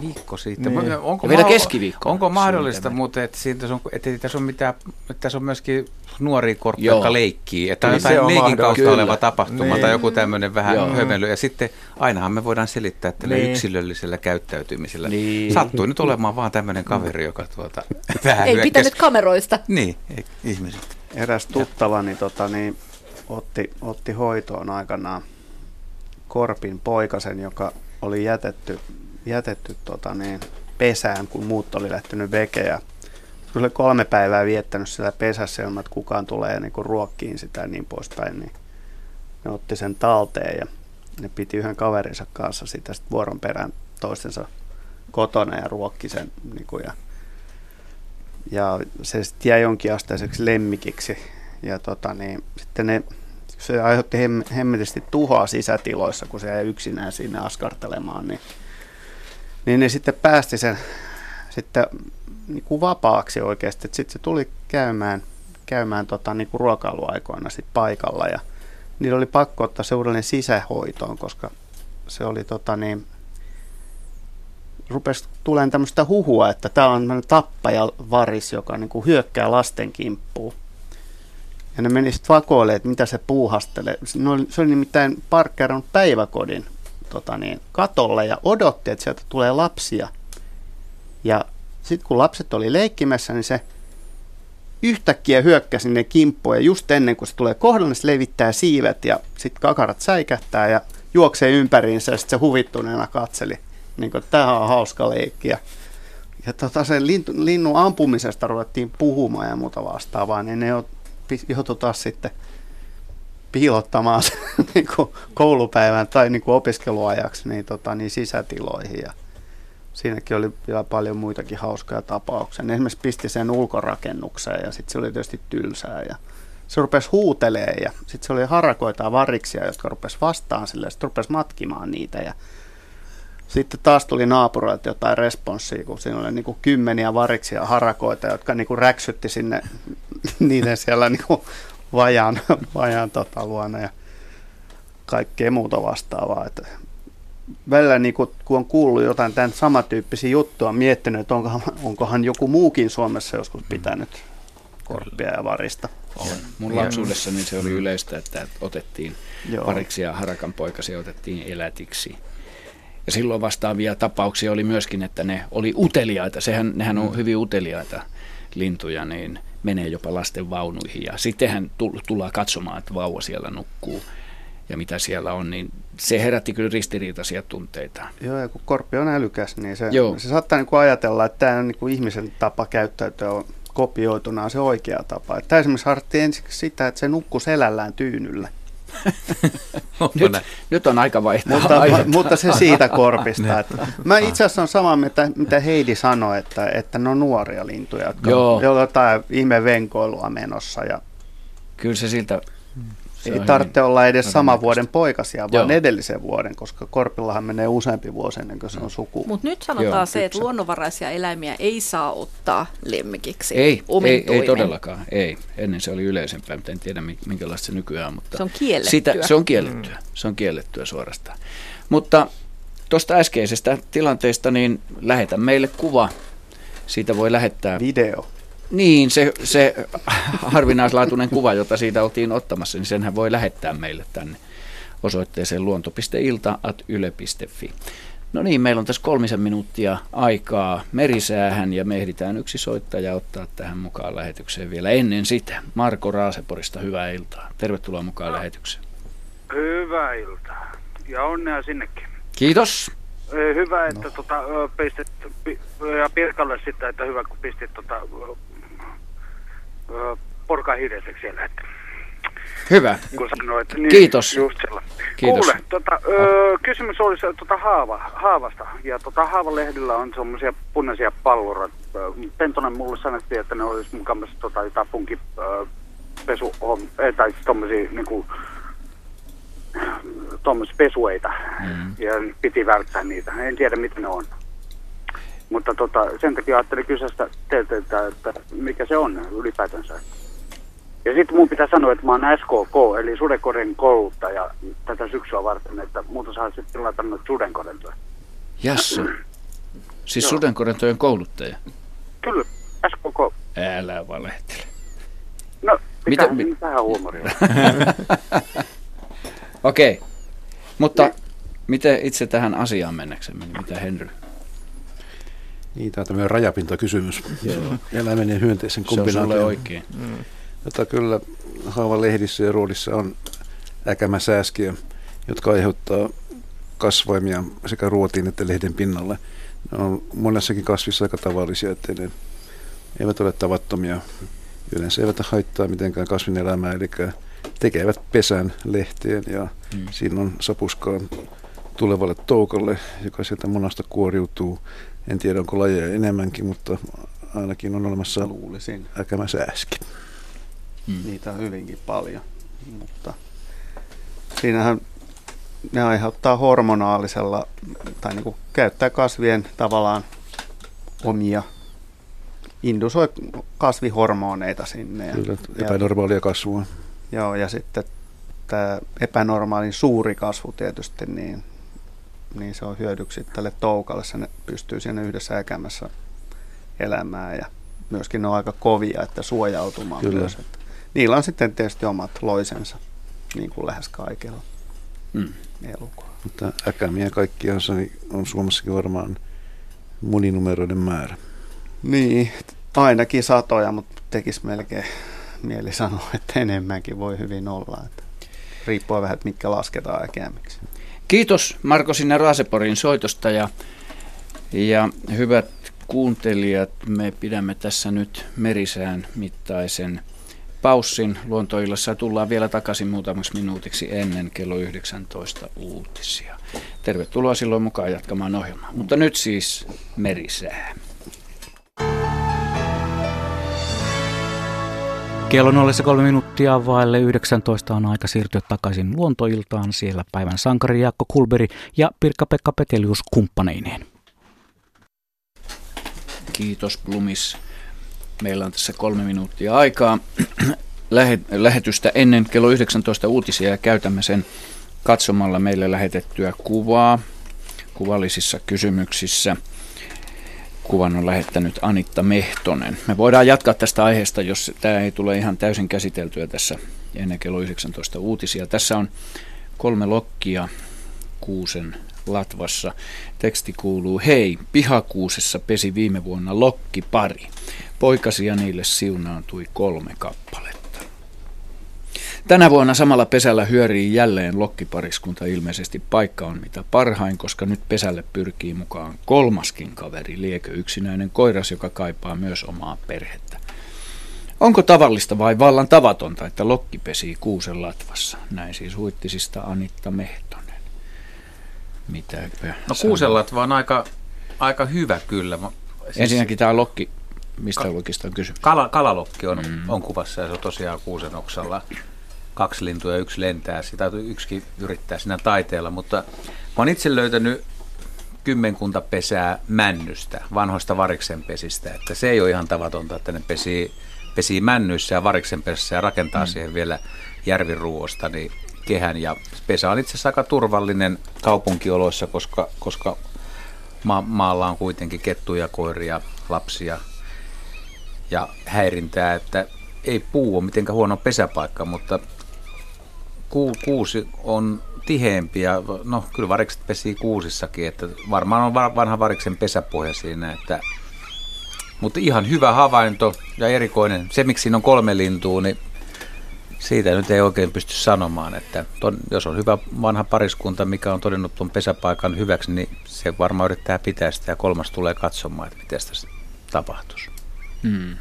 Speaker 7: Viikko sitten.
Speaker 2: Niin.
Speaker 7: Onko,
Speaker 1: Ja vielä keskiviikko
Speaker 7: Onko
Speaker 1: on
Speaker 7: mahdollista
Speaker 1: suunnitelma.
Speaker 7: muuten, että, siitä on, että ei tässä on mitään, että tässä on myöskin nuoria korppeja,
Speaker 1: Joo.
Speaker 7: jotka leikkii. Että on
Speaker 4: Niin
Speaker 7: jotain leikin kautta
Speaker 4: mahdollista.
Speaker 7: oleva tapahtuma
Speaker 4: Niin.
Speaker 7: tai joku tämmöinen vähän
Speaker 1: Joo.
Speaker 7: hömely. Ja sitten ainahan me voidaan selittää tällä
Speaker 4: Niin.
Speaker 7: yksilöllisellä käyttäytymisellä.
Speaker 1: Niin.
Speaker 7: Sattui nyt olemaan vaan tämmöinen kaveri, joka tuota, vähän
Speaker 5: Ei pitänyt kameroista.
Speaker 7: Niin, ei, ihmiset.
Speaker 2: Eräs tuttavani tota, niin, otti, otti hoitoon aikanaan Korpin poikasen, joka oli jätetty, jätetty tota, niin, pesään, kun muut oli lähtenyt vekeä. Kun oli kolme päivää viettänyt siellä pesässä ilman, että kukaan tulee niin kuin ruokkiin sitä ja niin poispäin, niin ne otti sen talteen ja ne piti yhden kaverinsa kanssa sitä sit vuoron perään toistensa kotona ja ruokki sen. Niin kuin, ja, ja se sitten jäi jonkinasteiseksi lemmikiksi. Ja tota, niin, sitten ne, se aiheutti hem, hemmetisti tuhoa sisätiloissa, kun se jäi yksinään sinne askartelemaan, niin, niin ne sitten päästi sen sitten niin kuin vapaaksi oikeasti. Sitten se tuli käymään, käymään tota, niin kuin ruokailuaikoina sit paikalla ja niillä oli pakko ottaa se uudelleen sisähoitoon, koska se oli tota niin, rupesi tulemaan tämmöistä huhua, että tämä on tämmöinen tappaja varis, joka niin kuin hyökkää lasten kimppuun. Ja ne meni sitten vakoilemaan, että mitä se puuhastelee. Se oli, nimittäin parkkeerannut päiväkodin tota niin, katolle ja odotti, että sieltä tulee lapsia. Ja sitten kun lapset oli leikkimässä, niin se yhtäkkiä hyökkäsi sinne kimppuun ja just ennen kuin se tulee kohdalle, niin se levittää siivet ja sitten kakarat säikähtää ja juoksee ympäriinsä ja sitten se huvittuneena katseli. Niin kuin, tämä on hauska leikki. Ja, ja tota, sen lintu, linnun ampumisesta ruvettiin puhumaan ja muuta vastaavaa, niin ne joutui taas sitten piilottamaan niin kuin koulupäivän tai niin kuin opiskeluajaksi niin, tota, niin sisätiloihin. Ja siinäkin oli vielä paljon muitakin hauskoja tapauksia. Ne esimerkiksi pisti sen ulkorakennukseen ja sitten se oli tietysti tylsää. Ja se rupesi huutelee ja sitten se oli harakoita variksia, jotka rupesi vastaan sille ja sitten rupesi matkimaan niitä. Ja sitten taas tuli naapureilta jotain responssia, kun siinä oli niin kuin kymmeniä variksia harakoita, jotka niin kuin räksytti sinne niiden siellä niin kuin vajaan, vajaan tota luona ja kaikkea muuta vastaavaa. Että välillä niin kuin, kun on kuullut jotain tämän samantyyppisiä juttuja, on miettinyt, että onkohan, onkohan joku muukin Suomessa joskus pitänyt korppia ja varista.
Speaker 1: On. Mun lapsuudessani se oli yleistä, että otettiin
Speaker 2: Joo.
Speaker 1: pariksi ja harakan poikasia otettiin elätiksi. Ja silloin vastaavia tapauksia oli myöskin, että ne oli uteliaita. Sehän, nehän on hyvin uteliaita lintuja, niin menee jopa lasten vaunuihin. Ja sittenhän tull- tullaan katsomaan, että vauva siellä nukkuu ja mitä siellä on, niin se herätti kyllä ristiriitaisia tunteita.
Speaker 2: Joo, ja kun korppi on älykäs, niin se,
Speaker 1: Joo.
Speaker 2: se saattaa niin kuin ajatella, että tämä on niin kuin ihmisen tapa käyttäytyä on kopioituna on se oikea tapa. Tämä esimerkiksi harjoitti ensiksi sitä, että se nukkui selällään tyynyllä.
Speaker 1: Nyt, nyt on aika vaihtaa
Speaker 2: Mutta, mutta se siitä korpista. Että mä itse asiassa on sama, mitä, mitä Heidi sanoi, että, että ne on nuoria lintuja, jotka
Speaker 1: Joo.
Speaker 2: on jotain ihme venkoilua menossa. Ja
Speaker 1: Kyllä se siltä... se
Speaker 2: ei tarvitse
Speaker 1: hyvin
Speaker 2: olla edes saman vuoden poikasia, vaan
Speaker 1: Joo.
Speaker 2: edellisen vuoden, koska korpillahan menee useampi vuosi ennen kuin se on suku.
Speaker 5: Mutta nyt sanotaan
Speaker 1: Joo,
Speaker 5: se, että luonnonvaraisia eläimiä ei saa ottaa lemmikiksi.
Speaker 1: Ei,
Speaker 5: omin
Speaker 1: ei, ei todellakaan. Ei. Ennen se oli yleisempää, mutta en tiedä mi- minkälaista se nykyään on. Mutta
Speaker 5: Se on kiellettyä.
Speaker 1: Sitä, se on kiellettyä. Se on kiellettyä suorastaan. Mutta tuosta äskeisestä tilanteesta, niin lähetä meille kuva. Siitä voi lähettää.
Speaker 2: Video.
Speaker 1: Niin, se, se harvinaislaatuinen kuva, jota siitä oltiin ottamassa, niin senhän voi lähettää meille tänne osoitteeseen luonto.ilta.yle.fi. No niin, meillä on tässä kolmisen minuuttia aikaa merisäähän ja me ehditään yksi soittaja ottaa tähän mukaan lähetykseen vielä ennen sitä. Marko Raaseporista, hyvää iltaa. Tervetuloa mukaan lähetykseen.
Speaker 11: Hyvää iltaa. Ja onnea sinnekin.
Speaker 1: Kiitos.
Speaker 11: Hyvä, että tota, ö, pistit, pi, ja Pirkalle sitä, että hyvä kun pistit tota, ö, porkan hiljaiseksi siellä. Että,
Speaker 1: Hyvä.
Speaker 11: kun sanoit, niin
Speaker 1: Kiitos.
Speaker 11: Just.
Speaker 1: Kiitos.
Speaker 11: Kuule, tota, ö, kysymys oli se, tota, haava, haavasta. Ja tota, haavalehdillä on semmoisia punaisia pallurat. Ö, Pentonen mulle sanottiin, että ne olisi mukavasti tota, jotain punki ö, pesu, tai tommosia niinku, tuommoisia pesueita
Speaker 1: Mm.
Speaker 11: ja piti välttää niitä. En tiedä, mitä ne on. Mutta tota, sen takia ajattelin kysyä teiltä, että, että mikä se on ylipäätänsä. Ja sitten mun pitää sanoa, että mä oon SKK, eli sudenkorin kouluttaja tätä syksyä varten, että muuta saa sitten tilata noita sudenkorentoja.
Speaker 1: Jassu. Siis sudenkorentojen kouluttaja.
Speaker 11: Kyllä, SKK.
Speaker 1: Älä valehtele.
Speaker 11: No,
Speaker 1: Mitä-
Speaker 11: Mitä, vähän huumoria.
Speaker 1: Okei, mutta miten itse tähän asiaan mennäksemme, niin mitä Henry?
Speaker 6: Niin, tämä on tämmöinen rajapintakysymys. Eläimen ja hyönteisen
Speaker 1: Se on
Speaker 6: kombinaatio.
Speaker 1: oikein.
Speaker 6: Jota kyllä haavan lehdissä ja ruodissa on äkämäsääskiä, jotka aiheuttaa kasvaimia sekä ruotiin että lehden pinnalle. Ne on monessakin kasvissa aika tavallisia, että ne eivät ole tavattomia. Yleensä eivät haittaa mitenkään kasvin elämää, eli tekevät pesän lehteen ja
Speaker 1: Mm.
Speaker 6: siinä on sapuskaan tulevalle toukolle, joka sieltä monasta kuoriutuu. En tiedä, onko lajeja enemmänkin, mutta ainakin on olemassa
Speaker 2: Luulisin.
Speaker 6: äkämäsääski.
Speaker 1: Mm.
Speaker 2: Niitä on hyvinkin paljon. Mutta siinähän ne aiheuttaa hormonaalisella, tai niin kuin käyttää kasvien tavallaan omia, indusoi kasvihormoneita sinne. Ja,
Speaker 6: Kyllä,
Speaker 2: ja,
Speaker 6: epänormaalia kasvua.
Speaker 2: joo, ja sitten tämä epänormaalin suuri kasvu tietysti, niin, niin se on hyödyksi tälle toukalle. Se ne pystyy siinä yhdessä äkämässä elämään ja myöskin ne on aika kovia, että suojautumaan
Speaker 6: Kyllä.
Speaker 2: myös. Että niillä on sitten tietysti omat loisensa, niin kuin lähes kaikilla
Speaker 1: Mm.
Speaker 2: elukoilla.
Speaker 6: Mutta äkämiä kaikkiaan niin on Suomessakin varmaan moninumeroiden määrä.
Speaker 2: Niin, ainakin satoja, mutta tekisi melkein mieli sanoa, että enemmänkin voi hyvin olla. Että riippuu vähän, että mitkä lasketaan äkäämiksi.
Speaker 1: Kiitos Marko sinne Raaseporin soitosta ja, ja hyvät kuuntelijat, me pidämme tässä nyt merisään mittaisen paussin luontoillassa tullaan vielä takaisin muutamaksi minuutiksi ennen kello 19 uutisia. Tervetuloa silloin mukaan jatkamaan ohjelmaa. Mutta nyt siis merisää.
Speaker 12: Kello on ollessa kolme minuuttia vaille 19 on aika siirtyä takaisin luontoiltaan. Siellä päivän sankari Jaakko Kulberi ja Pirkka-Pekka Petelius kumppaneineen.
Speaker 1: Kiitos Blumis. Meillä on tässä kolme minuuttia aikaa lähe- lähetystä ennen kello 19 uutisia ja käytämme sen katsomalla meille lähetettyä kuvaa kuvallisissa kysymyksissä. Kuvan on lähettänyt Anitta Mehtonen. Me voidaan jatkaa tästä aiheesta, jos tämä ei tule ihan täysin käsiteltyä tässä ennen kello 19 uutisia. Tässä on kolme lokkia kuusen latvassa. Teksti kuuluu, hei, pihakuusessa pesi viime vuonna lokkipari. Poikasia niille siunaantui kolme kappaletta. Tänä vuonna samalla pesällä hyörii jälleen lokkipariskunta. Ilmeisesti paikka on mitä parhain, koska nyt pesälle pyrkii mukaan kolmaskin kaveri, liekö yksinäinen koiras, joka kaipaa myös omaa perhettä. Onko tavallista vai vallan tavatonta, että lokki pesii kuusen latvassa? Näin siis huittisista Anitta Mehtonen. Mitäpä
Speaker 7: No
Speaker 1: sanoo?
Speaker 7: kuusenlatva on aika, aika hyvä kyllä. Siis
Speaker 1: Ensinnäkin tämä lokki, mistä lokista on kysymys?
Speaker 7: Kala, kalalokki on, mm. on kuvassa ja se on tosiaan kuusen oksalla. Kaksi lintua ja yksi lentää, sitä yksikin yrittää siinä taiteella, mutta mä oon itse löytänyt kymmenkunta pesää männystä, vanhoista variksenpesistä, että se ei ole ihan tavatonta, että ne pesii, pesii männyissä ja variksenpesässä ja rakentaa mm. siihen vielä järviruosta niin kehän. Ja pesä on itse asiassa aika turvallinen kaupunkioloissa, koska, koska ma- maalla on kuitenkin kettuja, koiria, lapsia ja häirintää, että ei puu ole mitenkään huono pesäpaikka, mutta ku, kuusi on tiheempi ja no kyllä varikset pesii kuusissakin, että varmaan on va- vanha variksen pesäpohja siinä, että mutta ihan hyvä havainto ja erikoinen. Se, miksi siinä on kolme lintua, niin siitä nyt ei oikein pysty sanomaan, että ton, jos on hyvä vanha pariskunta, mikä on todennut tuon pesäpaikan hyväksi, niin se varmaan yrittää pitää sitä ja kolmas tulee katsomaan, että miten tässä tapahtuisi.
Speaker 1: Hmm.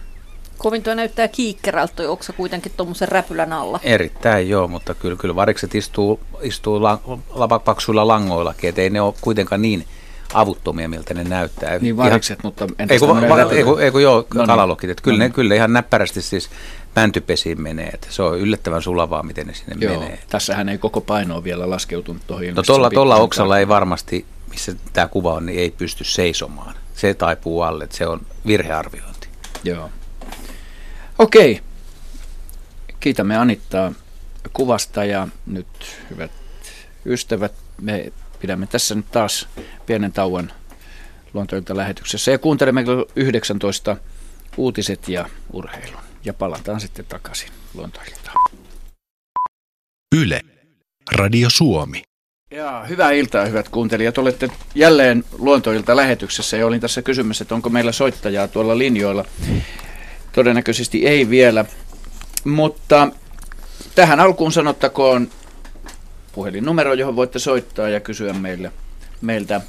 Speaker 5: Kovin tuo näyttää kiikkerältä, toi oksa kuitenkin tuommoisen räpylän alla.
Speaker 7: Erittäin joo, mutta kyllä, kyllä varikset istuu, istuu la, la, paksuilla langoillakin, että ei ne ole kuitenkaan niin avuttomia, miltä ne näyttää.
Speaker 1: Niin varikset, mutta entäs
Speaker 7: ei kun, va,
Speaker 1: räpylä?
Speaker 7: ei, kun, ei kun joo,
Speaker 1: No niin.
Speaker 7: kalalokit, että kyllä,
Speaker 1: No
Speaker 7: ne,
Speaker 1: niin.
Speaker 7: kyllä ihan näppärästi siis mäntypesiin menee, että se on yllättävän sulavaa, miten ne sinne
Speaker 1: Joo,
Speaker 7: menee.
Speaker 1: tässähän ei koko paino ole vielä laskeutunut tuohon.
Speaker 7: No tuolla,
Speaker 1: se
Speaker 7: tuolla oksalla ei varmasti, missä tämä kuva on, niin ei pysty seisomaan. Se taipuu alle, että se on virhearviointi.
Speaker 1: Joo. Okei. Kiitämme Anittaa kuvasta ja nyt hyvät ystävät, me pidämme tässä nyt taas pienen tauon luontoilta lähetyksessä. Ja kuuntelemme kello 19 uutiset ja urheilun. Ja palataan sitten takaisin luontoiltaan.
Speaker 13: Yle. Radio Suomi.
Speaker 1: Ja hyvää iltaa, hyvät kuuntelijat. Olette jälleen luontoilta lähetyksessä ja olin tässä kysymässä, että onko meillä soittajaa tuolla linjoilla. Todennäköisesti ei vielä, mutta tähän alkuun sanottakoon puhelinnumero, johon voitte soittaa ja kysyä meille, meiltä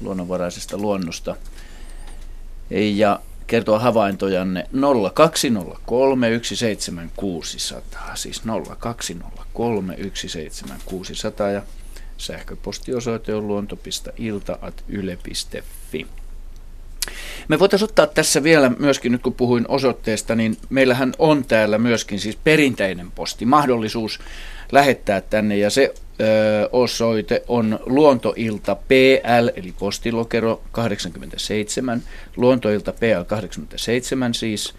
Speaker 1: luonnonvaraisesta luonnosta. Ja kertoa havaintojanne 0203 17600, siis 0203 17600 ja sähköpostiosoite on luonto.ilta.yle.fi. Me voitaisiin ottaa tässä vielä myöskin, nyt kun puhuin osoitteesta, niin meillähän on täällä myöskin siis perinteinen posti, mahdollisuus lähettää tänne ja se ö, osoite on luontoilta PL, eli postilokero 87, luontoilta PL 87 siis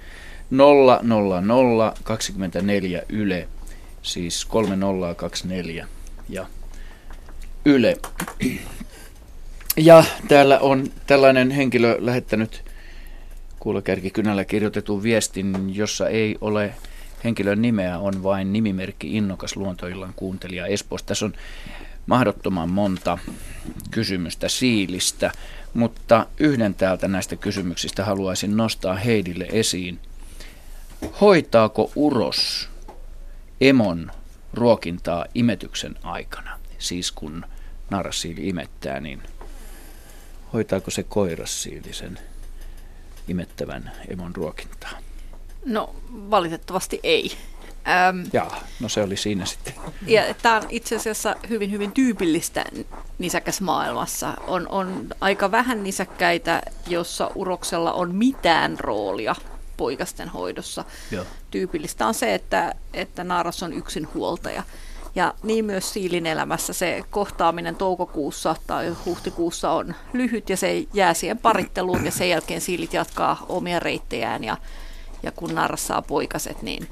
Speaker 1: 000 24 Yle, siis 3024 ja Yle. Ja täällä on tällainen henkilö lähettänyt kuulokärkikynällä kirjoitetun viestin, jossa ei ole henkilön nimeä, on vain nimimerkki Innokas luontoillan kuuntelija Espoosta. Tässä on mahdottoman monta kysymystä siilistä, mutta yhden täältä näistä kysymyksistä haluaisin nostaa Heidille esiin. Hoitaako uros emon ruokintaa imetyksen aikana? Siis kun narrasiili imettää, niin hoitaako se koirassiili sen imettävän emon ruokintaa?
Speaker 5: No valitettavasti ei.
Speaker 1: Ähm, Jaa, no se oli siinä sitten.
Speaker 5: Ja tämä on itse asiassa hyvin, hyvin tyypillistä nisäkäsmaailmassa. On, on aika vähän nisäkkäitä, jossa uroksella on mitään roolia poikasten hoidossa. Joo. Tyypillistä on se, että, että naaras on yksin huoltaja. Ja niin myös siilin elämässä se kohtaaminen toukokuussa tai huhtikuussa on lyhyt ja se jää siihen paritteluun ja sen jälkeen siilit jatkaa omia reittejään ja, ja kun narras saa poikaset, niin,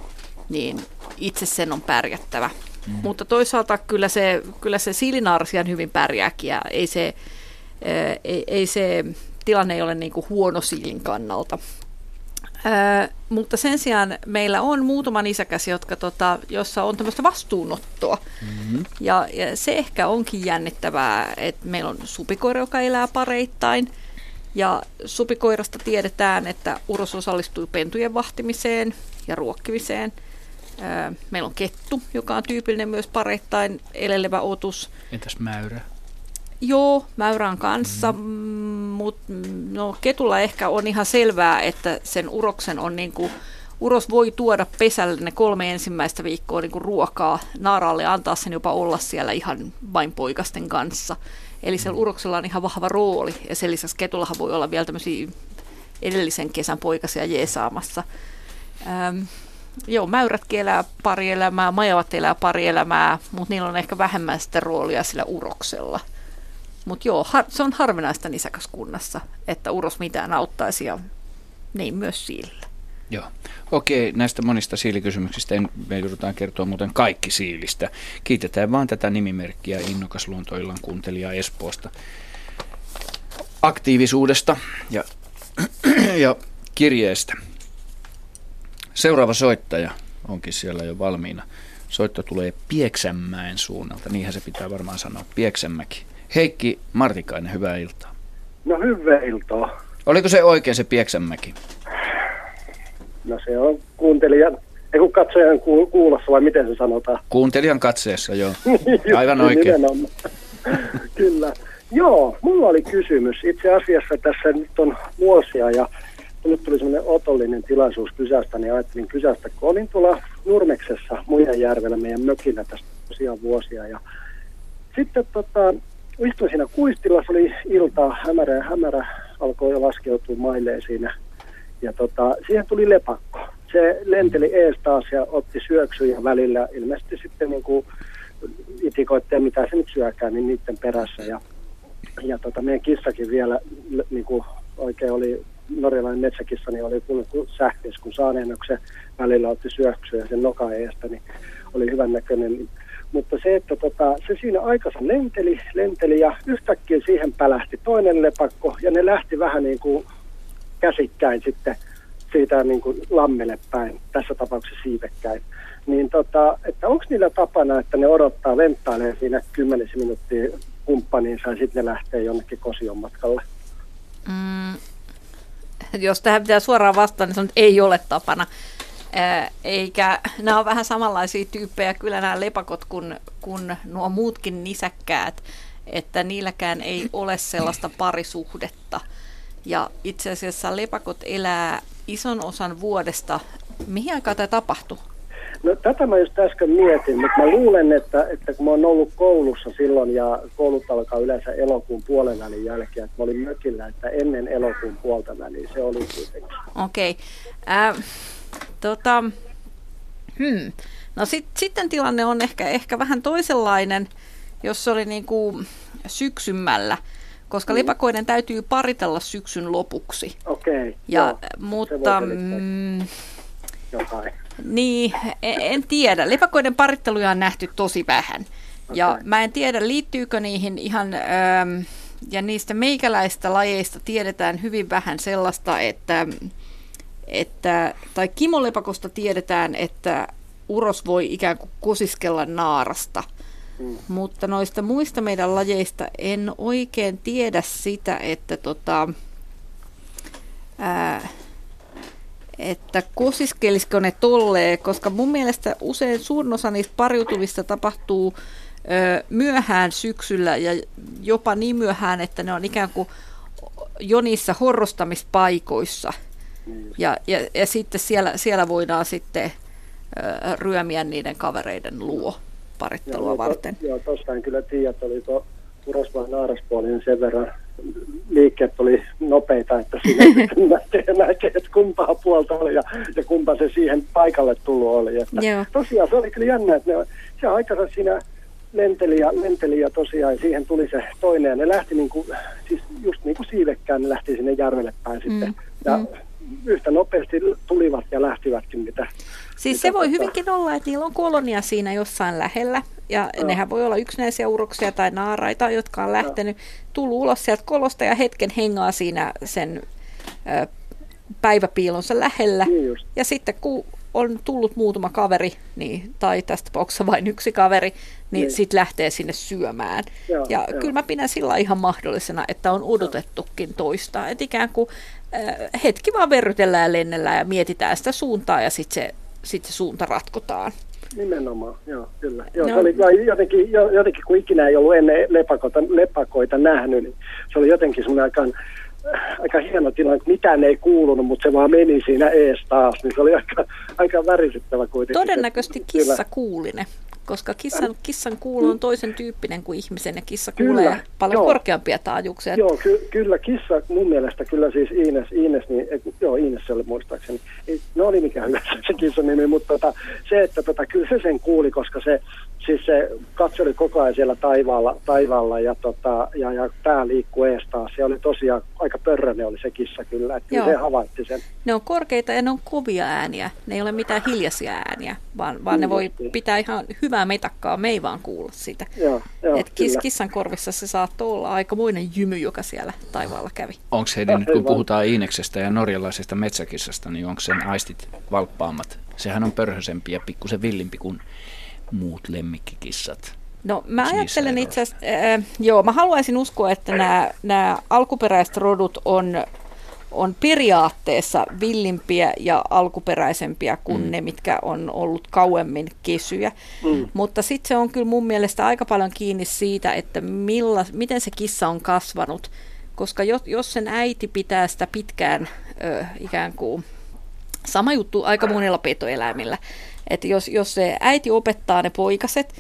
Speaker 5: niin itse sen on pärjättävä. Mm. Mutta toisaalta kyllä se, kyllä se siilinaarsian hyvin pärjääkin ja ei se, ei, ei se tilanne ei ole niin kuin huono siilin kannalta. Öö, mutta sen sijaan meillä on muutama isäkäs, jotka, tota, jossa on tämmöistä vastuunottoa. Mm-hmm. Ja, ja se ehkä onkin jännittävää, että meillä on supikoira, joka elää pareittain. Ja supikoirasta tiedetään, että uros osallistuu pentujen vahtimiseen ja ruokkimiseen. Öö, meillä on kettu, joka on tyypillinen myös pareittain elelevä otus.
Speaker 1: Entäs mäyrä?
Speaker 5: Joo, mäyrän kanssa, mm. mutta no, ketulla ehkä on ihan selvää, että sen uroksen on niin kuin, uros voi tuoda pesälle ne kolme ensimmäistä viikkoa niin kuin ruokaa naaraalle ja antaa sen jopa olla siellä ihan vain poikasten kanssa. Eli siellä uroksella on ihan vahva rooli ja sen lisäksi ketullahan voi olla vielä tämmöisiä edellisen kesän poikasia jeesaamassa. Ähm, joo, mäyrätkin elää pari elämää, majavat elää pari elämää, mutta niillä on ehkä vähemmän sitä roolia sillä uroksella. Mutta joo, har, se on harvinaista nisäkäskunnassa, että uros mitään auttaisi ja niin myös siilillä.
Speaker 1: Joo. Okei, näistä monista siilikysymyksistä en, me joudutaan kertoa muuten kaikki siilistä. Kiitetään vaan tätä nimimerkkiä Innokas luontoillan kuuntelija Espoosta aktiivisuudesta ja, ja kirjeestä. Seuraava soittaja onkin siellä jo valmiina. Soitto tulee Pieksämäen suunnalta, niinhän se pitää varmaan sanoa, Pieksämäki. Heikki Martikainen, hyvää iltaa.
Speaker 14: No hyvää iltaa.
Speaker 1: Oliko se oikein se Pieksämäki?
Speaker 14: No se on kuuntelijan, ei kun katsojan kuulossa vai miten se sanotaan?
Speaker 1: Kuuntelijan katseessa, joo. Aivan oikein.
Speaker 14: Kyllä. Joo, mulla oli kysymys. Itse asiassa tässä nyt on vuosia ja nyt tuli semmoinen otollinen tilaisuus kysästä, niin ajattelin kysästä, kun olin tuolla Nurmeksessa Muijanjärvellä meidän mökillä tästä tosiaan vuosia ja sitten tota, istuin siinä kuistilla, se oli iltaa, hämärä ja hämärä alkoi jo laskeutua mailleen siinä. Ja tota, siihen tuli lepakko. Se lenteli ees taas ja otti syöksyjä välillä ilmeisesti sitten niin kuin itikoitteen, mitä se nyt syökään, niin niiden perässä. Ja, ja tota, meidän kissakin vielä niin kuin oikein oli norjalainen metsäkissa, niin oli kun sähköis, kun saaneen, se välillä otti syöksyä sen noka eestä, niin oli hyvän näköinen. Mutta se, että tota, se siinä aikansa lenteli, lenteli ja yhtäkkiä siihen pälähti toinen lepakko ja ne lähti vähän niin kuin käsikkäin sitten siitä niin kuin lammelle päin, tässä tapauksessa siivekkäin. Niin tota, että onko niillä tapana, että ne odottaa, venttailee siinä kymmenisen minuuttia kumppaniinsa ja sitten ne lähtee jonnekin kosion matkalle?
Speaker 5: Mm, jos tähän pitää suoraan vastata, niin sanon, että ei ole tapana. Eikä nämä on vähän samanlaisia tyyppejä kyllä nämä lepakot kuin, kuin nuo muutkin nisäkkäät, että niilläkään ei ole sellaista parisuhdetta. Ja itse asiassa lepakot elää ison osan vuodesta. Mihin aikaan tämä tapahtui?
Speaker 14: No tätä mä just äsken mietin, mutta mä luulen, että, että kun mä oon ollut koulussa silloin ja koulut alkaa yleensä elokuun puolen välin jälkeen, että mä olin mökillä, että ennen elokuun puolta väliin se oli kuitenkin.
Speaker 5: Okei. Okay. Äh, tota, hmm. No sit, sitten tilanne on ehkä, ehkä vähän toisenlainen, jos se oli niin kuin syksymällä koska mm. lepakoiden täytyy paritella syksyn lopuksi.
Speaker 14: Okei. Okay,
Speaker 5: ja, joo, mutta... Mm,
Speaker 14: jotain.
Speaker 5: Niin, en, en tiedä. Lepakoiden paritteluja on nähty tosi vähän. Okay. Ja mä en tiedä, liittyykö niihin ihan... Ähm, ja niistä meikäläistä lajeista tiedetään hyvin vähän sellaista, että, että tai kimolepakosta tiedetään, että uros voi ikään kuin kosiskella naarasta. Mm. Mutta noista muista meidän lajeista en oikein tiedä sitä, että tota, ää, että kosiskelisiko ne tolleen, koska mun mielestä usein suurin osa niistä pariutuvista tapahtuu ö, myöhään syksyllä ja jopa niin myöhään, että ne on ikään kuin jo niissä horrostamispaikoissa. Ja, ja, ja sitten siellä, siellä voidaan sitten ö, ryömiä niiden kavereiden luo parittelua joo, varten.
Speaker 14: To, joo, tuosta en kyllä tiedä, että oliko uros vai naaraspuolinen sen verran liikkeet oli nopeita, että siinä näkee, näkee, että kumpaa puolta oli ja, ja kumpa se siihen paikalle tullut oli. Että
Speaker 5: Joo.
Speaker 14: Tosiaan se oli kyllä jännä, että ne, se aikansa siinä lenteli ja, lenteli ja tosiaan siihen tuli se toinen ja ne lähti niin kuin, siis just niin kuin siivekkään, ne lähti sinne järvelle päin mm. sitten. Ja mm. Yhtä nopeasti tulivat ja lähtivätkin mitä
Speaker 5: Siis se voi hyvinkin olla, että niillä on kolonia siinä jossain lähellä. Ja no. nehän voi olla yksinäisiä uroksia tai naaraita, jotka on lähtenyt, tullut ulos sieltä kolosta ja hetken hengaa siinä sen ö, päiväpiilonsa lähellä.
Speaker 14: Niin
Speaker 5: ja sitten kun on tullut muutama kaveri, niin, tai tästä tapauksessa vain yksi kaveri, niin, niin. sitten lähtee sinne syömään. Joo, ja joo. kyllä mä pidän sillä ihan mahdollisena, että on odotettukin toista. Että ikään kuin hetki vaan verrytellään ja lennellään ja mietitään sitä suuntaa ja sitten se sitten se suunta ratkotaan.
Speaker 14: Nimenomaan, joo, kyllä. Joo, no. se oli jotenkin, jotenkin, kun ikinä ei ollut ennen lepakoita, lepakoita nähnyt, niin se oli jotenkin semmoinen aika, aika hieno tilanne, että mitään ei kuulunut, mutta se vaan meni siinä ees taas, niin se oli aika, aika värisyttävä kuitenkin.
Speaker 5: Todennäköisesti kissa kuuline koska kissan, kissan kuulo on toisen tyyppinen kuin ihmisen ja kissa kyllä, kuulee paljon joo. korkeampia taajuuksia.
Speaker 14: Joo, ky- kyllä kissa mun mielestä kyllä siis Ines, Ines niin, joo Ines se oli muistaakseni, ei, no oli mikä hyvä se kissan nimi, mutta tota, se, että tota, kyllä se sen kuuli, koska se, siis se katseli koko ajan siellä taivaalla, taivaalla ja, tota, ja, ja pää liikkuu ees taas. Se oli tosiaan aika pörrönen oli se kissa kyllä, että se havaitti sen.
Speaker 5: Ne on korkeita ja ne on kovia ääniä, ne ei ole mitään hiljaisia ääniä, vaan, vaan mm, ne voi pitää ihan hyvää metakkaa, me ei vaan kuulla sitä.
Speaker 14: Joo, joo,
Speaker 5: Et kis, kissan korvissa se saattoi olla aikamoinen jymy, joka siellä taivaalla kävi.
Speaker 1: Onko Heidi, nyt kun puhutaan Iineksestä ja norjalaisesta metsäkissasta, niin onko sen aistit valppaammat? Sehän on pörhösempi ja pikkusen villimpi kuin muut lemmikkikissat.
Speaker 5: No mä ajattelen itse asiassa, äh, joo, mä haluaisin uskoa, että nämä, nämä alkuperäiset rodut on, on periaatteessa villimpiä ja alkuperäisempiä kuin mm. ne, mitkä on ollut kauemmin kesyjä. Mm. Mutta sitten se on kyllä mun mielestä aika paljon kiinni siitä, että milla, miten se kissa on kasvanut. Koska jos, jos sen äiti pitää sitä pitkään ö, ikään kuin, sama juttu aika monilla petoeläimillä, että jos, jos se äiti opettaa ne poikaset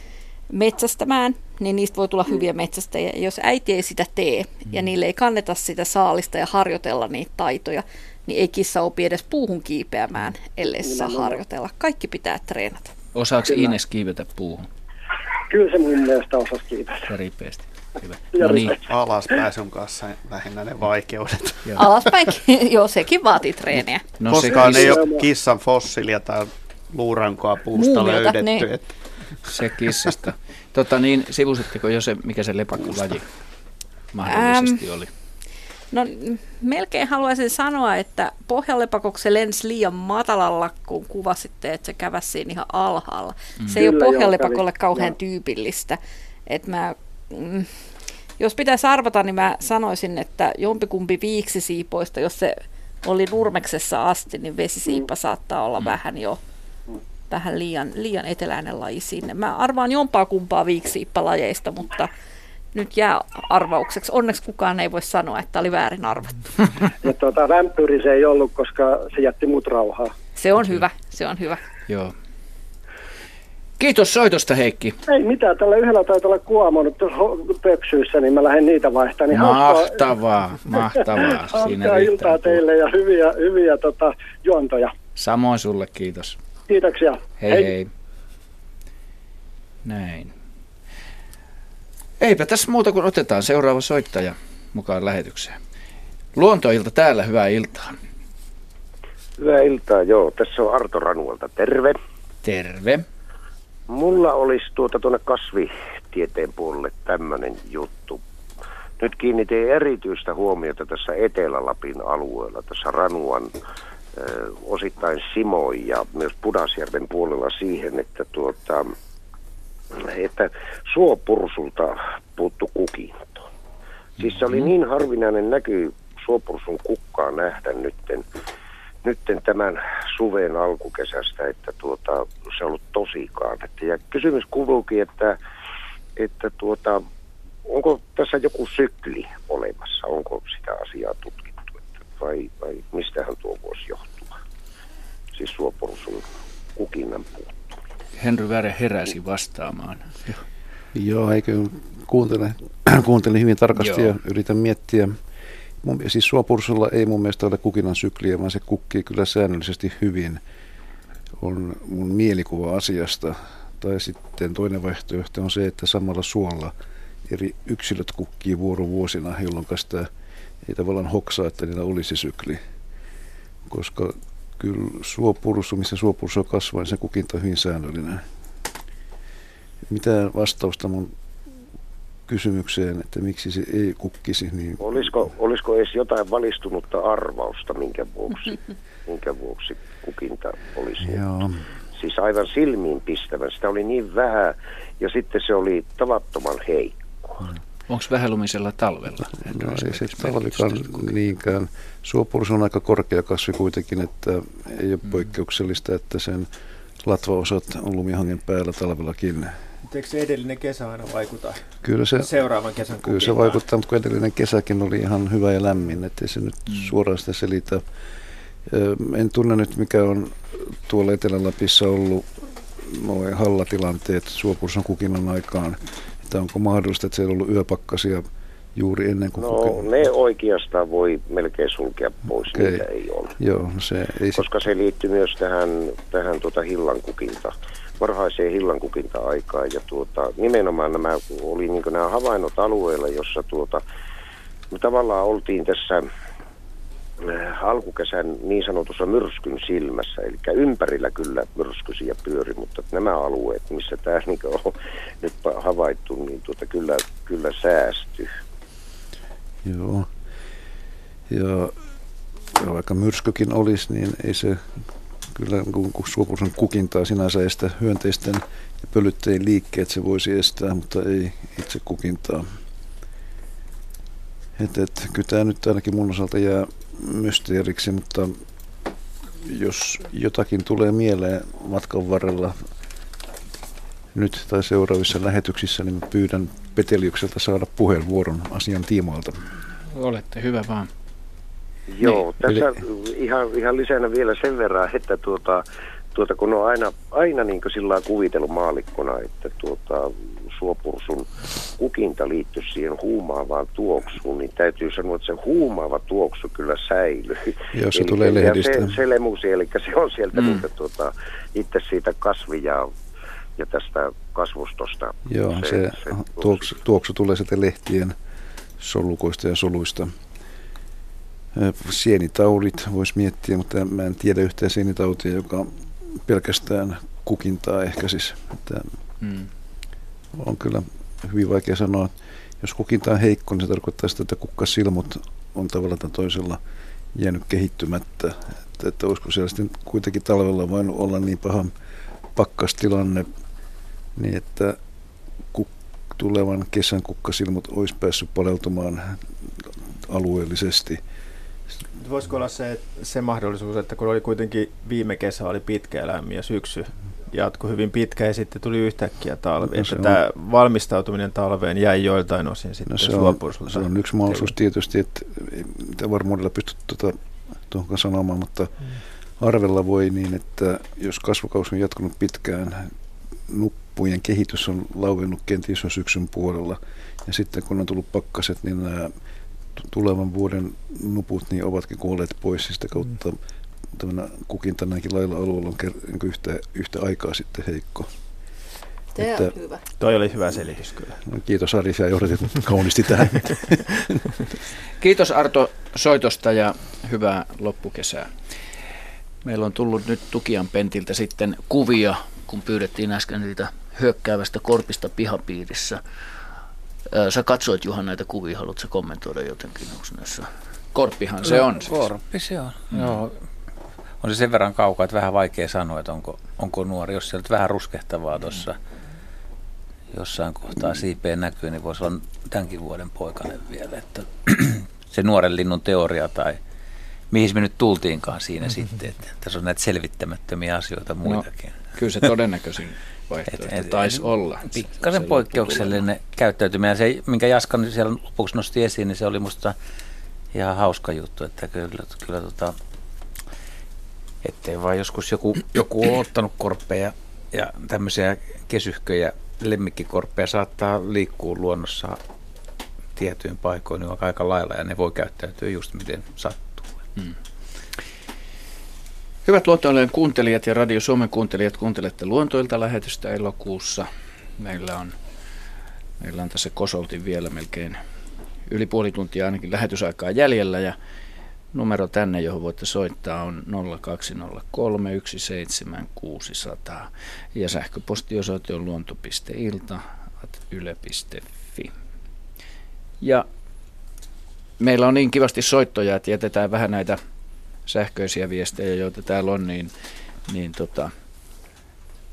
Speaker 5: metsästämään, niin niistä voi tulla hyviä metsästäjiä. Jos äiti ei sitä tee ja mm. niille ei kanneta sitä saalista ja harjoitella niitä taitoja, niin ei kissa opi edes puuhun kiipeämään, ellei saa harjoitella. Kaikki pitää treenata.
Speaker 1: Osaako Ines kiivetä puuhun?
Speaker 14: Kyllä se mun mielestä osasi kiivetä.
Speaker 1: Ja ripeästi. Hyvä.
Speaker 2: No niin. Alaspääsyn kanssa lähinnä ne vaikeudet.
Speaker 5: Alaspäin, joo, sekin vaatii treeniä.
Speaker 2: No, Koskaan ei ole kissan fossiilia tai luurankoa puusta Muumilta, löydetty.
Speaker 5: Niin.
Speaker 2: Että
Speaker 1: Se kissasta. Tota niin, sivusitteko jo se, mikä se lepakkolaji mahdollisesti
Speaker 5: Ähm.
Speaker 1: oli?
Speaker 5: No melkein haluaisin sanoa, että pohjalepakoksi se lensi liian matalalla, kun kuvasitte, että se käväsi siinä ihan alhaalla.
Speaker 14: Mm.
Speaker 5: Se ei ole
Speaker 14: Kyllä, joo,
Speaker 5: pohjalepakolle
Speaker 14: kävi.
Speaker 5: kauhean
Speaker 14: Joo.
Speaker 5: tyypillistä. Et mä, mm, jos pitäisi arvata, niin mä sanoisin, että jompikumpi viiksisiipoista, jos se oli nurmeksessa asti, niin vesisiipa saattaa olla vähän jo vähän liian, liian eteläinen laji sinne. Mä arvaan jompaa kumpaa viiksiippalajeista, mutta nyt jää arvaukseksi. Onneksi kukaan ei voi sanoa, että oli väärin arvattu.
Speaker 14: Ja tuota, rämpyri se ei ollut, koska se jätti mut rauhaa.
Speaker 5: Se on hyvä, se on hyvä.
Speaker 1: Joo. Kiitos soitosta Heikki.
Speaker 14: Ei mitään, tällä yhdellä taitaa olla tuossa ho- pöksyissä, niin mä lähden niitä vaihtamaan. Niin hauskaa-
Speaker 1: Mahtavaa, mahtavaa. Siinä
Speaker 14: iltaa teille ja hyviä, hyviä tota, juontoja.
Speaker 1: Samoin sulle, kiitos.
Speaker 14: Kiitoksia.
Speaker 1: Hei hei. hei. Näin. Eipä tässä muuta kuin otetaan seuraava soittaja mukaan lähetykseen. Luontoilta täällä, hyvää iltaa.
Speaker 15: Hyvää iltaa, joo. Tässä on Arto Ranualta. Terve.
Speaker 1: Terve.
Speaker 15: Mulla olisi tuota tuonne kasvitieteen puolelle tämmöinen juttu. Nyt kiinnitin erityistä huomiota tässä Etelä-Lapin alueella, tässä Ranuan osittain Simoin ja myös Pudasjärven puolella siihen, että, tuota, että suopursulta puuttu kukinto. Siis se oli niin harvinainen näky suopursun kukkaa nähdä nytten, nytten tämän suven alkukesästä, että tuota, se on ollut tosikaan. Että, ja kysymys kuuluukin, että, että tuota, onko tässä joku sykli olemassa? Onko sitä asiaa tutkittu? Vai, vai mistähän tuo voisi johtua? Siis suopursun kukinnan puuttu.
Speaker 1: Henry Väre heräsi vastaamaan.
Speaker 6: Joo, eikö kuuntele, kuuntelin hyvin tarkasti
Speaker 1: Joo.
Speaker 6: ja yritän miettiä. Mun, siis suopursulla ei mun mielestä ole kukinan sykliä, vaan se kukkii kyllä säännöllisesti hyvin. On mun mielikuva asiasta. Tai sitten toinen vaihtoehto on se, että samalla suolla eri yksilöt kukkii vuorovuosina, jolloin sitä ei tavallaan hoksaa, että niillä olisi sykli. Koska kyllä suopursu, missä suopursu kasvaa, niin se kukinta on hyvin säännöllinen. Mitä vastausta mun kysymykseen, että miksi se ei kukkisi, niin
Speaker 15: Olisiko, olisiko edes jotain valistunutta arvausta, minkä vuoksi, minkä vuoksi kukinta olisi?
Speaker 6: joo.
Speaker 15: Siis aivan silmiin pistävän. Sitä oli niin vähän ja sitten se oli tavattoman heikko.
Speaker 1: Onko vähälumisella talvella?
Speaker 6: No ei se talvikaan niinkään. Suopursu on aika korkea kasvi kuitenkin, että ei ole poikkeuksellista, että sen latvaosat on lumihangen päällä talvellakin.
Speaker 4: Eikö se edellinen kesä aina vaikuta
Speaker 6: Kyllä se,
Speaker 4: seuraavan kesän
Speaker 6: kyllä se vaikuttaa, mutta kun edellinen kesäkin oli ihan hyvä ja lämmin, ettei se nyt mm. suoraan sitä selitä. En tunne nyt, mikä on tuolla Etelä-Lapissa ollut noin hallatilanteet suopursun kukinnan aikaan. Että onko mahdollista, että siellä on ollut yöpakkasia juuri ennen kuin
Speaker 15: No
Speaker 6: kukin-
Speaker 15: ne oikeastaan voi melkein sulkea pois,
Speaker 6: Okei.
Speaker 15: niitä ei ole.
Speaker 6: Joo, no se ei
Speaker 15: Koska se liittyy myös tähän, tähän tuota hillankukinta, varhaiseen hillankukinta-aikaan. Ja tuota, nimenomaan nämä oli niin nämä havainnot alueella, jossa tuota, me tavallaan oltiin tässä alkukesän niin sanotussa myrskyn silmässä, eli ympärillä kyllä myrskysiä pyöri, mutta nämä alueet, missä tämä niin on nyt havaittu, niin tuota, kyllä, kyllä säästyy.
Speaker 6: Joo. Ja, ja vaikka myrskykin olisi, niin ei se kyllä suopursun kukintaa sinänsä estä hyönteisten ja pölytteen liikkeet se voisi estää, mutta ei itse kukintaa. Et, et, kyllä tämä nyt ainakin mun osalta jää mysteeriksi, mutta jos jotakin tulee mieleen matkan varrella nyt tai seuraavissa lähetyksissä, niin mä pyydän Peteliukselta saada puheenvuoron asian tiimoilta.
Speaker 1: Olette hyvä vaan.
Speaker 15: Joo,
Speaker 1: Niin,
Speaker 15: tässä ihan, ihan lisänä vielä sen verran, että tuota, tuota, kun on aina, aina niin sillä lailla kuvitellut maalikkona, että tuota, suopursun kukinta liittyy siihen huumaavaan tuoksuun, niin täytyy sanoa, että se huumaava tuoksu kyllä säilyy.
Speaker 6: Joo, se
Speaker 15: Eli
Speaker 6: tulee lehdistä.
Speaker 15: Se, se lemusi, eli se on sieltä
Speaker 1: Mm.
Speaker 15: niitä, tuota, itse siitä kasvi- ja, ja tästä kasvustosta.
Speaker 6: Joo, se, se tuoksu, tuoksu tulee sieltä lehtien solukoista ja soluista. Sienitaudit voisi miettiä, mutta mä en tiedä yhtään sienitautia, joka pelkästään kukintaa ehkäisisi. Että
Speaker 1: Hmm.
Speaker 6: On kyllä hyvin vaikea sanoa. Jos kukinta on heikko, niin se tarkoittaa sitä, että kukkasilmut on tavalla tai toisella jäänyt kehittymättä. Että, että olisiko siellä sitten kuitenkin talvella voinut olla niin paha pakkastilanne, niin että kuk- tulevan kesän kukkasilmut olisi päässyt paleltumaan alueellisesti.
Speaker 4: Voisiko olla se, se mahdollisuus, että kun oli kuitenkin viime kesä oli pitkä elämä ja syksy jatkui hyvin pitkä ja sitten tuli yhtäkkiä talvi. No, että on, tämä valmistautuminen talveen jäi joiltain osin sitten no
Speaker 6: se on, se on yksi mahdollisuus tietysti, että mitä varmuudella pystyt tuota, tuohon sanomaan, mutta mm. arvella voi niin, että jos kasvukausi on jatkunut pitkään, nuppujen kehitys on lauennut kenties jo syksyn puolella ja sitten kun on tullut pakkaset, niin nämä tulevan vuoden nuput niin ovatkin kuolleet pois sitä kautta mm kukinta näinkin lailla alueella on niin yhtä, yhtä aikaa sitten heikko.
Speaker 5: Tämä että, on hyvä.
Speaker 4: Toi oli hyvä selitys kyllä.
Speaker 6: No, kiitos Ari, ja johdatit kauniisti tähän.
Speaker 1: kiitos Arto soitosta ja hyvää loppukesää. Meillä on tullut nyt Tukian Pentiltä sitten kuvia, kun pyydettiin äsken niitä hyökkäävästä korpista pihapiirissä. Sä katsoit Juhan näitä kuvia, haluatko kommentoida jotenkin? näissä? Korppihan se on. Siis.
Speaker 7: Korppi se on, mm. joo on se sen verran kaukaa, että vähän vaikea sanoa, että onko, onko nuori. Jos sieltä vähän ruskehtavaa tuossa jossain kohtaa siipeen näkyy, niin voisi olla tämänkin vuoden poikainen vielä. Että se nuoren linnun teoria tai mihin me nyt tultiinkaan siinä mm-hmm. sitten. Että tässä on näitä selvittämättömiä asioita no, muitakin. No,
Speaker 1: kyllä se todennäköisin vaihtoehto et, et, taisi olla.
Speaker 7: Pikkasen poikkeuksellinen käyttäytyminen. Se, minkä Jaskan siellä lopuksi nosti esiin, niin se oli musta ihan hauska juttu, että kyllä, kyllä tota, Ettei vaan joskus joku, joku ole ottanut korppeja ja tämmöisiä kesyhköjä, lemmikkikorppeja saattaa liikkua luonnossa tiettyyn paikoin niin aika lailla ja ne voi käyttäytyä just miten sattuu. Hmm.
Speaker 1: Hyvät luontoilujen kuuntelijat ja Radio Suomen kuuntelijat, kuuntelette Luontoilta lähetystä elokuussa. Meillä on, meillä on tässä kosolti vielä melkein yli puoli tuntia ainakin lähetysaikaa jäljellä ja Numero tänne, johon voitte soittaa, on 0203 17600 ja sähköpostiosoite on luonto.ilta.yle.fi. Ja meillä on niin kivasti soittoja, että jätetään vähän näitä sähköisiä viestejä, joita täällä on, niin, niin tota,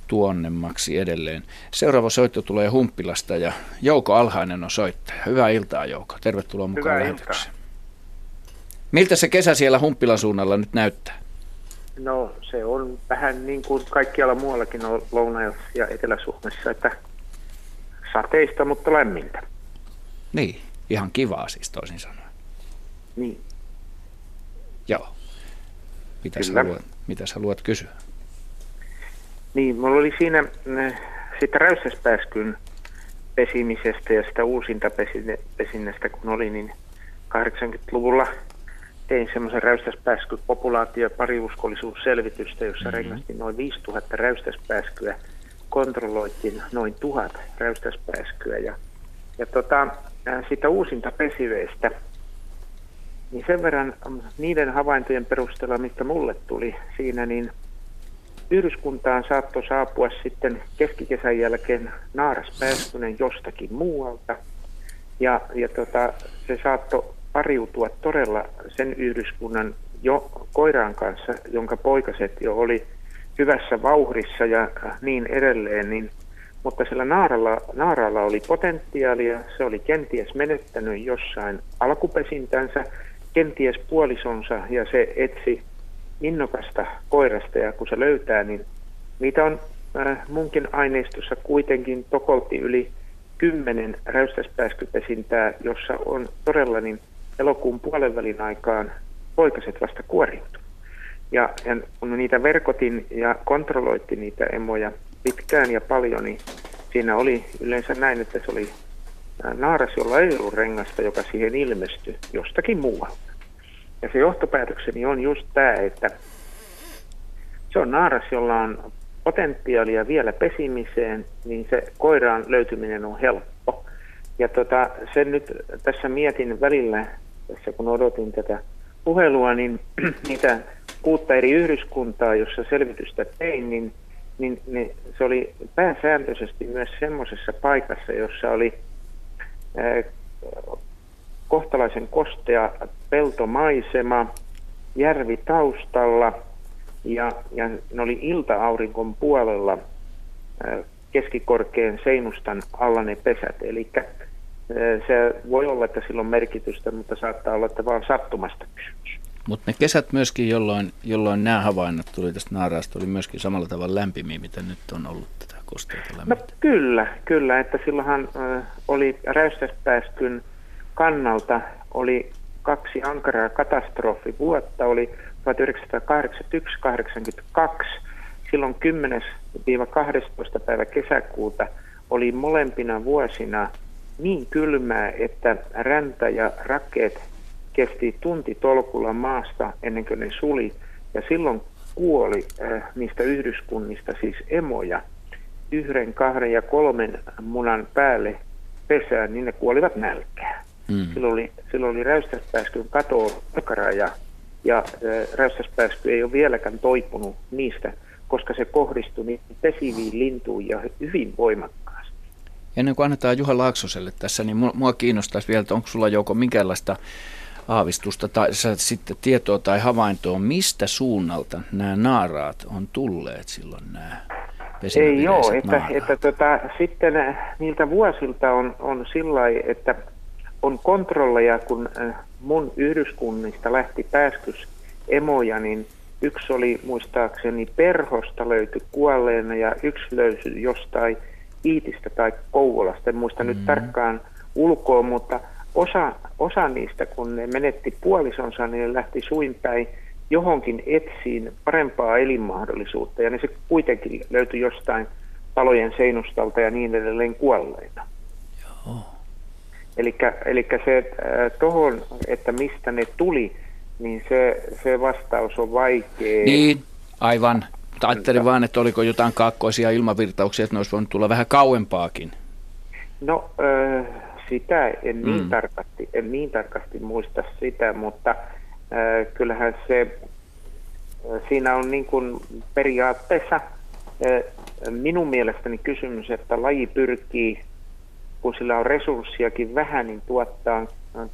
Speaker 1: tuonnemmaksi edelleen. Seuraava soitto tulee Humppilasta ja Jouko Alhainen on soittaja. Hyvää iltaa Jouko. Tervetuloa mukaan lähetykseen. Miltä se kesä siellä Humppilan suunnalla nyt näyttää?
Speaker 16: No se on vähän niin kuin kaikkialla muuallakin on Louna- ja Etelä-Suomessa, että sateista, mutta lämmintä.
Speaker 1: Niin, ihan kivaa siis toisin sanoen.
Speaker 16: Niin.
Speaker 1: Joo. Mitäs, haluat, mitäs haluat kysyä?
Speaker 16: Niin, mulla oli siinä äh, sitä räystäspääskyn pesimisestä ja sitä uusinta pesinnästä, kun oli, niin 80-luvulla – tein semmoisen räystäspääsky populaatio- ja pariuskollisuusselvitystä, jossa mm-hmm. rengastin noin 5000 räystäspääskyä, kontrolloitiin noin 1000 räystäspääskyä ja, ja tota, sitä uusinta pesiveistä, niin sen verran niiden havaintojen perusteella, mitä mulle tuli siinä, niin Yhdyskuntaan saattoi saapua sitten keskikesän jälkeen naaraspääskynen jostakin muualta. Ja, ja tota, se saattoi pariutua todella sen yhdyskunnan jo koiraan kanssa, jonka poikaset jo oli hyvässä vauhdissa ja niin edelleen, niin, mutta sillä naaralla, naaralla oli potentiaalia, se oli kenties menettänyt jossain alkupesintänsä, kenties puolisonsa ja se etsi innokasta koirasta ja kun se löytää, niin niitä on äh, munkin aineistossa kuitenkin tokolti yli kymmenen räystäspääskypesintää, jossa on todella niin elokuun puolen välin aikaan poikaset vasta kuoriutu. Ja, ja kun niitä verkotin ja kontrolloitti niitä emoja pitkään ja paljon, niin siinä oli yleensä näin, että se oli naaras, jolla ei ollut rengasta, joka siihen ilmestyi jostakin muualta. Ja se johtopäätökseni on just tämä, että se on naaras, jolla on potentiaalia vielä pesimiseen, niin se koiraan löytyminen on helppo. Ja tota, sen nyt tässä mietin välillä tässä kun odotin tätä puhelua, niin niitä kuutta eri yhdyskuntaa, jossa selvitystä tein, niin niin, niin se oli pääsääntöisesti myös semmoisessa paikassa, jossa oli kohtalaisen kostea peltomaisema, järvi taustalla ja, ja ne oli ilta-aurinkon puolella keskikorkean seinustan alla ne pesät. Eli se voi olla, että sillä on merkitystä, mutta saattaa olla, että vaan sattumasta kysymys.
Speaker 1: Mutta ne kesät myöskin, jolloin, jolloin nämä havainnot tuli tästä naaraasta, oli myöskin samalla tavalla lämpimiä, mitä nyt on ollut kosteita
Speaker 16: No kyllä, kyllä, että silloinhan äh, oli räystäspääskyn kannalta oli kaksi ankaraa katastrofivuotta, oli 1981-82, silloin 10-12 päivä kesäkuuta oli molempina vuosina niin kylmää, että räntä ja rakkeet kesti tunti tolkulla maasta ennen kuin ne suli. Ja silloin kuoli äh, niistä yhdyskunnista siis emoja yhden, kahden ja kolmen munan päälle pesään, niin ne kuolivat nälkään. Mm. Silloin oli, silloin oli räystäspääskyn kato ja, ja räystäspääsky ei ole vieläkään toipunut niistä, koska se kohdistui niin pesiviin lintuihin ja hyvin voimakkaasti.
Speaker 1: Ennen kuin annetaan Juha Laaksoselle tässä, niin mua kiinnostaisi vielä, että onko sulla joko minkäänlaista aavistusta tai sitten tietoa tai havaintoa, mistä suunnalta nämä naaraat on tulleet silloin nämä
Speaker 16: Ei joo, että, että tota, sitten äh, niiltä vuosilta on, on sillä että on kontrolleja, kun äh, mun yhdyskunnista lähti pääskys emoja, niin yksi oli muistaakseni perhosta löyty kuolleena ja yksi löytyi jostain Iitistä tai Kouvolasta, en muista mm-hmm. nyt tarkkaan ulkoa, mutta osa, osa niistä, kun ne menetti puolisonsa, niin ne lähti suinpäin johonkin etsiin parempaa elinmahdollisuutta, ja ne se kuitenkin löytyi jostain talojen seinustalta ja niin edelleen kuolleita. Eli se äh, tuohon, että mistä ne tuli, niin se, se vastaus on vaikea.
Speaker 1: Niin, aivan. Ajattelin vaan, että oliko jotain kaakkoisia ilmavirtauksia, että ne olisi voinut tulla vähän kauempaakin.
Speaker 16: No, äh, sitä en niin, mm. tarkasti, en niin tarkasti muista sitä, mutta kyllähän se, äh, siinä on niin kuin periaatteessa äh, minun mielestäni kysymys, että laji pyrkii, kun sillä on resurssiakin vähän, niin tuottaa äh,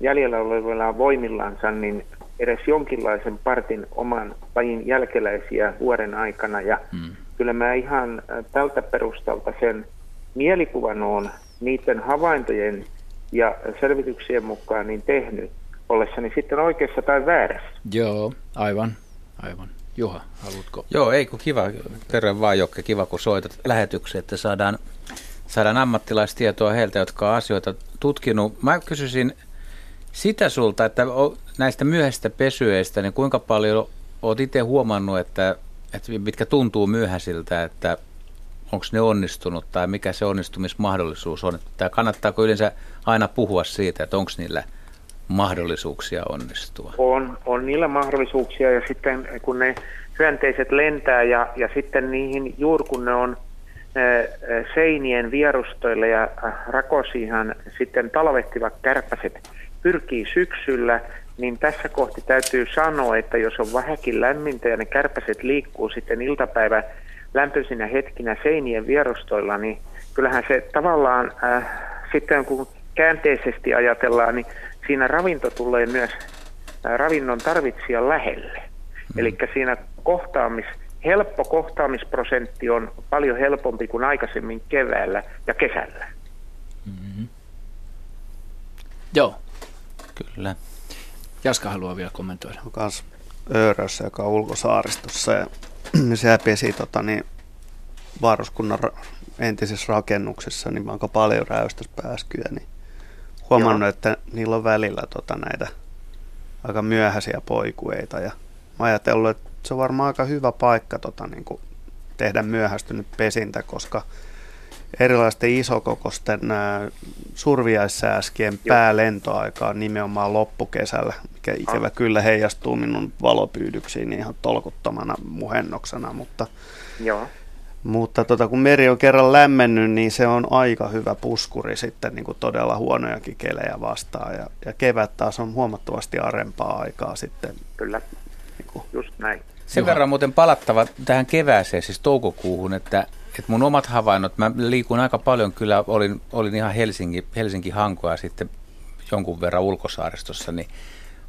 Speaker 16: jäljellä olevilla voimillansa niin edes jonkinlaisen partin oman lajin jälkeläisiä vuoden aikana. Ja mm. kyllä mä ihan äh, tältä perustalta sen mielikuvan on niiden havaintojen ja selvityksien mukaan niin tehnyt, ollessani sitten oikeassa tai väärässä.
Speaker 1: Joo, aivan, aivan. Juha, haluatko?
Speaker 7: Joo, ei kun kiva. Terve vaan Jokke, kiva kun soitat lähetykseen, että saadaan, saadaan ammattilaistietoa heiltä, jotka on asioita tutkinut. Mä kysyisin sitä sulta, että näistä myöhäisistä pesyeistä, niin kuinka paljon olet itse huomannut, että, että mitkä tuntuu myöhäisiltä, että onko ne onnistunut tai mikä se onnistumismahdollisuus on. Tai kannattaako yleensä aina puhua siitä, että onko niillä mahdollisuuksia onnistua?
Speaker 16: On, on niillä mahdollisuuksia ja sitten kun ne hyönteiset lentää ja, ja sitten niihin juuri kun ne on seinien vierustoilla ja rakosihan sitten talvehtivat kärpäset pyrkii syksyllä, niin tässä kohti täytyy sanoa, että jos on vähänkin lämmintä ja ne kärpäset liikkuu sitten iltapäivä lämpöisinä hetkinä seinien vierustoilla, niin kyllähän se tavallaan äh, sitten kun käänteisesti ajatellaan, niin siinä ravinto tulee myös ravinnon tarvitsijan lähelle. Mm. Eli siinä kohtaamis, helppo kohtaamisprosentti on paljon helpompi kuin aikaisemmin keväällä ja kesällä. Mm-hmm.
Speaker 1: Joo.
Speaker 7: Kyllä.
Speaker 1: Jaska haluaa vielä kommentoida.
Speaker 2: On myös Öörössä, joka on ulkosaaristossa ja siellä pesi tota, niin, varuskunnan entisessä rakennuksessa niin aika paljon räystäspääskyjä, niin huomannut, Joo. että niillä on välillä tota, näitä aika myöhäisiä poikueita ja mä ajatellut, että se on varmaan aika hyvä paikka tota, niin kuin tehdä myöhästynyt pesintä, koska erilaisten isokokosten surviaissääskien päälentoaika on nimenomaan loppukesällä, mikä ikävä ah. kyllä heijastuu minun valopyydyksiin ihan tolkuttomana muhennoksena, mutta,
Speaker 16: Joo.
Speaker 2: Mutta tota, kun meri on kerran lämmennyt, niin se on aika hyvä puskuri sitten niin kuin todella huonojakin kelejä vastaan ja, ja kevät taas on huomattavasti arempaa aikaa sitten.
Speaker 16: Kyllä, niin kuin, just näin.
Speaker 7: Sen
Speaker 1: Juha.
Speaker 7: verran muuten palattava tähän kevääseen, siis toukokuuhun, että, että mun omat havainnot, mä liikun aika paljon, kyllä olin, olin ihan Helsinki, Helsinki Hankoa sitten jonkun verran ulkosaaristossa, niin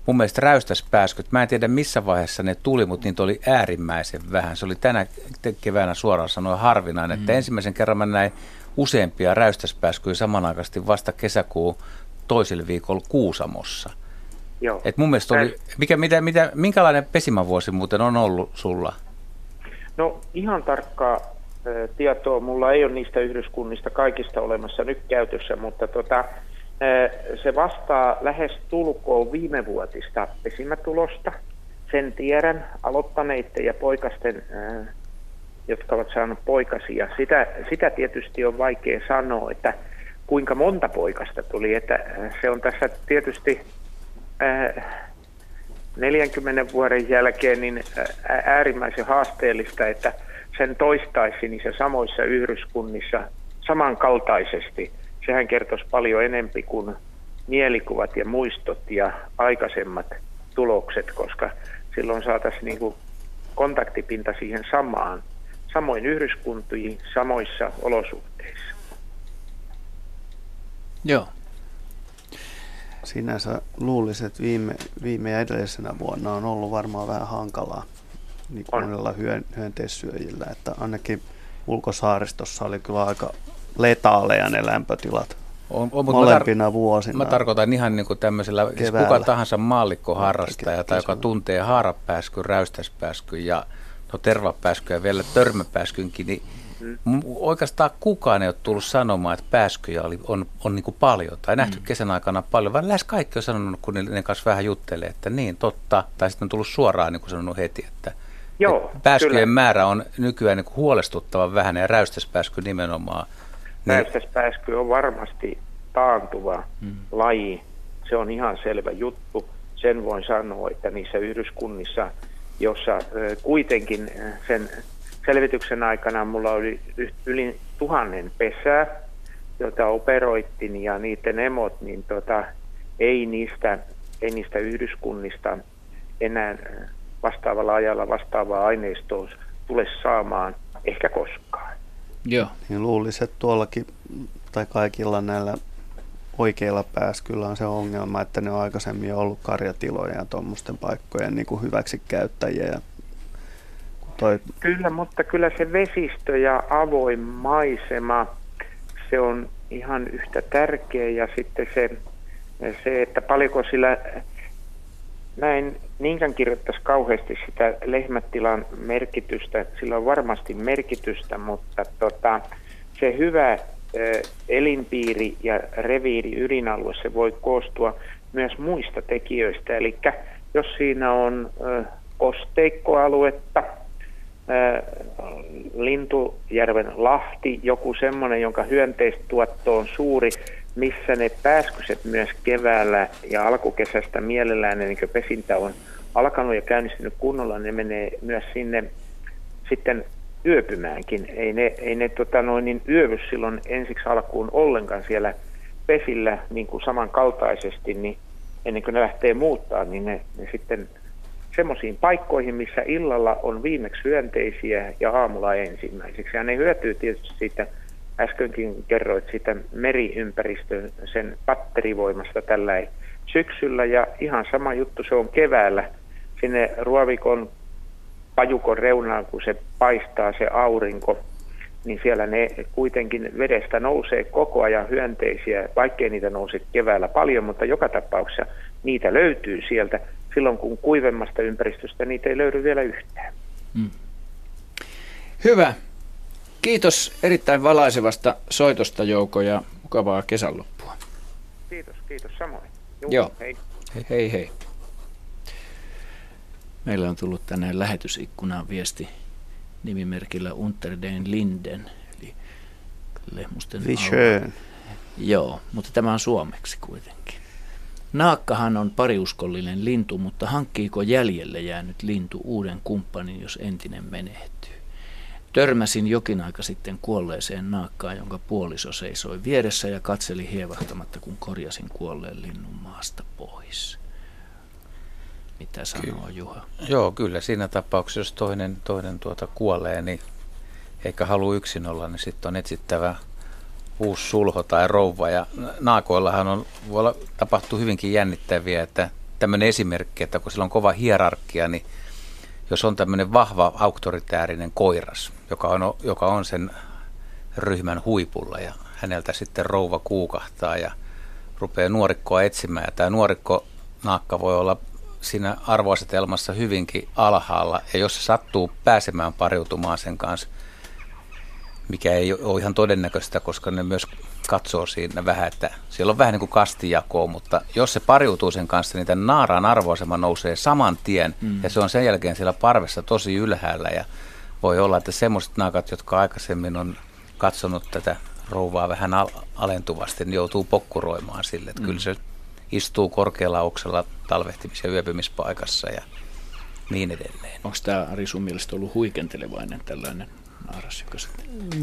Speaker 7: mun mielestä räystäspääskyt, mä en tiedä missä vaiheessa ne tuli, mutta niitä oli äärimmäisen vähän. Se oli tänä keväänä suoraan sanoen harvinainen, mm. että ensimmäisen kerran mä näin useampia räystäspääskyjä samanaikaisesti vasta kesäkuun toisella viikolla Kuusamossa.
Speaker 16: Joo.
Speaker 7: Et mun mielestä oli, mikä, mitä, mitä, minkälainen pesimävuosi muuten on ollut sulla?
Speaker 16: No ihan tarkkaa tietoa mulla ei ole niistä yhdyskunnista kaikista olemassa nyt käytössä, mutta tota, se vastaa lähes tulkoon viimevuotista pesimätulosta. Sen tiedän aloittaneiden ja poikasten, jotka ovat saaneet poikasia. Sitä, sitä tietysti on vaikea sanoa, että kuinka monta poikasta tuli. Että se on tässä tietysti ö, 40 vuoden jälkeen niin äärimmäisen haasteellista, että sen toistaisi niissä samoissa yhdyskunnissa samankaltaisesti. Sehän kertoisi paljon enempi kuin mielikuvat ja muistot ja aikaisemmat tulokset, koska silloin saataisiin niin kuin kontaktipinta siihen samaan, samoin yhdyskuntiin, samoissa olosuhteissa.
Speaker 1: Joo.
Speaker 2: Sinänsä luulisin, että viime, viime ja edellisenä vuonna on ollut varmaan vähän hankalaa niin monella hyön, hyönteissyöjillä, että ainakin ulkosaaristossa oli kyllä aika letaaleja ne lämpötilat
Speaker 7: On, on,
Speaker 2: molempina
Speaker 7: mä, tar-
Speaker 2: vuosina.
Speaker 7: Mä tarkoitan ihan niin kuin tämmöisellä, siis
Speaker 2: Keväällä.
Speaker 7: kuka tahansa maallikkoharrastaja tai joka tuntee haarapääskyn, räystäspääskyn ja no tervapääskyn ja vielä törmäpääskynkin, niin mm. oikeastaan kukaan ei ole tullut sanomaan, että pääskyjä oli, on, on niin kuin paljon tai nähty mm. kesän aikana paljon, vaan lähes kaikki on sanonut, kun ne, kanssa vähän juttelee, että niin totta, tai sitten on tullut suoraan niin kuin sanonut heti, että
Speaker 16: Joo,
Speaker 7: että pääskyjen
Speaker 16: kyllä.
Speaker 7: määrä on nykyään niin kuin huolestuttavan vähän ja räystäspääsky nimenomaan. Niin,
Speaker 16: Räystäspääsky on varmasti taantuva mm. laji. Se on ihan selvä juttu. Sen voin sanoa, että niissä yhdyskunnissa, jossa kuitenkin sen selvityksen aikana mulla oli yli tuhannen pesää, jota operoittin ja niiden emot, niin tota, ei, niistä, ei niistä yhdyskunnista enää vastaavalla ajalla vastaavaa aineistoa tule saamaan ehkä koskaan.
Speaker 1: Joo.
Speaker 2: Niin luulisin, että tuollakin tai kaikilla näillä oikeilla pääskyllä on se ongelma, että ne on aikaisemmin ollut karjatiloja ja tuommoisten paikkojen niin kuin hyväksikäyttäjiä. Ja toi,
Speaker 16: Kyllä, mutta kyllä se vesistö ja avoin maisema, se on ihan yhtä tärkeä ja sitten se, se että paljonko sillä, mä en niinkään kirjoittaisi kauheasti sitä lehmätilan merkitystä, sillä on varmasti merkitystä, mutta tota, se hyvä elinpiiri ja reviiri ydinalue, se voi koostua myös muista tekijöistä, eli jos siinä on kosteikkoaluetta, Lintujärven lahti, joku semmoinen, jonka hyönteistuotto on suuri, missä ne pääskyset myös keväällä ja alkukesästä mielellään, ennen kuin pesintä on alkanut ja käynnistynyt kunnolla, ne menee myös sinne sitten yöpymäänkin. Ei ne, ei ne tota noin, niin yövy silloin ensiksi alkuun ollenkaan siellä pesillä niin kuin samankaltaisesti, niin ennen kuin ne lähtee muuttaa, niin ne, ne sitten semmoisiin paikkoihin, missä illalla on viimeksi hyönteisiä ja aamulla ensimmäiseksi. Ja ne hyötyy tietysti siitä, äskenkin kerroit siitä meriympäristön, sen patterivoimasta tällä syksyllä ja ihan sama juttu se on keväällä sinne ruovikon pajukon reunaan, kun se paistaa se aurinko, niin siellä ne kuitenkin vedestä nousee koko ajan hyönteisiä, vaikkei niitä nouse keväällä paljon, mutta joka tapauksessa niitä löytyy sieltä. Silloin kun kuivemmasta ympäristöstä niitä ei löydy vielä yhtään.
Speaker 1: Hyvä. Kiitos erittäin valaisevasta soitosta Jouko ja mukavaa kesänloppua.
Speaker 16: Kiitos, kiitos samoin. Juu,
Speaker 1: Joo.
Speaker 16: Hei.
Speaker 1: Hei hei. Meillä on tullut tänne lähetysikkunaan viesti nimimerkillä Unter den Linden, eli Lehmusten
Speaker 2: schön.
Speaker 1: Joo, mutta tämä on suomeksi kuitenkin. Naakkahan on pariuskollinen lintu, mutta hankkiiko jäljelle jäänyt lintu uuden kumppanin, jos entinen menehtyy? Törmäsin jokin aika sitten kuolleeseen naakkaan, jonka puoliso seisoi vieressä ja katseli hievahtamatta, kun korjasin kuolleen linnun maasta pois. mitä sanoo Juha.
Speaker 7: Joo, kyllä siinä tapauksessa, jos toinen, toinen tuota kuolee, niin eikä halua yksin olla, niin sitten on etsittävä uusi sulho tai rouva. Ja naakoillahan on, voi olla, tapahtuu hyvinkin jännittäviä, että tämmöinen esimerkki, että kun sillä on kova hierarkia, niin jos on tämmöinen vahva auktoritäärinen koiras, joka on, joka on sen ryhmän huipulla ja häneltä sitten rouva kuukahtaa ja rupeaa nuorikkoa etsimään. Ja tämä nuorikko naakka voi olla siinä arvoasetelmassa hyvinkin alhaalla. Ja jos se sattuu pääsemään pariutumaan sen kanssa, mikä ei ole ihan todennäköistä, koska ne myös katsoo siinä vähän, että siellä on vähän niin kuin kastijakoa, mutta jos se pariutuu sen kanssa, niin tämän naaraan arvoasema nousee saman tien mm. ja se on sen jälkeen siellä parvessa tosi ylhäällä ja voi olla, että semmoiset naakat, jotka aikaisemmin on katsonut tätä rouvaa vähän al- alentuvasti, niin joutuu pokkuroimaan sille, että mm. kyllä se istuu korkealla auksella talvehtimis- ja yöpymispaikassa ja niin edelleen.
Speaker 1: Onko tämä Ari sun mielestä ollut huikentelevainen tällainen naaras, joka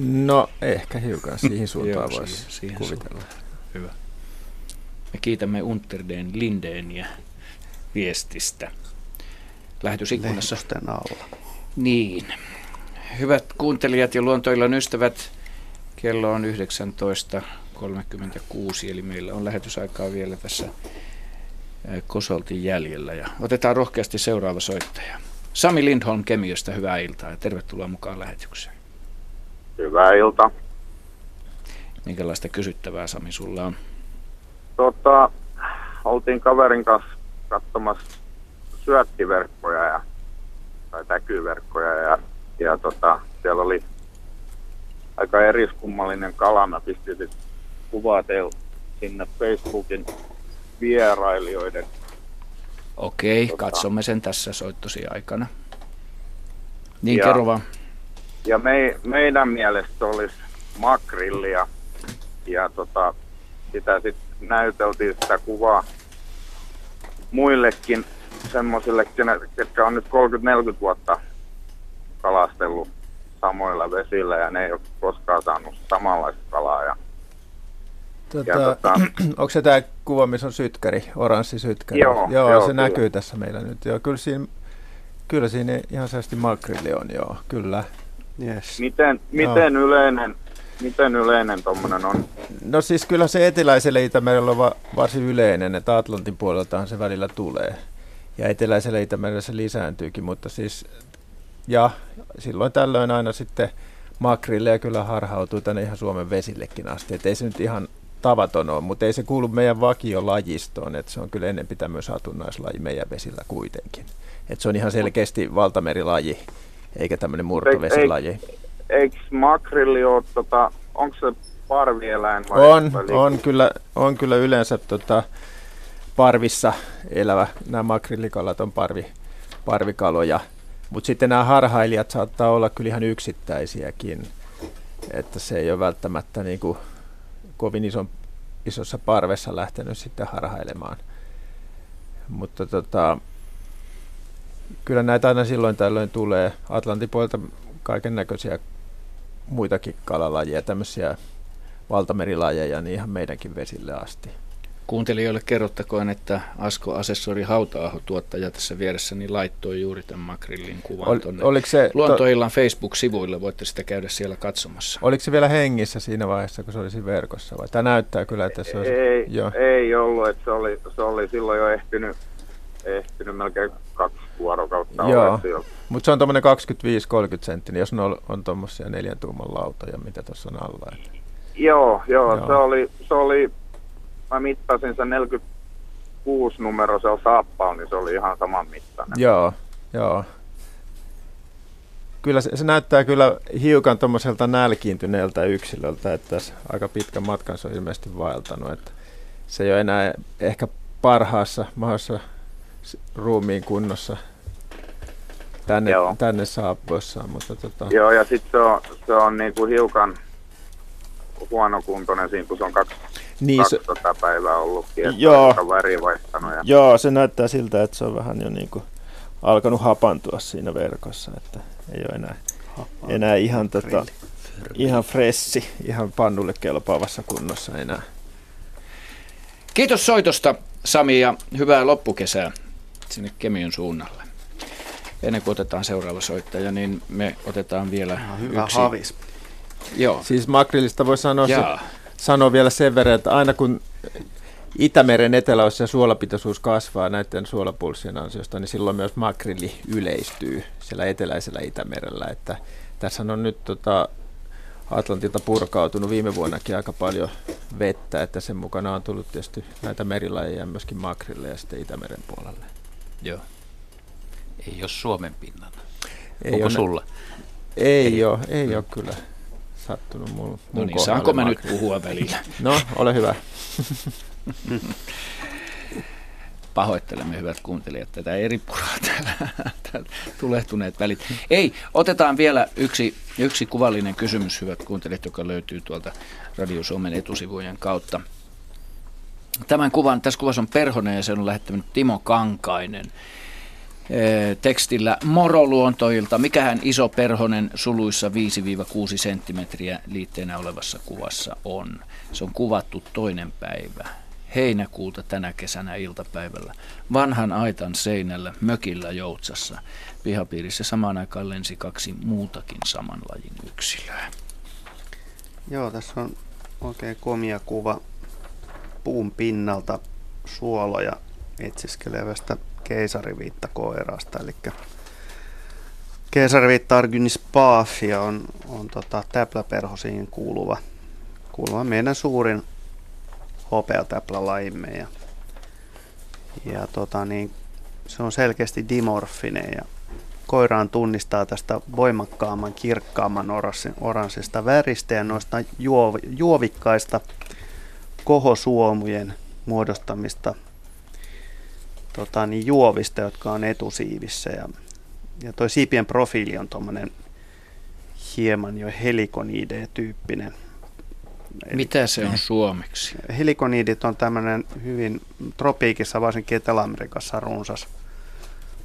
Speaker 4: No ehkä hiukan siihen suuntaan voisi siihen kuvitella.
Speaker 1: Suuntaan. Hyvä. Me kiitämme Unterden Lindeniä viestistä. Lähetysikkunassa.
Speaker 2: alla.
Speaker 1: Niin. Hyvät kuuntelijat ja luontoillan ystävät, kello on 19.36, eli meillä on lähetysaikaa vielä tässä kosolti jäljellä. Ja otetaan rohkeasti seuraava soittaja. Sami Lindholm Kemiöstä, hyvää iltaa ja tervetuloa mukaan lähetykseen.
Speaker 17: Hyvää iltaa.
Speaker 1: Minkälaista kysyttävää Sami sulla on?
Speaker 17: Tota, oltiin kaverin kanssa katsomassa syöttiverkkoja ja, tai täkyverkkoja ja, ja tota, siellä oli aika eriskummallinen kala. Mä pistin kuvaa teille sinne Facebookin vierailijoiden.
Speaker 1: Okei, tota, katsomme sen tässä soittosi aikana. Niin, ja, kerro vaan.
Speaker 17: Ja me, meidän mielestä olisi makrillia ja tota, sitä sitten näyteltiin sitä kuvaa muillekin semmoisille, ketkä on nyt 30-40 vuotta samoilla vesillä ja ne ei ole koskaan saanut samanlaista kalaa. Ja,
Speaker 4: tota, ja tota, onko se tämä kuva, missä on sytkäri, oranssi sytkäri?
Speaker 17: Joo,
Speaker 4: joo,
Speaker 17: joo
Speaker 4: se
Speaker 17: kyllä.
Speaker 4: näkyy tässä meillä nyt. Joo, kyllä siinä, kyllä siinä ihan selvästi makrilli on, joo, kyllä.
Speaker 2: Yes.
Speaker 17: Miten, miten no. yleinen Miten yleinen tuommoinen on?
Speaker 4: No siis kyllä se eteläiselle Itämerellä on varsin yleinen, että Atlantin puoleltahan se välillä tulee. Ja eteläisellä Itämerellä se lisääntyykin, mutta siis, ja silloin tällöin aina sitten makrille kyllä harhautuu tänne ihan Suomen vesillekin asti. Et ei se nyt ihan tavaton ole, mutta ei se kuulu meidän vakiolajistoon, että se on kyllä ennen pitää myös satunnaislaji meidän vesillä kuitenkin. Et se on ihan selkeästi valtamerilaji, eikä tämmöinen murtovesilaji.
Speaker 17: Eik, eikö makrilli ole, tota, onko se parvieläin vai?
Speaker 4: On, on, kyllä, on kyllä yleensä tota, parvissa elävä, nämä makrillikalat on parvi, parvikaloja, mutta sitten nämä harhailijat saattaa olla kyllä ihan yksittäisiäkin, että se ei ole välttämättä niin kuin kovin ison, isossa parvessa lähtenyt sitten harhailemaan. Mutta tota, kyllä näitä aina silloin tällöin tulee Atlantin puolelta kaiken näköisiä muitakin kalalajeja, tämmöisiä valtamerilajeja, niin ihan meidänkin vesille asti.
Speaker 1: Kuuntelijoille kerrottakoon, että Asko Asessori hauta tuottaja tässä vieressä, niin laittoi juuri tämän makrillin kuvan Ol, tuonne oliko se, Luontoillan to... Facebook-sivuille. Voitte sitä käydä siellä katsomassa.
Speaker 4: Oliko se vielä hengissä siinä vaiheessa, kun se olisi verkossa? Vai? Tämä näyttää kyllä, että se olisi...
Speaker 17: Ei, jo. ei ollut, että se oli, se oli silloin jo ehtinyt, ehtinyt melkein kaksi vuorokautta
Speaker 4: Joo, mutta se on tuommoinen 25-30 senttinen, jos on, on tuommoisia neljän tuuman lautoja, mitä tuossa on alla. Että.
Speaker 17: Joo, joo, joo. Se, oli, se oli, mä mittasin sen 46 numero, se on saappaun, niin se oli ihan saman mittainen.
Speaker 4: Joo, joo. Kyllä se, se näyttää kyllä hiukan tuommoiselta nälkiintyneeltä yksilöltä, että tässä aika pitkän matkan se on ilmeisesti vaeltanut, että se ei ole enää ehkä parhaassa mahdollisessa ruumiin kunnossa tänne, tänne saapuessaan. Mutta tota...
Speaker 17: Joo, ja sitten se on, se on niinku hiukan huonokuntoinen siinä, kun se on kaksi, niin, 200 se... päivää ollutkin, että joo, on väri vaihtanut. Ja...
Speaker 4: Joo, se näyttää siltä, että se on vähän jo niinku alkanut hapantua siinä verkossa, että ei ole enää, enää ihan, tota, ihan fressi, ihan pannulle kelpaavassa kunnossa enää.
Speaker 1: Kiitos soitosta Sami ja hyvää loppukesää. sinne Kemion suunnalle. Ennen kuin otetaan seuraava soittaja, niin me otetaan vielä
Speaker 2: no, hyvä
Speaker 1: yksi.
Speaker 2: havis.
Speaker 1: Joo.
Speaker 4: Siis makrillista voi sanoa, se, sanoa vielä sen verran, että aina kun Itämeren eteläos ja suolapitoisuus kasvaa näiden suolapulssien ansiosta, niin silloin myös makrilli yleistyy siellä eteläisellä Itämerellä. Että tässä on nyt tota, Atlantilta purkautunut viime vuonnakin aika paljon vettä, että sen mukana on tullut tietysti näitä merilajeja myöskin makrille ja sitten Itämeren puolelle.
Speaker 7: Joo. Ei ole Suomen pinnalla.
Speaker 4: Ei
Speaker 7: Onko
Speaker 4: ole,
Speaker 7: sulla?
Speaker 4: Ei, ei ole, ei ole kyllä sattunut mun, mun
Speaker 1: No niin, saanko mä nyt puhua välillä?
Speaker 4: No, ole hyvä.
Speaker 1: Pahoittelemme hyvät kuuntelijat tätä eri puraa täällä, täällä tulehtuneet välit. Ei, otetaan vielä yksi, yksi kuvallinen kysymys, hyvät kuuntelijat, joka löytyy tuolta Radio Suomen etusivujen kautta. Tämän kuvan, tässä kuvassa on Perhonen ja se on lähettänyt Timo Kankainen tekstillä Moroluontoilta. Mikähän iso perhonen suluissa 5-6 senttimetriä liitteenä olevassa kuvassa on? Se on kuvattu toinen päivä heinäkuuta tänä kesänä iltapäivällä. Vanhan aitan seinällä mökillä Joutsassa. Pihapiirissä samaan aikaan lensi kaksi muutakin saman lajin yksilöä.
Speaker 2: Joo, tässä on oikein komia kuva puun pinnalta suoloja etsiskelevästä keisariviittakoirasta. Eli keisariviitta Argynis paafia on, on tota, täpläperhosiin kuuluva, kuuluva meidän suurin hopeatäplälaimme. Ja, ja tota, niin, se on selkeästi dimorfinen ja koiraan tunnistaa tästä voimakkaamman, kirkkaamman oranssista väristä ja noista juovikkaista kohosuomujen muodostamista tota, niin juovista, jotka on etusiivissä. Ja, ja toi siipien profiili on tuommoinen hieman jo helikoniide-tyyppinen.
Speaker 1: Mitä se on suomeksi?
Speaker 2: Helikoniidit on tämmöinen hyvin tropiikissa, varsinkin Etelä-Amerikassa runsas,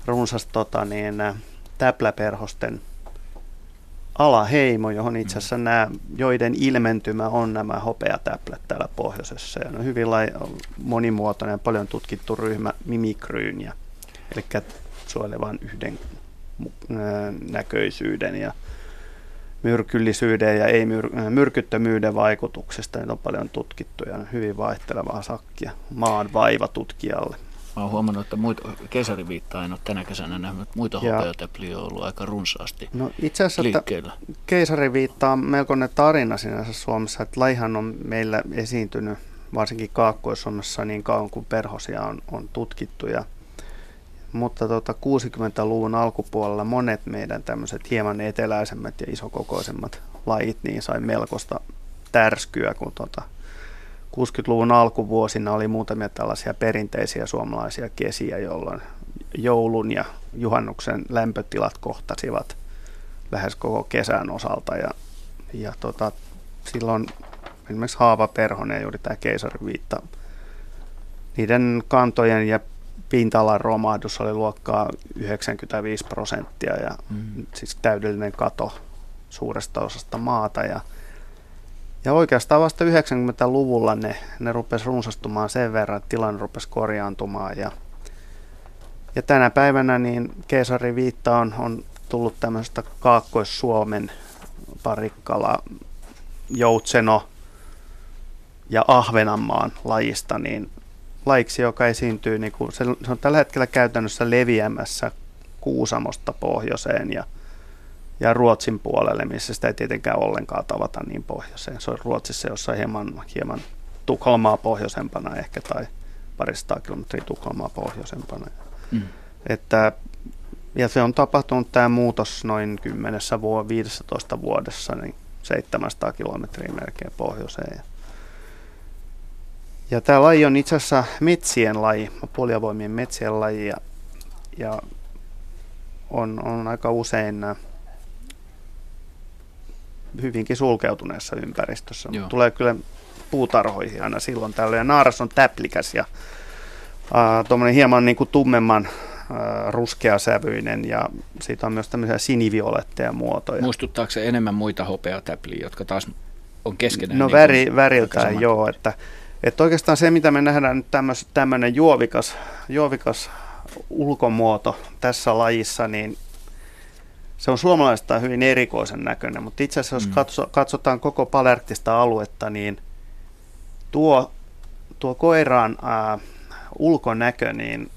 Speaker 2: runsas tota niin, täpläperhosten alaheimo, johon itse asiassa nämä, joiden ilmentymä on nämä hopeatäplät täällä pohjoisessa. Ja on hyvin lai, monimuotoinen, paljon tutkittu ryhmä mimikryyniä, eli suojelevan yhden näköisyyden ja myrkyllisyyden ja ei myr- myrkyttömyyden vaikutuksesta. Niitä on paljon tutkittu ja hyvin vaihtelevaa sakkia maan vaiva tutkijalle.
Speaker 1: Mä oon huomannut, että muita, keisariviittaa en ole tänä kesänä nähnyt, mutta muita hopeatäpliä on ollut aika runsaasti
Speaker 2: no, itse asiassa
Speaker 1: liikkeellä.
Speaker 2: keisariviitta on melkoinen tarina sinänsä Suomessa, että laihan on meillä esiintynyt varsinkin Kaakkois-Suomessa niin kauan kuin perhosia on, on tutkittu. Ja, mutta tota 60-luvun alkupuolella monet meidän tämmöiset hieman eteläisemmät ja isokokoisemmat lajit niin sai melkoista tärskyä, kun tota, 60-luvun alkuvuosina oli muutamia tällaisia perinteisiä suomalaisia kesiä, jolloin joulun ja juhannuksen lämpötilat kohtasivat lähes koko kesän osalta. Ja, ja tota, silloin esimerkiksi Haava Perhonen ja juuri tämä keisariviitta, niiden kantojen ja pinta-alan romahdus oli luokkaa 95 prosenttia ja mm. siis täydellinen kato suuresta osasta maata. Ja ja oikeastaan vasta 90-luvulla ne, ne rupesi runsastumaan sen verran, että tilanne rupesi korjaantumaan. Ja, ja tänä päivänä niin keisari Viitta on, on tullut tämmöistä Kaakkois-Suomen parikkala, joutseno ja Ahvenanmaan lajista, niin lajiksi, joka esiintyy, niin kuin, se, se on tällä hetkellä käytännössä leviämässä Kuusamosta pohjoiseen ja ja Ruotsin puolelle, missä sitä ei tietenkään ollenkaan tavata niin pohjoiseen. Se on Ruotsissa jossain hieman, hieman Tukholmaa pohjoisempana ehkä tai parista kilometriä Tukholmaa pohjoisempana. Mm. Että, ja se on tapahtunut tämä muutos noin 10 vuo, 15 vuodessa, niin 700 kilometriä melkein pohjoiseen. Ja, ja tämä laji on itse asiassa metsien laji, puoliavoimien metsien laji ja, ja on, on aika usein nämä hyvinkin sulkeutuneessa ympäristössä. Joo. Tulee kyllä puutarhoihin aina silloin tällöin. Ja naaras on täplikäs ja äh, tuommoinen hieman niin kuin tummemman äh, ruskeasävyinen ja siitä on myös tämmöisiä sinivioletteja muotoja.
Speaker 1: Muistuttaako se enemmän muita hopeatäpliä, jotka taas on keskenään?
Speaker 2: No
Speaker 1: niin
Speaker 2: väri, väriltään joo, että, että oikeastaan se mitä me nähdään nyt tämmöinen juovikas, juovikas ulkomuoto tässä lajissa, niin se on suomalaista hyvin erikoisen näköinen, mutta itse asiassa jos mm. katso, katsotaan koko palerktista aluetta, niin tuo, tuo koiran ää, ulkonäkö niin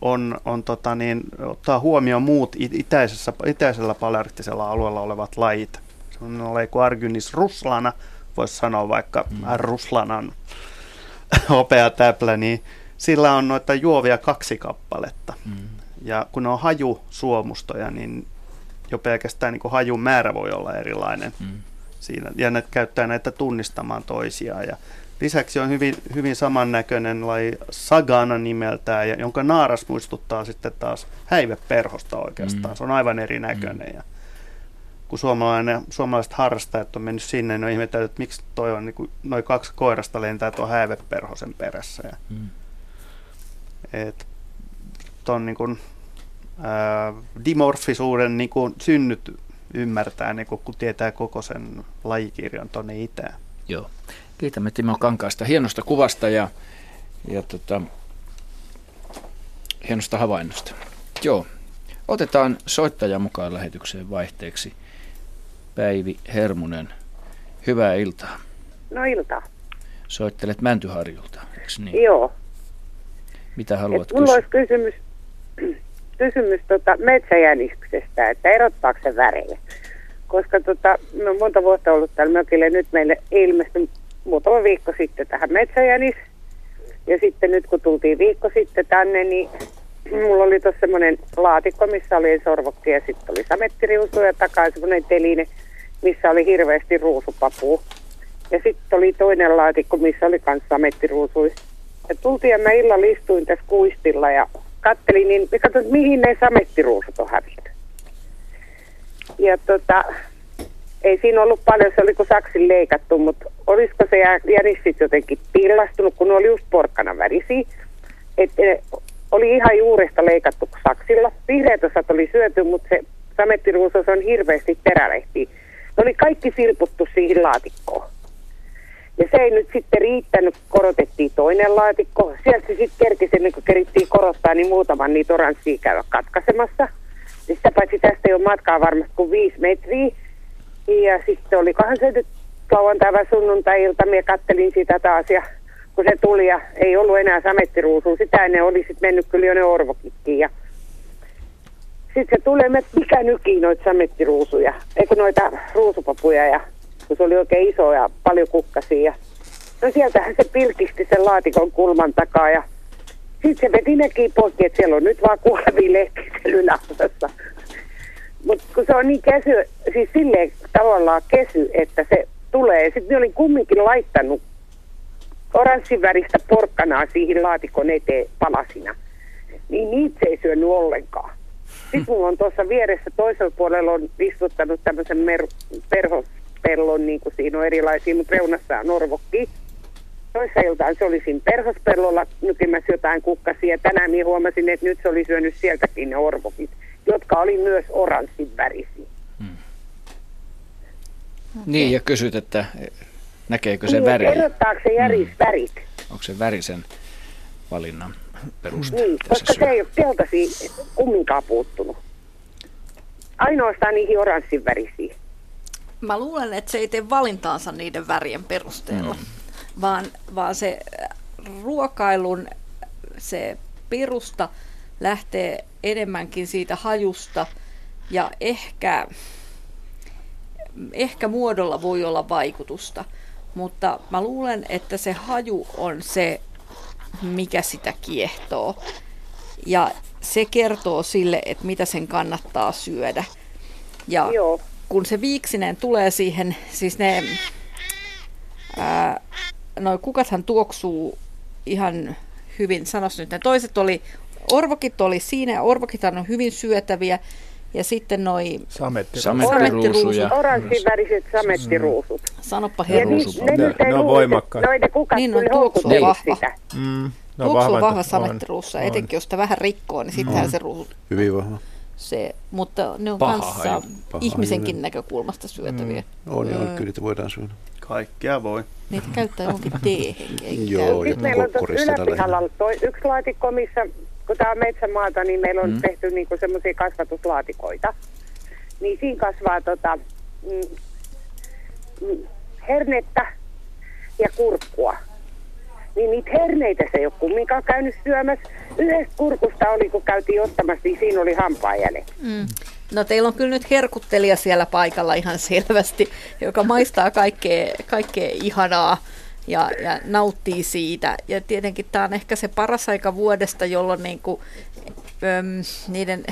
Speaker 2: on, on tota niin, ottaa huomioon muut itäisessä, itäisellä palerktisella alueella olevat lajit. Se on laji kuin Argynis ruslana, voisi sanoa vaikka mm. ruslanan hopea täplä, niin sillä on noita juovia kaksi kappaletta. Mm. Ja kun ne on hajusuomustoja, niin jo pelkästään niin hajun määrä voi olla erilainen mm. siinä. Ja ne käyttää näitä tunnistamaan toisiaan. Ja lisäksi on hyvin, hyvin samannäköinen laji Sagana nimeltään, ja jonka naaras muistuttaa sitten taas häiveperhosta oikeastaan. Mm. Se on aivan erinäköinen. Mm. Ja kun suomalainen, suomalaiset harrastajat on mennyt sinne, niin on ihmetellyt, että miksi toi on, niin noin kaksi koirasta lentää tuon häiveperhosen perässä. Ja, mm. et, ton niin kuin, dimorfisuuden niin kuin synnyt ymmärtää, niin kuin, kun tietää koko sen lajikirjan tuonne itään.
Speaker 1: Joo. Kiitämme Timo Kankaasta hienosta kuvasta ja, ja tota, hienosta havainnosta. Joo, otetaan soittaja mukaan lähetykseen vaihteeksi. Päivi Hermunen, hyvää iltaa.
Speaker 18: No iltaa.
Speaker 1: Soittelet Mäntyharjulta, eikö niin?
Speaker 18: Joo.
Speaker 1: Mitä haluat
Speaker 18: kysyä? Mulla olisi kysymys, kysymys tota metsäjäniksestä, että erottaako se värejä? Koska tota, no monta vuotta ollut täällä mökillä, nyt meille ilmestyi muutama viikko sitten tähän metsäjänis. Ja sitten nyt kun tultiin viikko sitten tänne, niin mulla oli tuossa semmoinen laatikko, missä oli sorvokki ja sitten oli samettiriusu ja takaa semmoinen teline, missä oli hirveästi ruusupapua. Ja sitten oli toinen laatikko, missä oli myös samettiruusui. Ja tultiin ja mä illalla istuin tässä kuistilla ja kattelin, niin katsoin, mihin ne samettiruusut on hävinnyt. Ja tota, ei siinä ollut paljon, se oli kuin saksin leikattu, mutta olisiko se jänis sitten jotenkin pillastunut, kun ne oli just porkkana värisiä. Että oli ihan juuresta leikattu saksilla. Vihreät osat oli syöty, mutta se samettiruusos on hirveästi terälehti. Ne oli kaikki silputtu siihen laatikkoon. Ja se ei nyt sitten riittänyt, korotettiin toinen laatikko. Sieltä se sitten kerkisi, ennen kuin kerittiin korottaa, niin muutaman niitä oranssia käydä katkaisemassa. Ja sitä paitsi tästä ei ole matkaa varmasti kuin viisi metriä. Ja sitten oli kohan se nyt lauantai sunnuntai-ilta, minä kattelin sitä taas ja kun se tuli ja ei ollut enää samettiruusua, sitä ennen oli sitten mennyt kyllä jo ne orvokitkin ja sitten se tulee, että mikä nykii noita samettiruusuja, eikö noita ruusupapuja ja kun se oli oikein iso ja paljon kukkasia. Ja, no sieltähän se pilkisti sen laatikon kulman takaa ja sitten se veti nekin poikki, että siellä on nyt vaan kuolevia yläosassa. Mutta kun se on niin kesy, siis silleen tavallaan kesy, että se tulee. Sitten olin kumminkin laittanut oranssiväristä porkkanaa siihen laatikon eteen palasina. Niin niitä se ei syönyt ollenkaan. Sitten mulla on tuossa vieressä toisella puolella on istuttanut tämmöisen mer- perhospellon, niin kuin siinä on erilaisia, mutta reunassa on orvokki. Toissa iltaan se oli siinä perhospellolla nykimässä jotain kukkasia. Tänään minä huomasin, että nyt se oli syönyt sieltäkin ne orvokit, jotka oli myös oranssin värisiä. Hmm.
Speaker 1: Okay. Niin, ja kysyt, että näkeekö se niin, väri?
Speaker 18: Erottaako se järis hmm. värit?
Speaker 1: Onko se värisen valinnan peruste?
Speaker 18: Niin, koska syö? se ei ole keltaisia kumminkaan puuttunut. Ainoastaan niihin oranssin värisiin.
Speaker 5: Mä luulen, että se ei tee valintaansa niiden värien perusteella, mm. vaan, vaan se ruokailun se pirusta lähtee enemmänkin siitä hajusta ja ehkä, ehkä muodolla voi olla vaikutusta, mutta mä luulen, että se haju on se, mikä sitä kiehtoo. Ja se kertoo sille, että mitä sen kannattaa syödä. Ja Joo. Kun se viiksinen tulee siihen, siis ne ää, noi kukathan tuoksuu ihan hyvin, sanos nyt, ne toiset oli orvokit oli siinä, ja orvokit on hyvin syötäviä, ja sitten noi
Speaker 1: samettiruusuja.
Speaker 18: Oranssinväriset samettiruusut.
Speaker 5: Sanoppa heruusut.
Speaker 4: Ne, ne, ne, ne on voimakkaat.
Speaker 18: Noiden kukat
Speaker 5: niin on tuoksu on vahva.
Speaker 4: Mm,
Speaker 5: no tuoksu on vahva samettiruussa, etenkin jos sitä vähän rikkoo, niin sittenhän se ruusut.
Speaker 6: Hyvin vahva.
Speaker 5: Se, mutta ne on Paha kanssa haju. ihmisenkin haju. näkökulmasta syötäviä.
Speaker 6: Mm. On, joo, kyllä niitä voidaan syödä.
Speaker 2: Kaikkea voi.
Speaker 5: Niitä käyttää johonkin teehen.
Speaker 6: Joo,
Speaker 18: ja meillä on tuossa yläpihalla toi yksi laatikko, missä kun tämä on metsämaata, niin meillä on
Speaker 1: Mm.
Speaker 18: mm. tehty niinku semmoisia kasvatuslaatikoita. Niin siinä kasvaa tota, mm, mm, hernettä ja kurkkua. Niin niitä herneitä se ei ole kumminkaan käynyt syömässä. Yhdestä kurkusta oli, kun käytiin ottamassa, niin siinä oli hampaajäljet.
Speaker 5: Mm. No teillä on kyllä nyt herkuttelija siellä paikalla ihan selvästi, joka maistaa kaikkea, kaikkea ihanaa ja, ja nauttii siitä. Ja tietenkin tämä on ehkä se paras aika vuodesta, jolloin niinku, öm, niiden,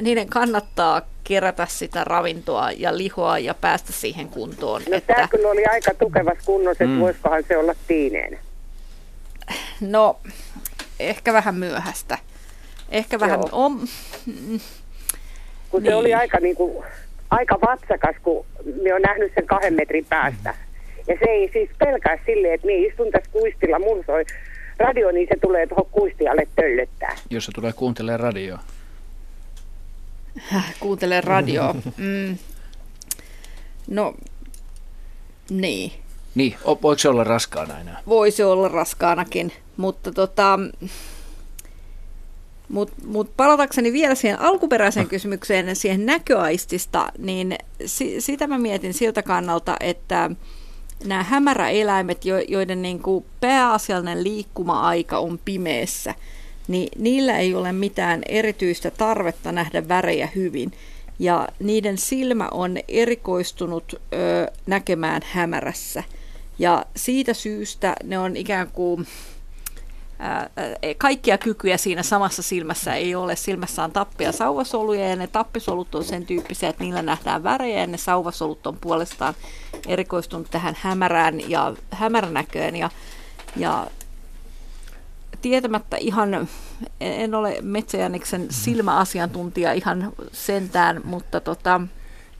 Speaker 5: niiden kannattaa kerätä sitä ravintoa ja lihoa ja päästä siihen kuntoon.
Speaker 18: No tämä kyllä oli aika tukevassa kunnossa, että
Speaker 5: Mm.
Speaker 18: mm. voisikohan se olla tiineen.
Speaker 5: No, ehkä vähän myöhäistä. Ehkä vähän...
Speaker 18: Joo.
Speaker 5: On, mm,
Speaker 18: Kun se
Speaker 5: Niin.
Speaker 18: oli aika, niinku, aika vatsakas, kun me on nähnyt sen kahden metrin päästä. Ja se ei siis pelkää silleen, että minä istun tässä kuistilla, mun soi radio, niin se tulee tuohon kuistialle töllöttää.
Speaker 1: Jos se tulee kuuntelemaan radioa.
Speaker 5: kuuntelee radioa. Mm. No, niin.
Speaker 1: Niin, voiko se olla raskaana enää?
Speaker 5: Voisi olla raskaanakin, mutta tota, mut, mut palatakseni vielä siihen alkuperäiseen kysymykseen, siihen näköaistista, niin si, sitä mä mietin siltä kannalta, että nämä hämäräeläimet, jo, joiden niin kuin pääasiallinen liikkuma-aika on pimeässä, niin niillä ei ole mitään erityistä tarvetta nähdä värejä hyvin. Ja niiden silmä on erikoistunut ö, näkemään hämärässä. Ja siitä syystä ne on ikään kuin kaikkia kykyjä siinä samassa silmässä ei ole. Silmässä on tappi- ja sauvasoluja ja ne tappisolut on sen tyyppisiä, että niillä nähdään värejä ja ne sauvasolut on puolestaan erikoistunut tähän hämärään ja hämäränäköön. Ja, ja tietämättä ihan, en- en ole Metsäjäniksen silmäasiantuntija ihan sentään, mutta tota,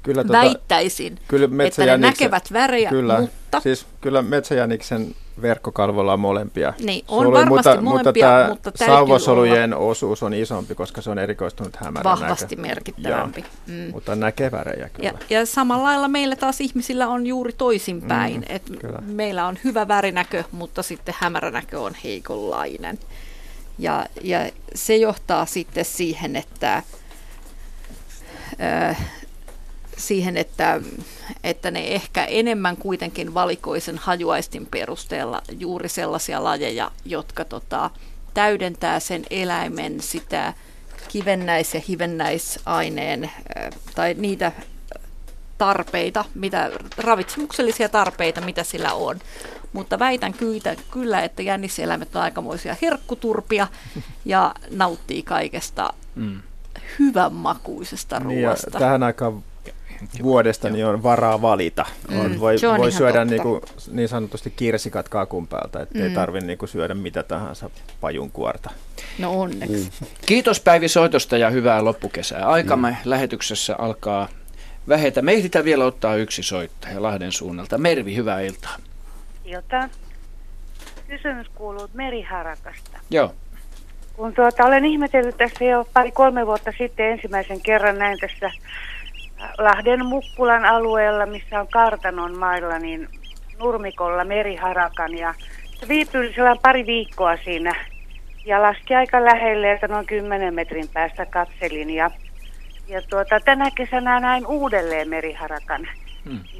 Speaker 4: Kyllä tota-
Speaker 5: väittäisin,
Speaker 4: Kyllä
Speaker 5: että ne näkevät värejä,
Speaker 4: kyllä,
Speaker 5: mutta
Speaker 4: Siis kyllä metsäjäniksen verkkokalvolla on molempia.
Speaker 5: Niin, on
Speaker 4: soluja,
Speaker 5: varmasti
Speaker 4: mutta,
Speaker 5: molempia,
Speaker 4: mutta,
Speaker 5: mutta
Speaker 4: tämä
Speaker 5: täytyy
Speaker 4: sauvasolujen osuus on isompi, koska se on erikoistunut hämärän
Speaker 5: vahvasti
Speaker 4: näkö.
Speaker 5: merkittävämpi.
Speaker 4: Joo,
Speaker 5: Mm.
Speaker 4: Mutta näkee värejä kyllä.
Speaker 5: Ja, ja samalla lailla meillä taas ihmisillä on juuri toisinpäin.
Speaker 4: Mm,
Speaker 5: että meillä on hyvä värinäkö, mutta sitten hämäränäkö on heikonlainen. Ja, ja se johtaa sitten siihen, että, ö, siihen, että, että ne ehkä enemmän kuitenkin valikoisen hajuaistin perusteella juuri sellaisia lajeja, jotka tota, täydentää sen eläimen sitä kivennäis- ja hivennäisaineen ö, tai niitä tarpeita, mitä, ravitsemuksellisia tarpeita, mitä sillä on. Mutta väitän kyllä, kyllä että jänniseläimet on aikamoisia herkkuturpia ja nauttii kaikesta
Speaker 1: Mm.
Speaker 5: hyvän makuisesta
Speaker 4: Niin,
Speaker 5: ruoasta.
Speaker 4: tähän aikaan vuodesta niin on varaa valita.
Speaker 5: Mm,
Speaker 4: on, voi
Speaker 5: on
Speaker 4: voi
Speaker 5: ihan
Speaker 4: syödä
Speaker 5: totta.
Speaker 4: niin, kuin, niin sanotusti kirsikat kakun päältä, ettei
Speaker 5: Mm.
Speaker 4: tarvitse niin syödä mitä tahansa pajunkuorta.
Speaker 5: No onneksi.
Speaker 1: Kiitos Päivi soitosta ja hyvää loppukesää. Aikamme lähetyksessä alkaa vähetä. Me ehditään vielä ottaa yksi soittaja Lahden suunnalta. Mervi, hyvää iltaa.
Speaker 19: Jota. Kysymys kuuluu meriharakasta.
Speaker 1: Joo.
Speaker 19: Kun tuota, olen ihmetellyt tässä jo pari-kolme vuotta sitten ensimmäisen kerran näin tässä Lahden Mukkulan alueella, missä on kartanon mailla, niin nurmikolla meriharakan. Ja se viipyi sellainen pari viikkoa siinä ja laski aika lähelle, että noin 10 metrin päästä katselin. Ja, ja tuota, tänä kesänä näin uudelleen meriharakan.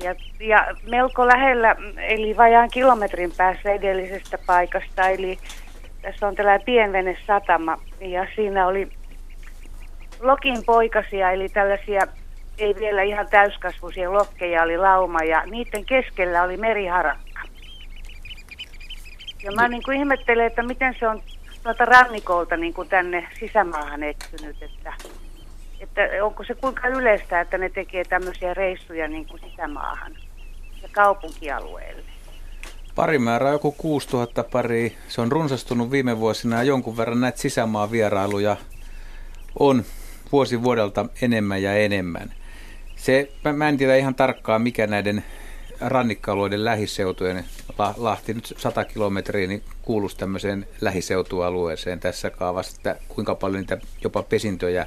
Speaker 19: Ja, ja melko lähellä, eli vajaan kilometrin päässä edellisestä paikasta, eli tässä on tällainen pienvene satama, ja siinä oli lokin poikasia, eli tällaisia ei vielä ihan täyskasvuisia lokkeja oli lauma, ja niiden keskellä oli meriharakka. Ja mä niin kuin ihmettelen, että miten se on tuolta rannikolta niin kuin tänne sisämaahan eksynyt, että, että onko se kuinka yleistä, että ne tekee tämmöisiä reissuja niin kuin sisämaahan ja kaupunkialueelle.
Speaker 7: Parimäärä on joku 6000 pari. Se on runsastunut viime vuosina ja jonkun verran näitä sisämaan vierailuja on vuosi vuodelta enemmän ja enemmän. Se, mä, mä en tiedä ihan tarkkaan, mikä näiden rannikkoalueiden lähiseutujen, La, Lahti nyt 100 kilometriä, niin kuuluisi tämmöiseen lähiseutualueeseen tässä kaavassa, että kuinka paljon niitä jopa pesintöjä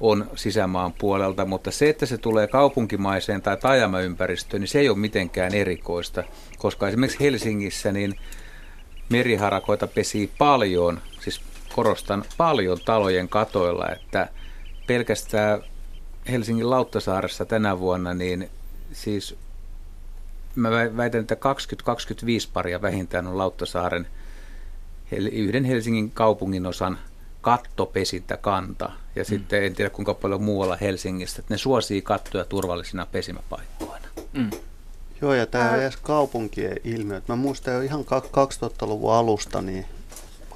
Speaker 7: on sisämaan puolelta, mutta se, että se tulee kaupunkimaiseen tai taajamaympäristöön, niin se ei ole mitenkään erikoista, koska esimerkiksi Helsingissä niin meriharakoita pesii paljon, siis korostan, paljon talojen katoilla, että pelkästään Helsingin Lauttasaaressa tänä vuonna, niin siis mä väitän, että 20-25 paria vähintään on Lauttasaaren yhden Helsingin kaupungin osan kanta Ja mm. sitten en tiedä kuinka paljon muualla Helsingistä, että ne suosii kattoja turvallisina pesimäpaikkoina. Mm.
Speaker 2: Joo, ja tämä on edes kaupunkien ilmiö. Mä muistan jo ihan 2000-luvun alusta, niin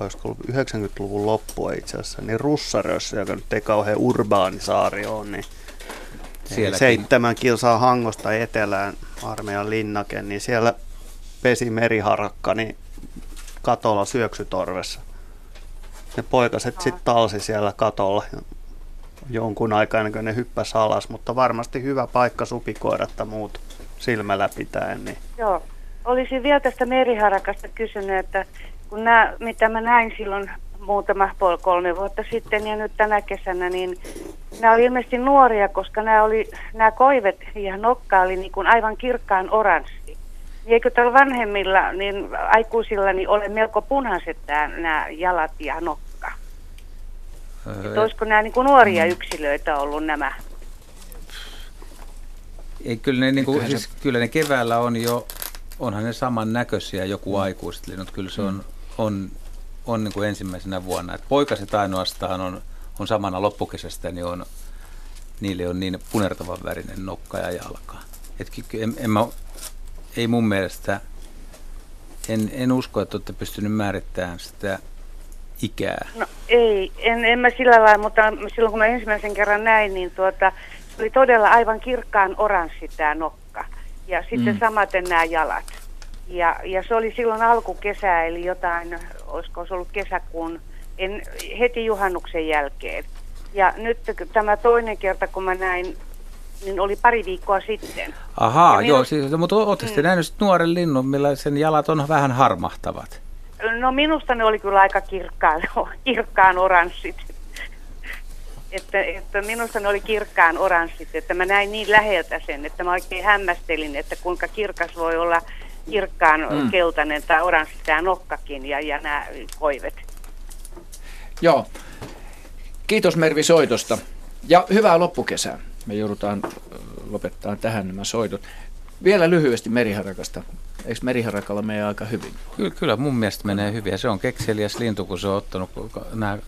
Speaker 2: olisiko ollut 90-luvun loppua itse asiassa, niin Russarössä, joka nyt ei kauhean urbaani saari ole, niin Sielläkin. seitsemän kilsaa Hangosta etelään armeijan linnake, niin siellä pesi meriharakka niin katolla syöksytorvessa. Ne poikaset sitten talsi siellä katolla jonkun aikaa ennen kuin ne hyppäsi alas, mutta varmasti hyvä paikka supikoirat muut silmällä pitäen. Niin.
Speaker 19: Joo, olisin vielä tästä meriharakasta kysynyt, että kun nämä, mitä mä näin silloin muutama puoli kolme vuotta sitten ja nyt tänä kesänä, niin nämä oli ilmeisesti nuoria, koska nämä, oli, nämä koivet ja nokka oli niin kuin aivan kirkkaan oranssi. Niin eikö tällä vanhemmilla, niin aikuisilla, niin ole melko punaiset nämä jalat ja nokka? Öö, olisiko nämä niin kuin nuoria mm. yksilöitä ollut nämä?
Speaker 7: Ei, kyllä, ne, niin kuin, siis, kyllä ne keväällä on jo, onhan ne saman näköisiä joku aikuiset linnut. Kyllä se on, mm. On, on niin kuin ensimmäisenä vuonna. Et poikaset ainoastaan on, on samana loppukesästä, niin on, niille on niin punertavan värinen nokka ja jalka. Et, en, en mä, ei mun mielestä, en, en usko, että olette pystynyt määrittämään sitä ikää.
Speaker 19: No ei, en, en mä sillä lailla, mutta silloin kun mä ensimmäisen kerran näin, niin tuota, oli todella aivan kirkkaan oranssi tämä nokka. Ja sitten mm. samaten nämä jalat. Ja, ja se oli silloin alkukesää, eli jotain, olisiko se ollut kesäkuun, en, heti juhannuksen jälkeen. Ja nyt tämä toinen kerta, kun mä näin, niin oli pari viikkoa sitten.
Speaker 7: Ahaa, minun, joo, siis, mutta oletteko mm. nähnyt nuoren linnun, millä sen jalat on vähän harmahtavat?
Speaker 19: No minusta ne oli kyllä aika kirkkaan, kirkkaan oranssit. Että, että minusta ne oli kirkkaan oranssit, että mä näin niin läheltä sen, että mä oikein hämmästelin, että kuinka kirkas voi olla kirkkaan mm. keltainen tai oranssi tämä nokkakin ja, ja nämä koivet.
Speaker 1: Joo. Kiitos Mervi soitosta ja hyvää loppukesää. Me joudutaan lopettaa tähän nämä soitot. Vielä lyhyesti meriharakasta. Eikö meriharakalla mene aika hyvin?
Speaker 7: Kyllä, kyllä mun mielestä menee hyvin. Se on kekseliäs lintu, kun se on ottanut nämä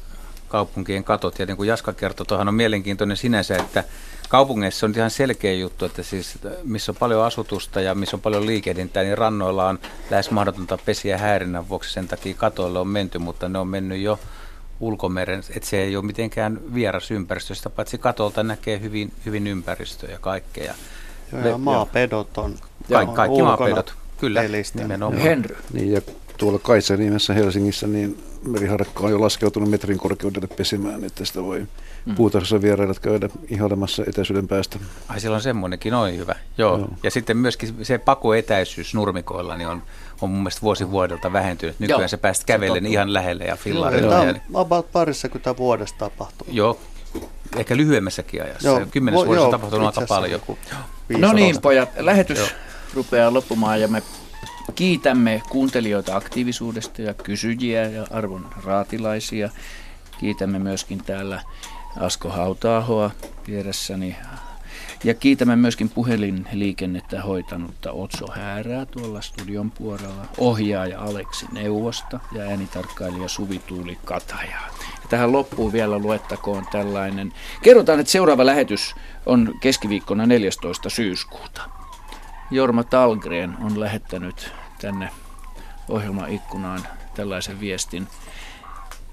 Speaker 7: kaupunkien katot. Ja niin kuin Jaska kertoi, tuohan on mielenkiintoinen sinänsä, että kaupungeissa on ihan selkeä juttu, että siis missä on paljon asutusta ja missä on paljon liikehdintää, niin rannoilla on lähes mahdotonta pesiä häirinnän vuoksi. Sen takia katoille on menty, mutta ne on mennyt jo ulkomeren, että se ei ole mitenkään vieras ympäristöstä, paitsi katolta näkee hyvin, hyvin ympäristöä ja kaikkea.
Speaker 2: Joo, ja maapedot on,
Speaker 7: Ka- kaikki maapedot, kyllä, nimenomaan.
Speaker 1: Henry.
Speaker 6: Niin, ja tuolla Kaitsanimessä Helsingissä, niin meriharakka on jo laskeutunut metrin korkeudelle pesimään, että sitä voi mm. puutarhassa vierailijat käydä ihailemassa etäisyyden päästä.
Speaker 7: Ai siellä on semmoinenkin, noin hyvä. Joo. Joo. Ja sitten myöskin se pakoetäisyys nurmikoilla niin on, on mun mielestä vuosi vuodelta vähentynyt. Nykyään Joo. se päästä kävellen ihan lähelle ja fillarilla. Tämä
Speaker 2: on about parissakymmentä vuodesta tapahtunut.
Speaker 7: Joo, ehkä lyhyemmässäkin ajassa. Joo, Kymmenessä vuodessa on tapahtunut aika paljon.
Speaker 1: No niin, pojat, lähetys Joo. rupeaa loppumaan ja me Kiitämme kuuntelijoita aktiivisuudesta ja kysyjiä ja arvon raatilaisia. Kiitämme myöskin täällä Asko Hautaahoa vieressäni. Ja kiitämme myöskin puhelinliikennettä hoitanutta Otso Häärää tuolla studion puolella, ohjaaja Aleksi Neuvosta ja äänitarkkailija Suvi Tuuli Katajaa. Ja tähän loppuun vielä luettakoon tällainen. Kerrotaan, että seuraava lähetys on keskiviikkona 14. syyskuuta. Jorma Talgren on lähettänyt tänne ohjelmaikkunaan tällaisen viestin.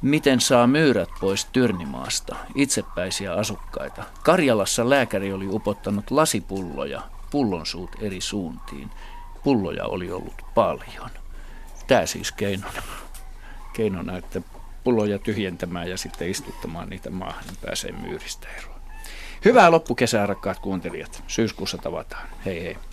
Speaker 1: Miten saa myyrät pois Tyrnimaasta, itsepäisiä asukkaita? Karjalassa lääkäri oli upottanut lasipulloja, pullonsuut eri suuntiin. Pulloja oli ollut paljon. Tämä siis keinona, keinona että pulloja tyhjentämään ja sitten istuttamaan niitä maahan, niin pääsee myyristä eroon. Hyvää loppukesää, rakkaat kuuntelijat. Syyskuussa tavataan. Hei hei.